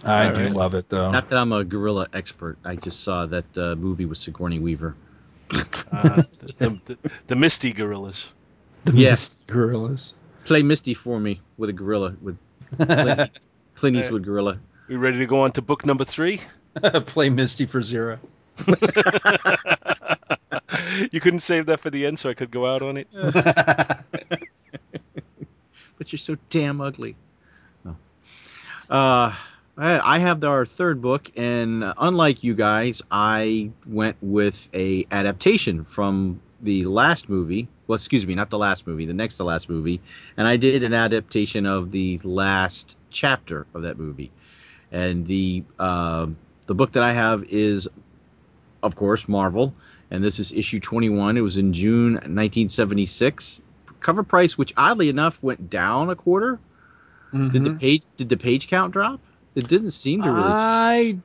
I All do right. love it though. Not that I'm a gorilla expert. I just saw that uh, movie with Sigourney Weaver. Uh, the, the, the Misty Gorillas. the yes. gorillas. Play Misty for me with a gorilla with Clint, [laughs] Clint Eastwood gorilla. We ready to go on to book number three? [laughs] Play Misty for zero. [laughs] you couldn't save that for the end, so I could go out on it. But you're so damn ugly. No. Uh, I have our third book, and uh, unlike you guys, I went with a adaptation from the last movie. Well, excuse me, not the last movie, the next to last movie, and I did an adaptation of the last chapter of that movie. And the uh, the book that I have is, of course, Marvel, and this is issue 21. It was in June 1976. Cover price, which oddly enough went down a quarter. Did the page did the page count drop? It didn't seem to really. I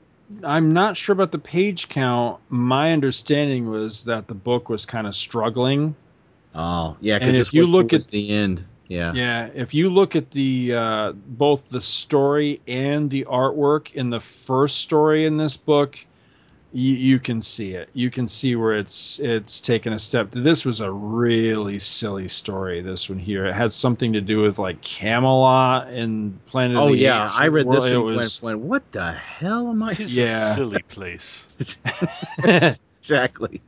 I'm not sure about the page count. My understanding was that the book was kind of struggling. oh, yeah. Because if you look at the end, yeah. Yeah, if you look at the uh, both the story and the artwork in the first story in this book, you, you can see it. You can see where it's it's taken a step. This was a really silly story. This one here, it had something to do with like Camelot and Planet. of Oh the yeah, Apes. I read this It and was went, went, "What the hell am I?" This is Yeah. a silly place. [laughs] exactly.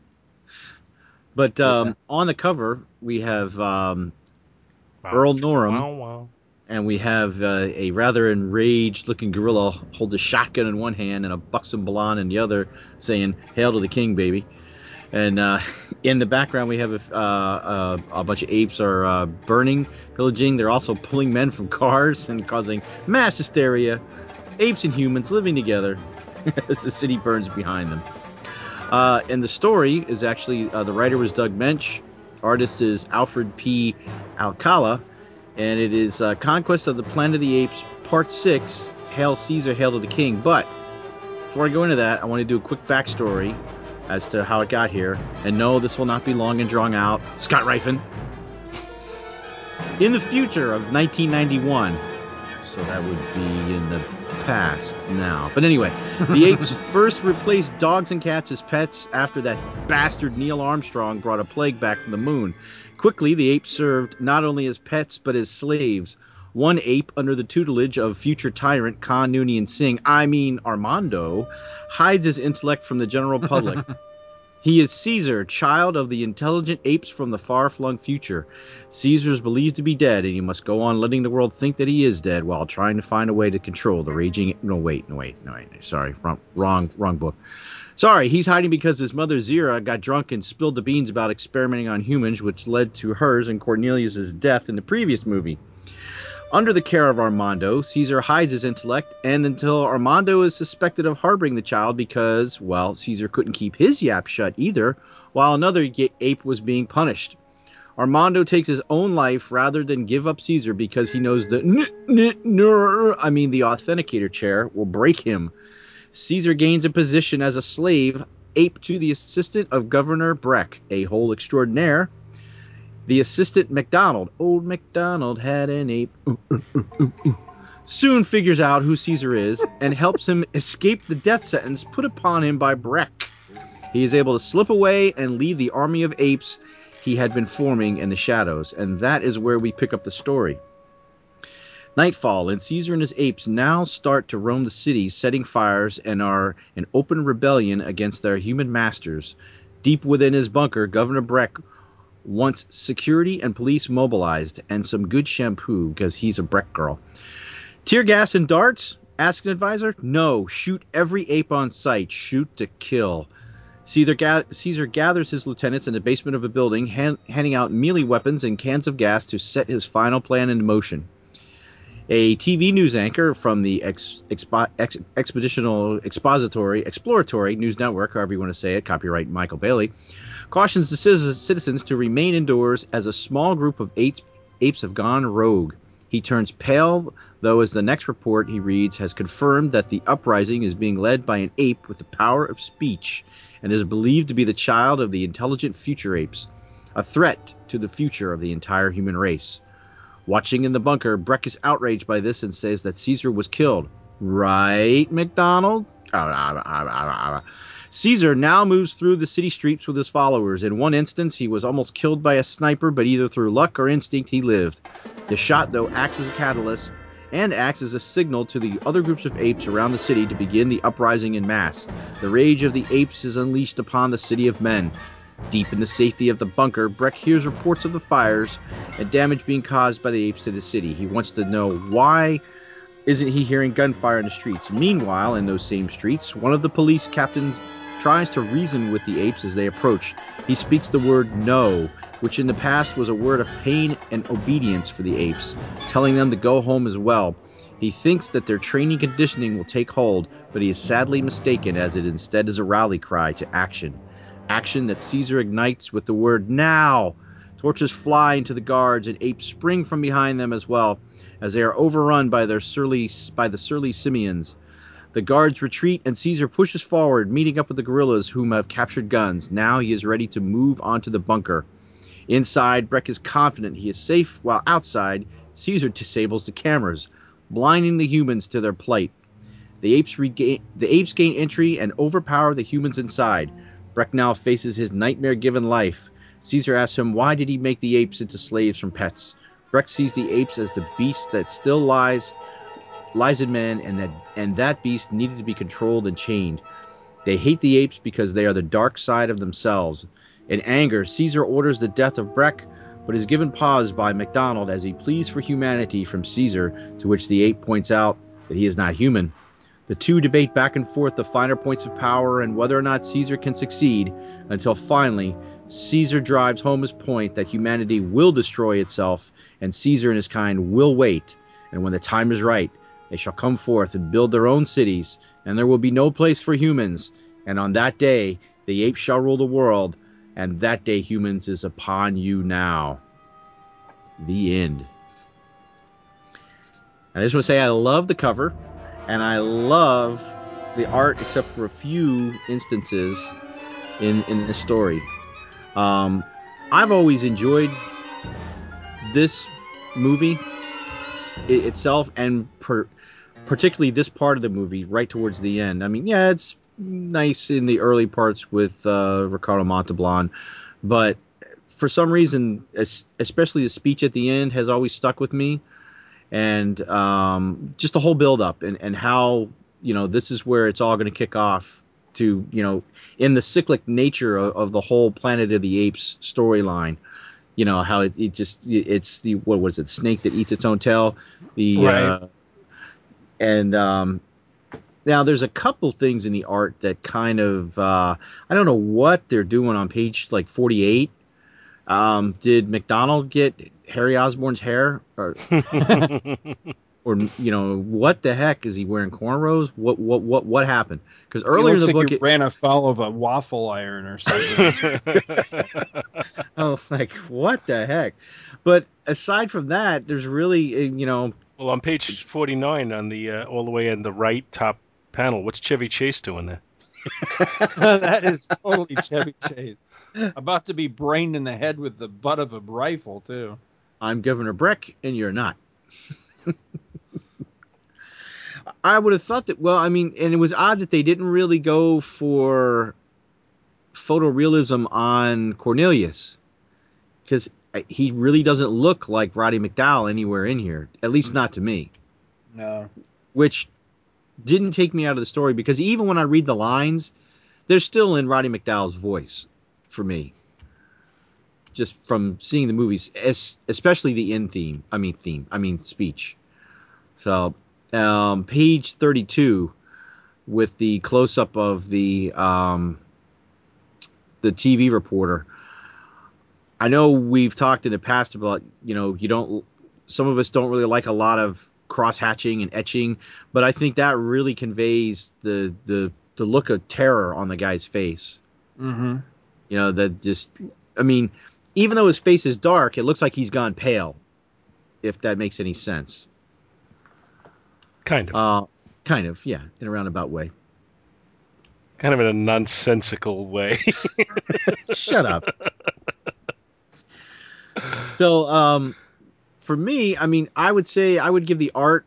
But um, on the cover, we have um, Earl Norem. Wow, wow. And we have uh, a rather enraged looking gorilla hold a shotgun in one hand and a buxom blonde in the other saying hail to the king baby. And uh, [laughs] in the background we have a, uh, uh, a bunch of apes are uh, burning pillaging. They're also pulling men from cars and causing mass hysteria. Apes and humans living together [laughs] as the city burns behind them. Uh, and the story is actually the writer was Doug Moench. Artist is alfred p. Alcala and it is uh, Conquest of the Planet of the Apes, Part 6, Hail Caesar, Hail to the King. But before I go into that, I want to do a quick backstory as to how it got here. And no, this will not be long and drawn out. Scott Rifen. In the future of 1991, so that would be in the past now. But anyway, the [laughs] apes first replaced dogs and cats as pets after that bastard Neil Armstrong brought a plague back from the moon. Quickly, the apes served not only as pets but as slaves. One ape, under the tutelage of future tyrant Khan Noonien Singh, I mean Armando, hides his intellect from the general public. [laughs] he is Caesar, child of the intelligent apes from the far flung future. Caesar is believed to be dead, and he must go on letting the world think that he is dead while trying to find a way to control the raging. No, wait, no, wait, no, wait. Sorry, wrong, wrong, wrong book. Sorry, he's hiding because his mother Zira got drunk and spilled the beans about experimenting on humans, which led to hers and Cornelius's death in the previous movie. Under the care of Armando, Caesar hides his intellect, and until Armando is suspected of harboring the child because, well, Caesar couldn't keep his yap shut either, while another ape was being punished. Armando takes his own life rather than give up Caesar because he knows the n- n- n- I mean the authenticator chair will break him. Caesar gains a position as a slave ape to the assistant of Governor Breck, a whole extraordinaire. The assistant MacDonald, old MacDonald had an ape, soon figures out who Caesar is and helps him escape the death sentence put upon him by Breck. He is able to slip away and lead the army of apes he had been forming in the shadows, and that is where we pick up the story. Nightfall, and Caesar and his apes now start to roam the city setting fires, and are in open rebellion against their human masters. Deep within his bunker, Governor Breck wants security and police mobilized, and some good shampoo, because he's a Breck girl. Tear gas and darts? Ask an advisor? No. Shoot every ape on sight. Shoot to kill. Caesar, ga- Caesar gathers his lieutenants in the basement of a building, hand- handing out melee weapons and cans of gas to set his final plan into motion. A TV news anchor from the ex- expo- ex- expeditional expository exploratory news network, however you want to say it, copyright Michael Bailey, cautions the citizens- to remain indoors as a small group of apes, apes have gone rogue. He turns pale, though, as the next report he reads has confirmed that the uprising is being led by an ape with the power of speech and is believed to be the child of the intelligent future apes, a threat to the future of the entire human race. Watching in the bunker, Breck is outraged by this and says that Caesar was killed. Right, McDonald? Caesar now moves through the city streets with his followers. In one instance, he was almost killed by a sniper, but either through luck or instinct, he lived. The shot, though, acts as a catalyst and acts as a signal to the other groups of apes around the city to begin the uprising in mass. The rage of the apes is unleashed upon the city of men. Deep in the safety of the bunker, Breck hears reports of the fires and damage being caused by the apes to the city. He wants to know why isn't he hearing gunfire in the streets? Meanwhile, in those same streets, one of the police captains tries to reason with the apes as they approach. He speaks the word no, which in the past was a word of pain and obedience for the apes, telling them to go home as well. He thinks that their training conditioning will take hold, but he is sadly mistaken as it instead is a rally cry to action. Action that Caesar ignites with the word now. Torches fly into the guards and apes spring from behind them as well, as they are overrun by their surly by the surly simians. The guards retreat and Caesar pushes forward, meeting up with the guerrillas whom have captured guns. Now he is ready to move onto the bunker. Inside, Breck is confident he is safe, while outside, Caesar disables the cameras, blinding the humans to their plight. The apes regain the apes gain entry and overpower the humans inside. Breck now faces his nightmare-given life. Caesar asks him why did he make the apes into slaves from pets. Breck sees the apes as the beast that still lies lies in men and that and that beast needed to be controlled and chained. They hate the apes because they are the dark side of themselves. In anger, Caesar orders the death of Breck, but is given pause by MacDonald as he pleads for humanity from Caesar, to which the ape points out that he is not human. The two debate back and forth the finer points of power and whether or not Caesar can succeed, until finally Caesar drives home his point that humanity will destroy itself, and Caesar and his kind will wait, and when the time is right, they shall come forth and build their own cities, and there will be no place for humans. And on that day, the apes shall rule the world, and that day, humans, is upon you now. The end. I just want to say I love the cover, and I love the art, except for a few instances in in the story. Um, I've always enjoyed this movie itself, and per, particularly this part of the movie, right towards the end. I mean, yeah, it's nice in the early parts with uh, Ricardo Montalban, but for some reason, especially the speech at the end, has always stuck with me, and um, just the whole build up and and how you know this is where it's all going to kick off to you know in the cyclic nature of, of the whole Planet of the Apes storyline. You know how it, it just it's the what was it snake that eats its own tail, the Right. uh, and um, now there's a couple things in the art that kind of uh, I don't know what they're doing on page like 48. Um, did McDonald get Harry Osborn's hair? Or, [laughs] or you know what the heck is he wearing cornrows? What what what what happened? Because earlier in looks the like book, he it, ran afoul of a waffle iron or something. [laughs] [laughs] oh like what the heck? But aside from that, there's really uh, you know well, on page 49 on the uh, all the way in the right top panel, what's Chevy Chase doing there? [laughs] that is totally Chevy Chase. About to be brained in the head with the butt of a rifle too. I'm Governor Breck and you're not. [laughs] I would have thought that. Well, I mean, and it was odd that they didn't really go for photorealism on Cornelius because he really doesn't look like Roddy McDowall anywhere in here, at least not to me. No. Which didn't take me out of the story because even when I read the lines, they're still in Roddy McDowall's voice for me. Just from seeing the movies, especially the end theme. I mean theme. I mean speech. So, um, page thirty-two, with the close-up of the um, the TV reporter. I know we've talked in the past about you know you don't. Some of us don't really like a lot of cross hatching and etching, but I think that really conveys the the the look of terror on the guy's face. Mm-hmm. You know, that just, I mean, even though his face is dark, it looks like he's gone pale, if that makes any sense. Kind of. Uh, kind of, yeah, in a roundabout way. kind of in a nonsensical way. [laughs] Shut up. so, um, for me, I mean, I would say I would give the art,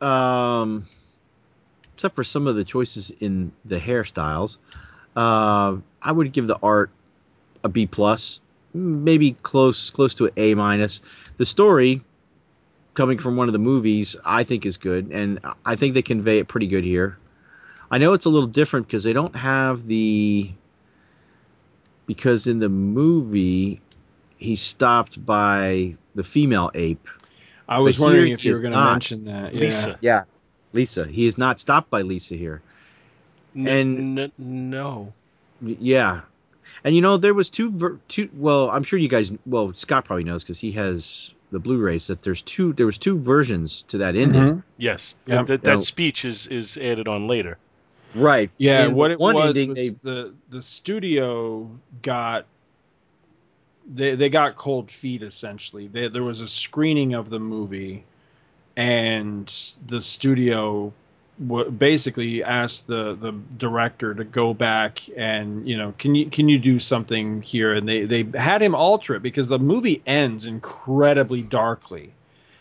um, except for some of the choices in the hairstyles, uh, I would give the art a B plus, maybe close close to an A minus. The story, coming from one of the movies, I think is good, and I think they convey it pretty good here. I know it's a little different because they don't have the because in the movie he stopped by the female ape. I was wondering if you were going to mention that. Yeah. Lisa. Yeah, Lisa. He is not stopped by Lisa here. N- And- n- no. Yeah, and you know there was two ver- two. Well, I'm sure you guys. Well, Scott probably knows because he has the Blu-rays. That there's two. There was two versions to that ending. Mhm. Yes. Yeah. That, that No. speech is, is added on later. Right. Yeah, In the what it one was ending, was they the the studio got they they got cold feet essentially. They, there was a screening of the movie, and the studio w- basically asked the the director to go back and you know can you can you do something here? And they they had him alter it because the movie ends incredibly darkly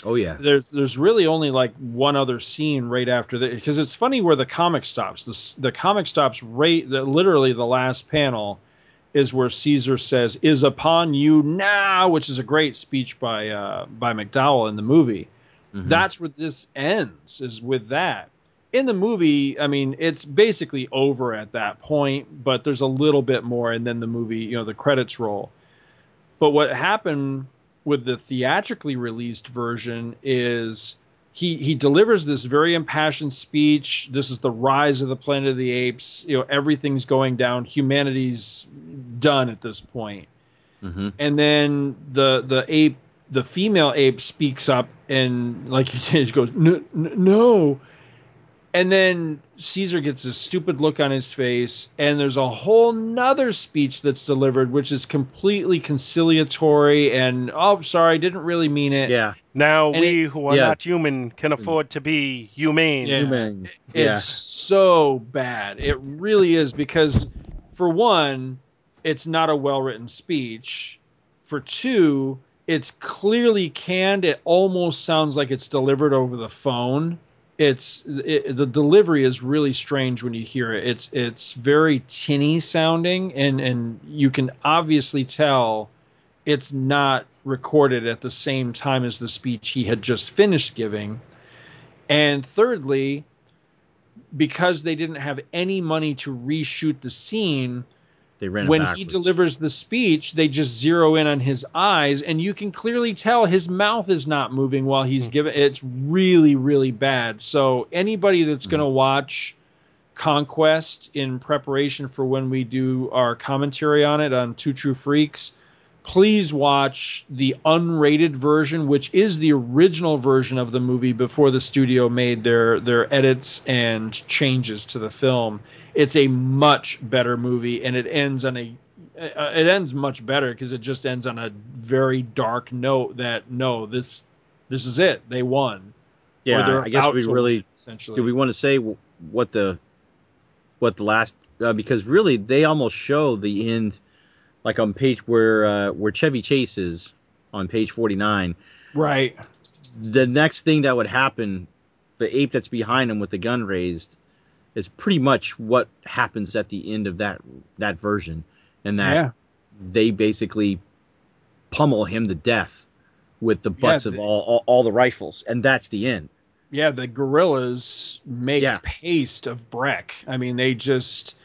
Oh yeah. there's there's really only like one other scene right after that because it's funny where the comic stops. The the comic stops right the, literally the last panel is where Caesar says is upon you now, which is a great speech by uh, by McDowall in the movie. Mhm. That's where this ends is with that. In the movie, I mean, it's basically over at that point, but there's a little bit more, and then the movie, you know, the credits roll. But what happened with the theatrically released version is he he delivers this very impassioned speech. This is the rise of the Planet of the Apes. You know, everything's going down. Humanity's done at this point. Mhm. And then the the ape, the female ape, speaks up and like you [laughs] said, she goes, "No, no." And then Caesar gets this stupid look on his face, and there's a whole nother speech that's delivered, which is completely conciliatory and oh, sorry, I didn't really mean it. Yeah. Now And we who are yeah. not human can afford to be humane. Yeah. Human. It's Yeah. so bad. It really is because, for one, it's not a well written speech. For two, it's clearly canned. It almost sounds like it's delivered over the phone. It's it, the delivery is really strange when you hear it. It's it's very tinny sounding, and and you can obviously tell it's not recorded at the same time as the speech he had just finished giving. And thirdly, because they didn't have any money to reshoot the scene, They ran when he delivers the speech, they just zero in on his eyes, and you can clearly tell his mouth is not moving while he's hmm. giving. It's really, really bad. So anybody that's hmm. going to watch Conquest in preparation for when we do our commentary on it on Two True Freaks, please watch the unrated version, which is the original version of the movie before the studio made their their edits and changes to the film. It's a much better movie, and it ends on a uh, it ends much better because it just ends on a very dark note that no this this is it they won Yeah, I guess we really win, essentially do. We want to say what the what the last uh, because really they almost show the end, like on page where uh, where Chevy Chase is on page forty nine. right The next thing that would happen, the ape that's behind him with the gun raised, is pretty much what happens at the end of that that version, and that yeah they basically pummel him to death with the butts of the- all, all all the rifles, and that's the end. yeah the gorillas make Yeah. paste of Breck I mean they just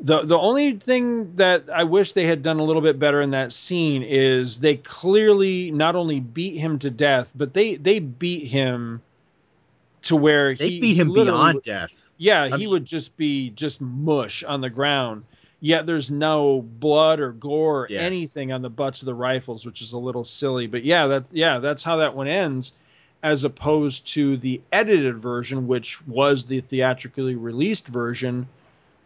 the the only thing that I wish they had done a little bit better in that scene is they clearly not only beat him to death but they they beat him to where They he beat him beyond death. Yeah, I he mean- would just be just mush on the ground. Yet there's no blood or gore or Yeah. anything on the butts of the rifles, which is a little silly. But yeah, that's yeah, that's how that one ends, as opposed to the edited version, which was the theatrically released version.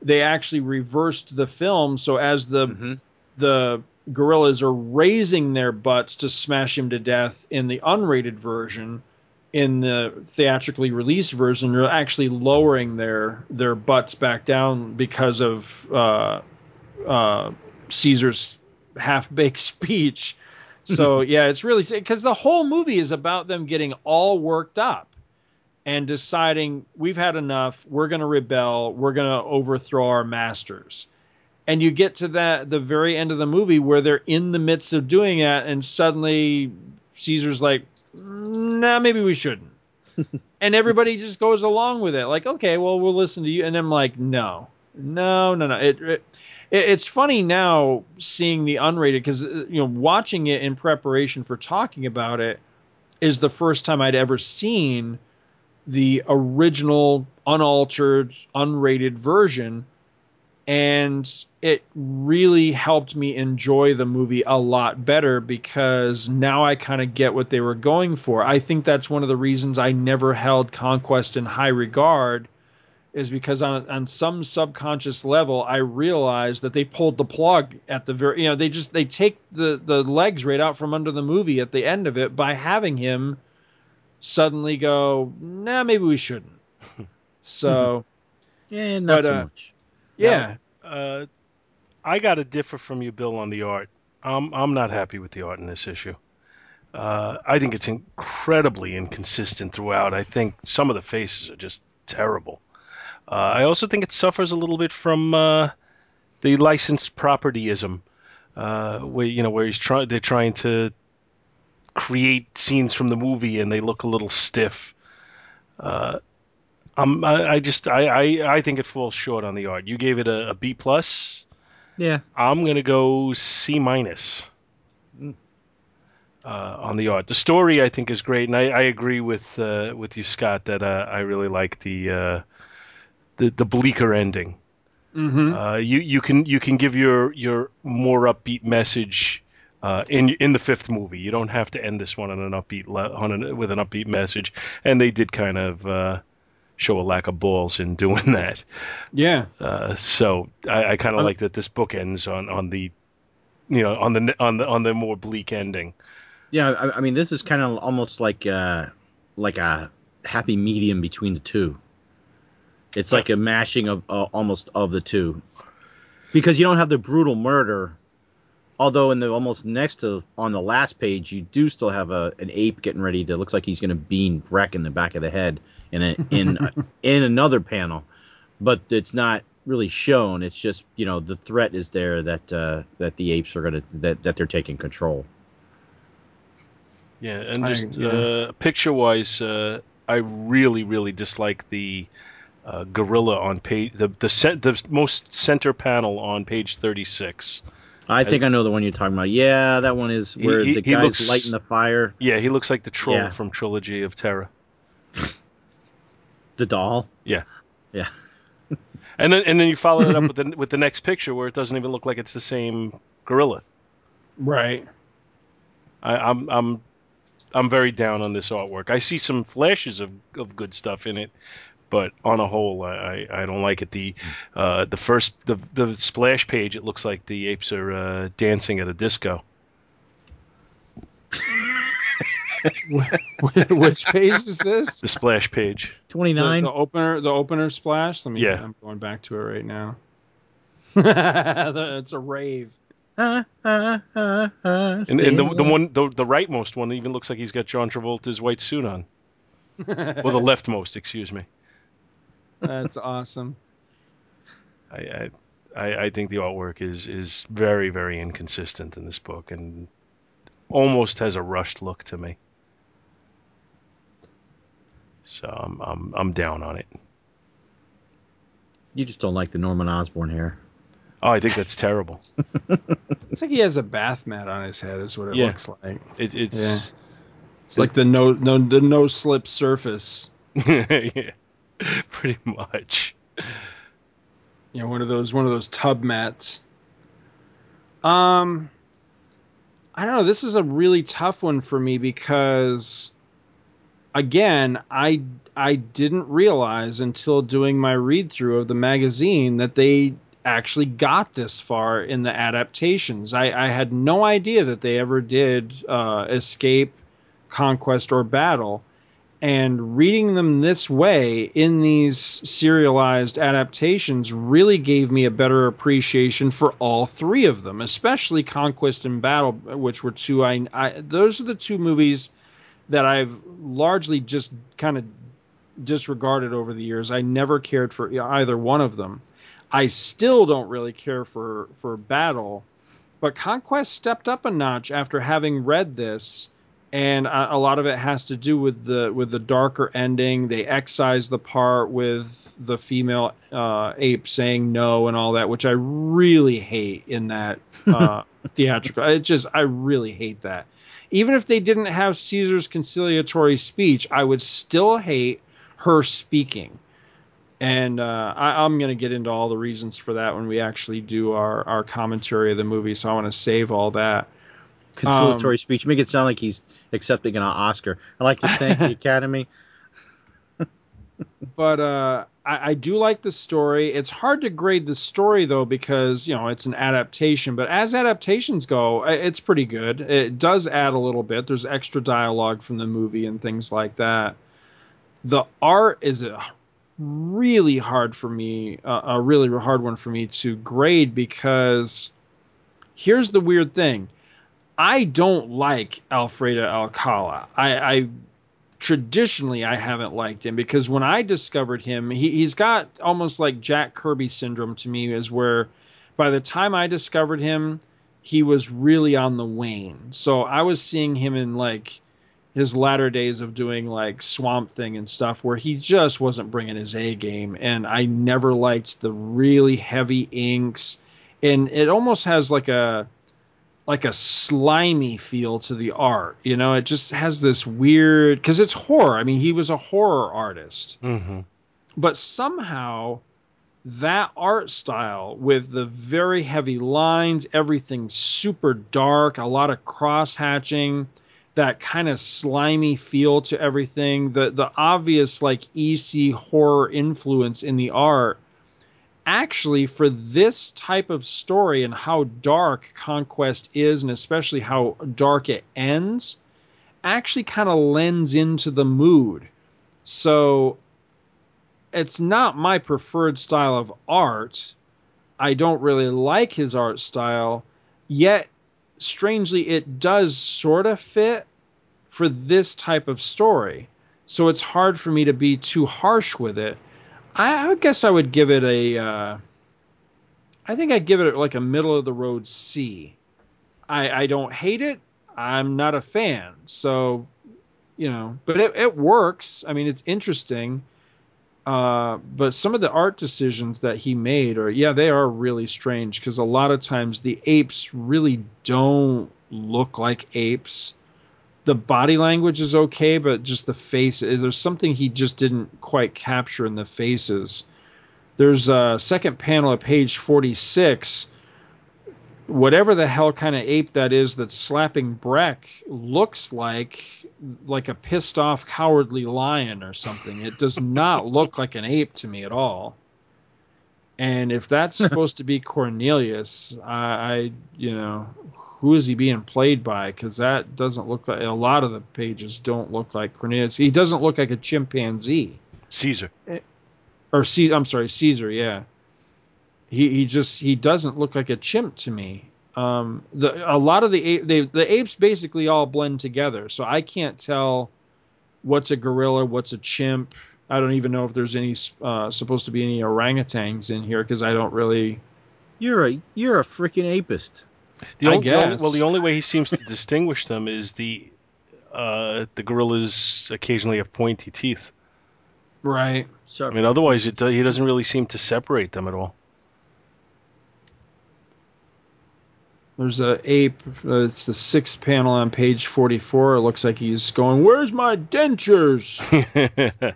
They actually reversed the film, so as the Mhm. the gorillas are raising their butts to smash him to death in the unrated version in the theatrically released version they're actually lowering their their butts back down because of uh, uh, Caesar's half-baked [laughs] speech. So [laughs] yeah it's really because the whole movie is about them getting all worked up and deciding we've had enough. We're going to rebel. We're going to overthrow our masters. And you get to that the very end of the movie where they're in the midst of doing that and suddenly caesar's like nah maybe we shouldn't. [laughs] And everybody just goes along with it like okay well we'll listen to you. And i'm like no. No no no. It, it it's funny now seeing the unrated because uh, you know watching it in preparation for talking about it is the first time i'd ever seen the original unaltered unrated version and it really helped me enjoy the movie a lot better because now I kind of get what they were going for. I think that's one of the reasons I never held Conquest in high regard is because on on some subconscious level I realized that they pulled the plug at the very you know they just they take the the legs right out from under the movie at the end of it by having him suddenly go nah maybe we shouldn't. [laughs] So Yeah, not But, so uh, much. yeah. Uh, I got to differ from you, Bill, on the art. I'm I'm not happy with the art in this issue. Uh, I think it's incredibly inconsistent throughout. I think some of the faces are just terrible. Uh, I also think it suffers a little bit from uh, the licensed propertyism, uh, where you know where he's trying they're trying to create scenes from the movie and they look a little stiff. Uh, I'm, I, I just I, I, I think it falls short on the art. You gave it a, a B plus. Yeah. I'm gonna go C minus Mm. uh, on the art. The story I think is great, and I, I agree with uh, with you, Scott, that uh, I really like the uh, the the bleaker ending. Mm-hmm. Uh, you you can you can give your your more upbeat message uh, in in the fifth movie. You don't have to end this one on an upbeat le- on an, with an upbeat message, and they did kind of uh, show a lack of balls in doing [laughs] that. yeah. Uh, so I, I kind of like that this book ends on, on the, you know, on the on the on the more bleak ending. Yeah, I, I mean, this is kind of almost like uh, like a happy medium between the two. It's like a mashing of uh, almost of the two, because you don't have the brutal murder. Although in the almost next to on the last page, you do still have a an ape getting ready to looks like he's going to bean Breck in the back of the head in a, in [laughs] in another panel, but it's not really shown. It's just you know the threat is there that uh, that the apes are going to that that they're taking control. Yeah, and I- just yeah. uh, picture wise, uh, I really really dislike the uh, gorilla on page the the cent- the most center panel on page thirty six. I think I know the one you're talking about. Yeah, that one is where he- the he guy's looks- lighting the fire. Yeah, he looks like the troll Yeah. from Trilogy of Terror. [laughs] The doll. Yeah. Yeah. [laughs] And then and then you follow it up with the [laughs] with the next picture where it doesn't even look like it's the same gorilla. Right. I, I'm I'm I'm very down on this artwork. I see some flashes of, of good stuff in it, but on a whole, I, I, I don't like it. The uh, the first the the splash page, it looks like the apes are uh, dancing at a disco. [laughs] Which page is this? The splash page. Twenty nine. The, the opener, the opener splash. Let me. Yeah. I'm going back to it right now. [laughs] it's a rave. Ah, ah, ah, And, and the, the one the, the rightmost one even looks like he's got John Travolta's white suit on. [laughs] Or the leftmost, excuse me. That's awesome. I, I I I think the artwork is is very very inconsistent in this book and almost has a rushed look to me. So I'm I'm I'm down on it. You just don't like the Norman Osborn hair. Oh, I think that's terrible. [laughs] It's like he has a bath mat on his head. Is what it Yeah. looks like. It, it's It's like the no no the no slip surface. [laughs] yeah, [laughs] pretty much. You know, one of those one of those tub mats. Um, I don't know. This is a really tough one for me because, again, I I didn't realize until doing my read through of the magazine that they actually got this far in the adaptations. I, I had no idea that they ever did uh, escape, conquest, or battle. And reading them this way in these serialized adaptations really gave me a better appreciation for all three of them, especially Conquest and Battle, which were two I, I those are the two movies that I've largely just kind of disregarded over the years. I never cared for either one of them. I still don't really care for for Battle, but Conquest stepped up a notch after having read this, and a, a lot of it has to do with the with the darker ending. They excise the part with the female uh, ape saying no and all that, which I really hate in that [laughs] uh, theatrical. It just I really hate that. Even if they didn't have Caesar's conciliatory speech, I would still hate her speaking and uh, I, I'm going to get into all the reasons for that when we actually do our, our commentary of the movie. So I want to save all that. Conciliatory Um, speech. Make it sound like he's accepting an Oscar. I'd like to thank the [laughs] Academy. But uh, I, I do like the story. It's hard to grade the story though because you know it's an adaptation. But as adaptations go, it's pretty good. It does add a little bit. There's extra dialogue from the movie and things like that. The art is a really hard for me, uh, a really hard one for me to grade because here's the weird thing. I don't like Alfredo Alcala. I, I traditionally I haven't liked him because when I discovered him, he, he's got almost like Jack Kirby syndrome to me, is where by the time I discovered him, he was really on the wane. So I was seeing him in like his latter days of doing like Swamp Thing and stuff where he just wasn't bringing his A game. And I never liked the really heavy inks. And it almost has like a like a slimy feel to the art. You know, it just has this weird because it's horror. I mean, he was a horror artist, Mm-hmm. but somehow that art style with the very heavy lines, everything super dark, a lot of cross hatching, that kind of slimy feel to everything, the the obvious like EC horror influence in the art actually for this type of story and how dark conquest is and especially how dark it ends actually kind of lends into the mood. So it's not my preferred style of art. I don't really like his art style. Yet strangely it does sort of fit for this type of story. So it's hard for me to be too harsh with it I, I guess I would give it a. Uh, I think I'd give it like a middle of the road C. I I don't hate it. I'm not a fan. So, you know, but it, it works. I mean, it's interesting. Uh, but some of the art decisions that he made are yeah they are really strange because a lot of times the apes really don't look like apes the body language is okay, but just the face, eh, there's something he just didn't quite capture in the faces. There's a second panel at page 46. whatever the hell kind of ape that is that's slapping Breck looks like like a pissed off cowardly lion or something. It does [laughs] not look like an ape to me at all. And if that's [laughs] supposed to be Cornelius, I, I you know, who is he being played by? Because that doesn't look like a lot of the pages don't look like Cornelius. He doesn't look like a chimpanzee Caesar. or Caesar. I'm sorry, Caesar. Yeah, he he just he doesn't look like a chimp to me. Um, the a lot of the ape, they, the apes basically all blend together, so I can't tell what's a gorilla, what's a chimp. I don't even know if there's any uh, supposed to be any orangutans in here because I don't really. You're a you're a freaking apist. The I only, the only- well, the only way he seems to distinguish them is the uh, the gorillas occasionally have pointy teeth. Right. So I mean, otherwise, it, he doesn't really seem to separate them at all. There's a ape. Uh, it's the sixth panel on page 44. It looks like he's going, "Where's my dentures?" [laughs]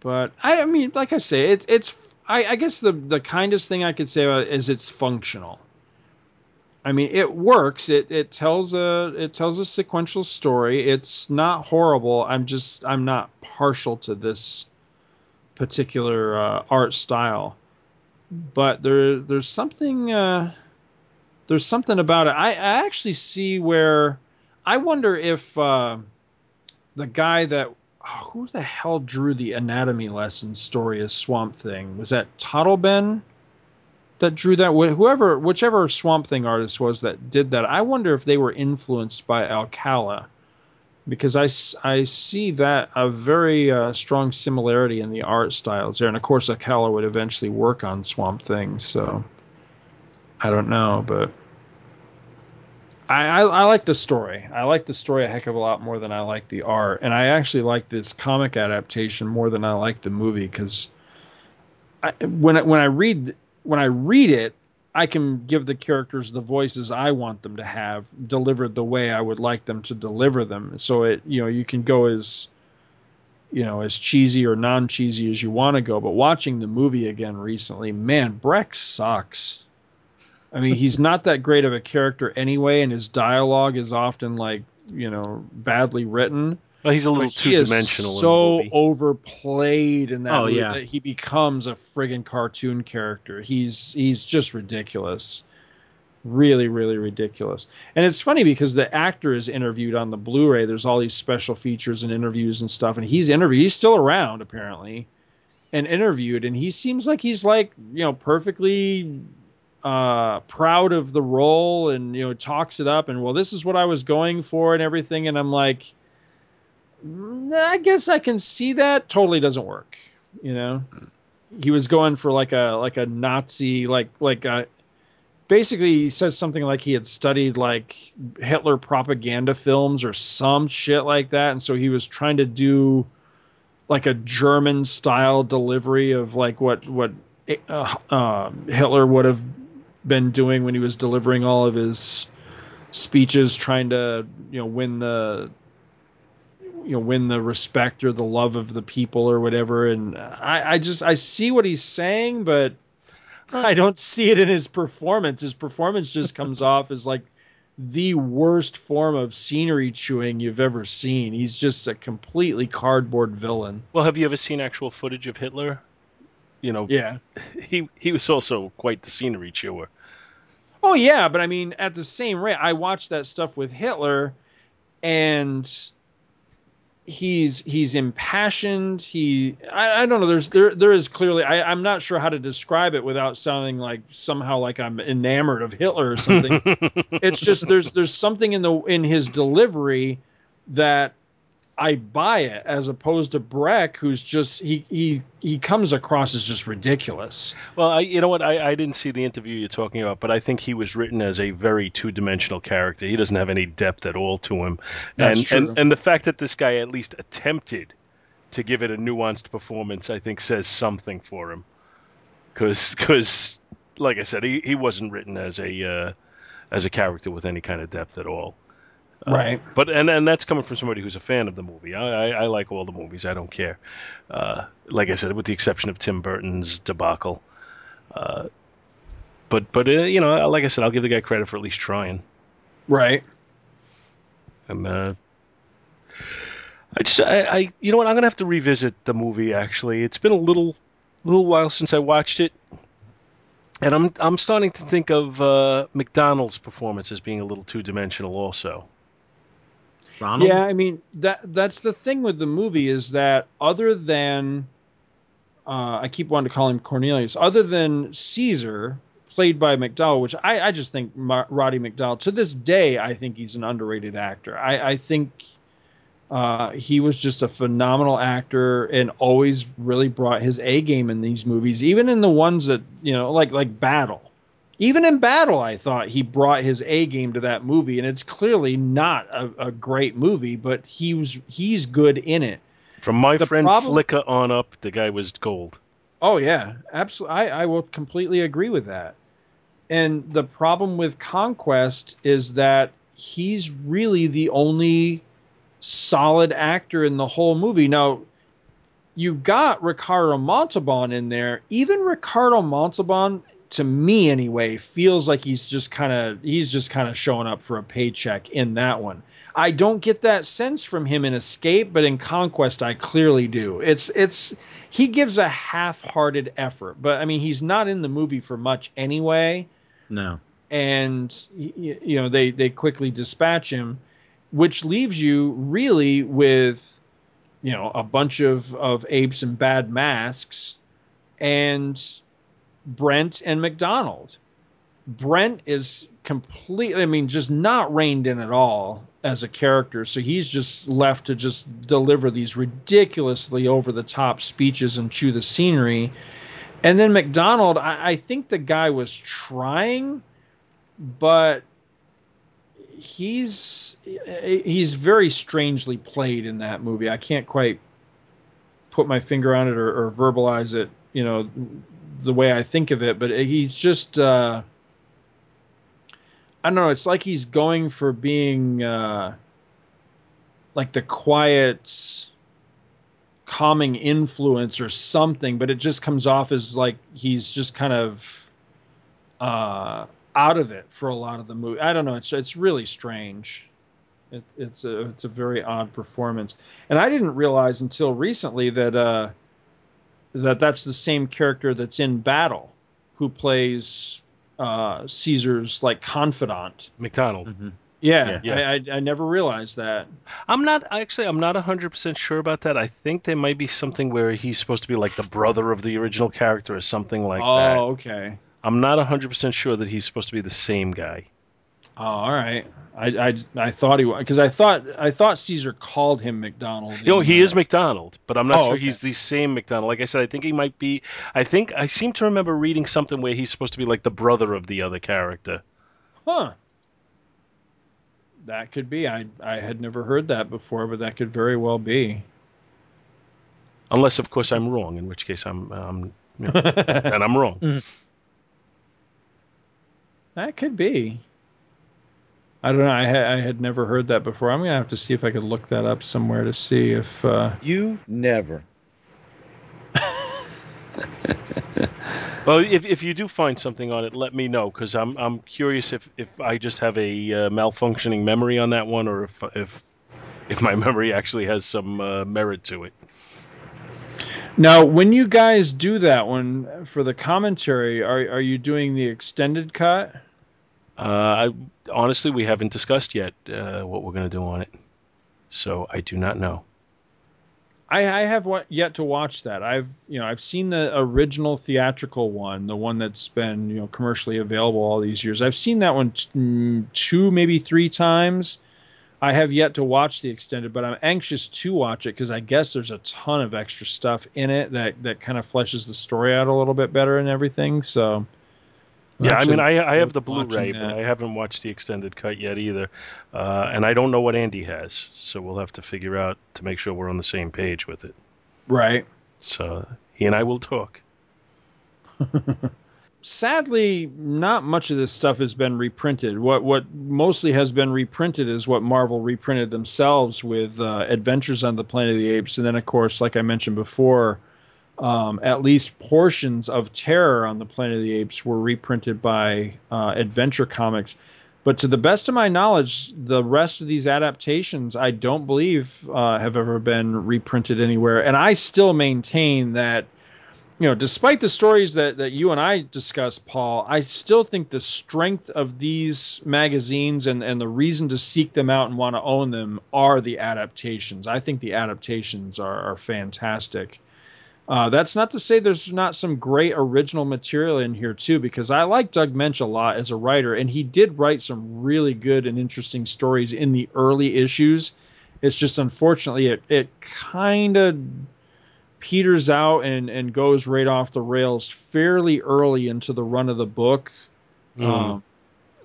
But I, I mean, like I say, it's it's. I, I guess the the kindest thing I could say about it is it's functional. I mean, it works. It it tells a it tells a sequential story. It's not horrible. I'm just I'm not partial to this particular uh, art style, but there there's something uh, there's something about it. I, I actually see where I wonder if uh, the guy that who the hell drew the anatomy lesson story as Swamp Thing was that Totleben that drew that whoever whichever Swamp Thing artist was that did that. I wonder if they were influenced by Alcala because i, I see that a very uh, strong similarity in the art styles there, and of course Alcala would eventually work on Swamp Thing, so I don't know, but I, I, I like the story. I like the story a heck of a lot more than I like the art, and I actually like this comic adaptation more than I like the movie because when when I read when I read it, I can give the characters the voices I want them to have delivered the way I would like them to deliver them. So it you know you can go as you know as cheesy or non cheesy as you want to go. But watching the movie again recently, man, Breck sucks. I mean, he's not that great of a character anyway, and his dialogue is often like you know badly written. Well, he's a little two dimensional. so in the movie. overplayed in that Oh, movie yeah. that he becomes a friggin' cartoon character. He's he's just ridiculous. Really, really ridiculous. And it's funny because the actor is interviewed on the Blu-ray. There's all these special features and interviews and stuff, and he's interviewed. He's still around apparently, and interviewed, and he seems like he's like you know perfectly uh proud of the role and you know talks it up and well this is what I was going for and everything and I'm like "Mm, I guess I can see that. Totally doesn't work you know? He was going for like a like a Nazi like like a basically he says something like he had studied like Hitler propaganda films or some shit like that. And so he was trying to do like a German style delivery of like what what uh, uh, Hitler would have been doing when he was delivering all of his speeches, trying to you know win the you know win the respect or the love of the people or whatever. And I, I just I see what he's saying, but I don't see it in his performance. His performance just comes [laughs] off as like the worst form of scenery chewing you've ever seen. He's just a completely cardboard villain. Well, have you ever seen actual footage of Hitler? You know, Yeah. [laughs] he he was also quite the scenery chewer. Oh yeah, but I mean, at the same rate, I watched that stuff with Hitler, and he's he's impassioned. He I, I don't know. There's there there is clearly I I'm not sure how to describe it without sounding like somehow like I'm enamored of Hitler or something. [laughs] it's just there's there's something in the in his delivery that I buy it as opposed to Breck, who's just he he he comes across as just ridiculous. Well, I, you know what? I, I didn't see the interview you're talking about, but I think he was written as a very two-dimensional character. He doesn't have any depth at all to him, That's and true. and and the fact that this guy at least attempted to give it a nuanced performance, I think, says something for him. Because, like I said, he, he wasn't written as a uh, as a character with any kind of depth at all. Uh, Right. But and and that's coming from somebody who's a fan of the movie. I I, I like all the movies. I don't care. Uh, like I said, with the exception of Tim Burton's debacle. Uh, but but uh, you know, like I said, I'll give the guy credit for at least trying. Right. And uh, I just, I, I, you know what? I'm gonna have to revisit the movie. Actually, it's been a little, little while since I watched it, and I'm, I'm starting to think of uh, McDonald's performance as being a little two dimensional, also. Ronald? Yeah, I mean that that's the thing with the movie is that other than uh, I keep wanting to call him Cornelius, other than Caesar, played by McDowall, which I, I just think Mar- Roddy McDowall to this day I think he's an underrated actor. I, I think uh, he was just a phenomenal actor and always really brought his A game in these movies, even in the ones that you know like like Battle. Even in Battle, I thought he brought his A game to that movie, and it's clearly not a, a great movie, but he was he's good in it. From my The friend problem- Flicka on up, the guy was gold. Oh yeah, absolutely. I, I will completely agree with that. And the problem with Conquest is that he's really the only solid actor in the whole movie. Now, you've got Ricardo Montalban in there. Even Ricardo Montalban, to me anyway, feels like he's just kind of he's just kind of showing up for a paycheck in that one. I don't get that sense from him in Escape, but in Conquest I clearly do. It's it's he gives a half-hearted effort, but I mean he's not in the movie for much anyway No. and you know they they quickly dispatch him which leaves you really with you know a bunch of of apes and bad masks and Brent and McDonald. Brent is completely I mean just not reined in at all as a character. So he's just left to just deliver these ridiculously over the top speeches and chew the scenery. And then McDonald I, I think the guy was trying but he's he's very strangely played in that movie. I can't quite put my finger on it or, or verbalize it, you know, the way I think of it. But he's just uh, I don't know. It's like he's going for being uh, like the quiet, calming influence or something, but it just comes off as like he's just kind of uh, out of it for a lot of the movie. I don't know. It's it's really strange. It, it's a it's a very odd performance, and I didn't realize until recently that uh, that that's the same character that's in Battle, who plays uh, Caesar's like confidant. McDonald. Mm-hmm. Yeah, Yeah. I, I I never realized that. I'm not actually. I'm not 100 percent sure about that. I think there might be something where he's supposed to be like the brother of the original character or something like oh, that. okay. I'm not 100 percent sure that he's supposed to be the same guy. Oh, all right. I, I, I thought he was because I thought I thought Caesar called him McDonald. In, he uh, is McDonald, but I'm not Oh, sure okay. he's the same McDonald. Like I said, I think he might be. I think I seem to remember reading something where he's supposed to be like the brother of the other character. Huh. That could be. I I had never heard that before, but that could very well be. Unless, of course, I'm wrong, in which case I'm, um, you know, and I'm wrong. [laughs] That could be. I don't know. I had I had never heard that before. I'm gonna have to see if I could look that up somewhere to see if. Uh, You never. [laughs] Well, if if you do find something on it, let me know because I'm I'm curious if, if I just have a uh, malfunctioning memory on that one, or if if if my [laughs] memory actually has some uh, merit to it. now, when you guys do that one for the commentary, are are you doing the extended cut? Uh, I honestly, we haven't discussed yet uh, what we're going to do on it, so I do not know. I, I have yet to watch that. I've you know I've seen the original theatrical one, the one that's been you know commercially available all these years. I've seen that one t- mm, two maybe three times. I have yet to watch the extended, but I'm anxious to watch it because I guess there's a ton of extra stuff in it that that kind of fleshes the story out a little bit better and everything. So Yeah, I mean, I I have the Blu-ray, but. I haven't watched the extended cut yet either, uh, and I don't know what Andy has, so we'll have to figure out to make sure we're on the same page with it. right. So he and I will talk. [laughs] sadly, not much of this stuff has been reprinted. What what mostly has been reprinted is what Marvel reprinted themselves with uh, Adventures on the Planet of the Apes, and then of course, like I mentioned before, um, at least portions of Terror on the Planet of the Apes were reprinted by uh, Adventure Comics. But to the best of my knowledge, the rest of these adaptations, I don't believe, uh, have ever been reprinted anywhere. And I still maintain that, you know, despite the stories that, that you and I discussed, Paul, I still think the strength of these magazines and, and the reason to seek them out and want to own them are the adaptations. I think the adaptations are, are fantastic. Uh, that's not to say there's not some great original material in here too, because I like Doug Moench a lot as a writer, and he did write some really good and interesting stories in the early issues. It's just unfortunately it it kind of peters out and and goes right off the rails fairly early into the run of the book. Mm. Um,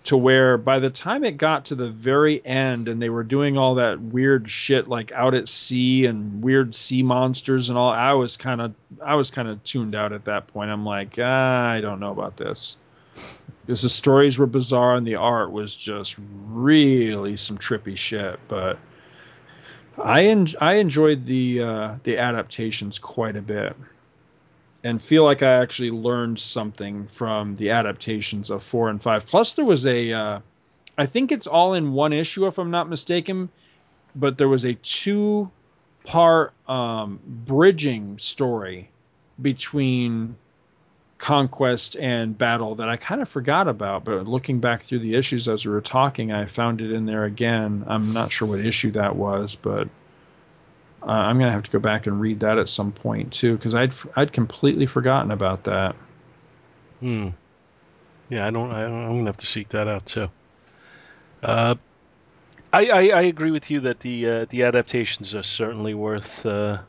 to where by the time it got to the very end and they were doing all that weird shit like out at sea and weird sea monsters and all i was kind of i was kind of tuned out at that point. I'm like ah, i don't know about this. Because the stories were bizarre and the art was just really some trippy shit but i en- i enjoyed the uh the adaptations quite a bit and feel like I actually learned something from the adaptations of four and five. Plus, there was a, uh, I think it's all in one issue if I'm not mistaken, but there was a two part um, bridging story between conquest and battle that I kind of forgot about. But looking back through the issues as we were talking, I found it in there again. I'm not sure what issue that was, but uh, I'm gonna have to go back and read that at some point too, because I'd I'd completely forgotten about that. Hmm. Yeah, I don't. I, I'm gonna have to seek that out too. Uh, I, I I agree with you that the uh, the adaptations are certainly worth uh,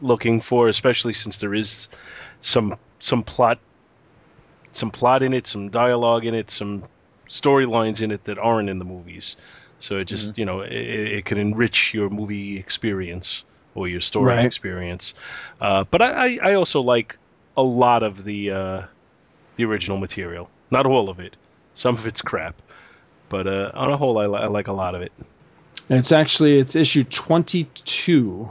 looking for, especially since there is some some plot some plot in it, some dialogue in it, some storylines in it that aren't in the movies. So it just you know it, it can enrich your movie experience or your story Right. experience. Uh, but I, I I also like a lot of the uh, the original material. Not all of it. Some of it's crap. But uh, on a whole, I, li- I like a lot of it. It's actually it's issue 22.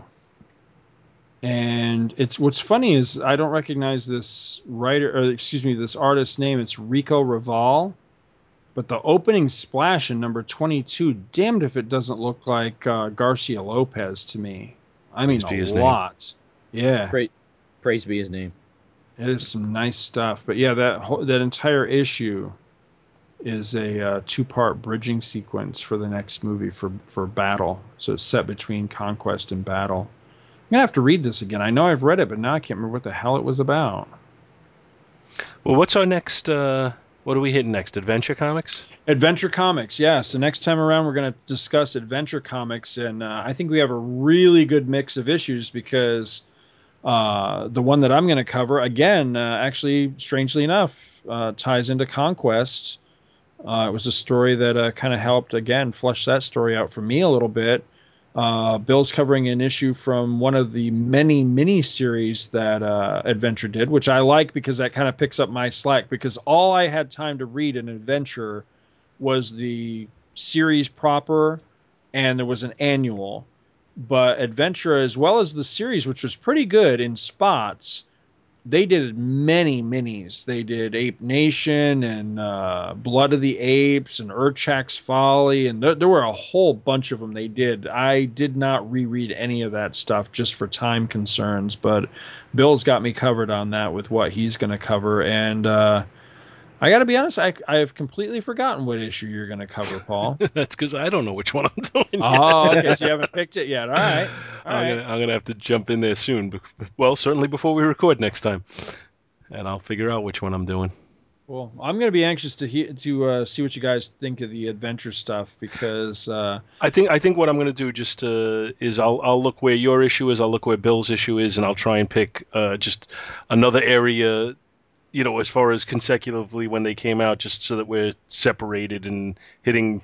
And it's what's funny is I don't recognize this writer or excuse me this artist's name. It's Rico Rival, but the opening splash in number 22, damned if it doesn't look like uh, Garcia Lopez to me. I mean Must a his name. lot. Yeah. Pra- praise be his name. It is some nice stuff, but yeah, that whole, that entire issue is a uh, two-part bridging sequence for the next movie for for Battle. So it's set between Conquest and Battle. I'm gonna have to read this again. I know I've read it, but now I can't remember what the hell it was about. Well, what's our next? Uh, what are we hitting next? Adventure Comics? Adventure Comics, yeah. So next time around, we're going to discuss Adventure Comics, and uh, I think we have a really good mix of issues because uh, the one that I'm going to cover, again, uh, actually, strangely enough, uh, ties into Conquest. Uh, it was a story that uh, kind of helped, again, flesh that story out for me a little bit. Uh, Bill's covering an issue from one of the many mini series that uh, Adventure did, which I like because that kind of picks up my slack. Because all I had time to read in Adventure was the series proper, and there was an annual. But Adventure, as well as the series, which was pretty good in spots, they did many minis. They did Ape Nation and uh, Blood of the Apes and Urchak's Folly, and there, there were a whole bunch of them they did. I did not reread any of that stuff just for time concerns, but Bill's got me covered on that with what he's going to cover. And uh, I got to be honest, I, I have completely forgotten what issue you're going to cover, Paul. [laughs] That's because I don't know which one I'm doing. oh, yet. okay, so you haven't picked it yet. All right. [laughs] All I'm right. gonna have to jump in there soon. Well, certainly before we record next time, and I'll figure out which one I'm doing. Well, I'm going to be anxious to hear to uh, see what you guys think of the adventure stuff because uh, I think I think what I'm going to do just uh, is I'll I'll look where your issue is, I'll look where Bill's issue is, and I'll try and pick uh, just another area, you know, as far as consecutively when they came out, just so that we're separated and hitting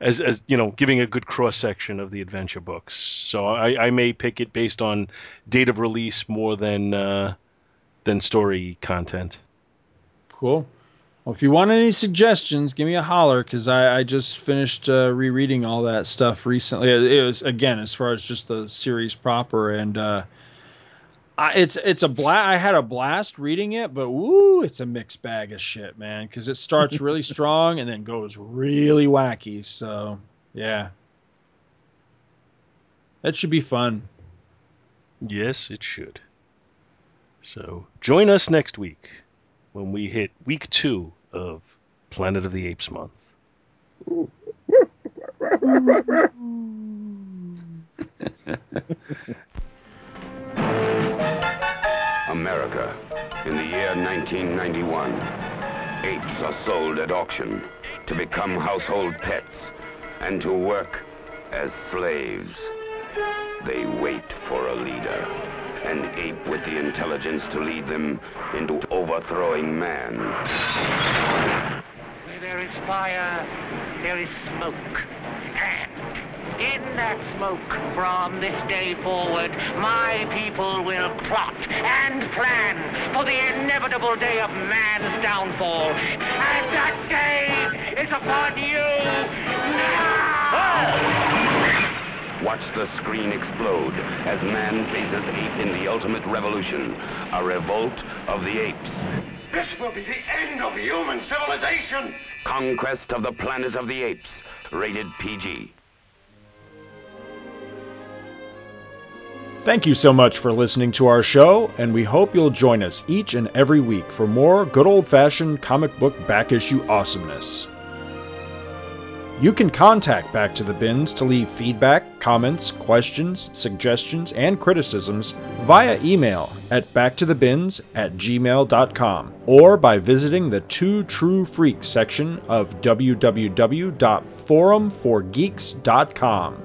as as you know, giving a good cross section of the adventure books. So I, I may pick it based on date of release more than uh, than story content. cool. Well, if you want any suggestions, give me a holler because I, I just finished uh, rereading all that stuff recently. It was again as far as just the series proper, and uh, I, it's it's a blast. I had a blast reading it, but woo, it's a mixed bag of shit, man. Because it starts really [laughs] strong and then goes really wacky. So yeah, that should be fun. Yes, it should. So join us next week when we hit week two of Planet of the Apes month. [laughs] [laughs] America, in the year 1991. Apes are sold at auction to become household pets and to work as slaves. They wait for a leader, an ape with the intelligence to lead them into overthrowing man. Where there is fire, there is smoke. And in that smoke, from this day forward, my people will plot and plan for the inevitable day of man's downfall. And that day is upon you now! Watch the screen explode as man faces ape in the ultimate revolution, a revolt of the apes. This will be the end of human civilization. Conquest of the Planet of the Apes. Rated PG. Thank you so much for listening to our show, and we hope you'll join us each and every week for more good old fashioned comic book back issue awesomeness. You can contact Back to the Bins to leave feedback, comments, questions, suggestions, and criticisms via email at backtothebins at gmail.com or by visiting the Two True Freaks section of www.forumforgeeks.com.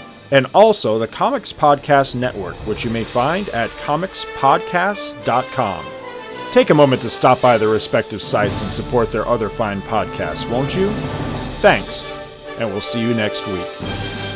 and also the Comics Podcast Network, which you may find at comicspodcasts.com. Take a moment to stop by their respective sites and support their other fine podcasts, won't you? Thanks, and we'll see you next week.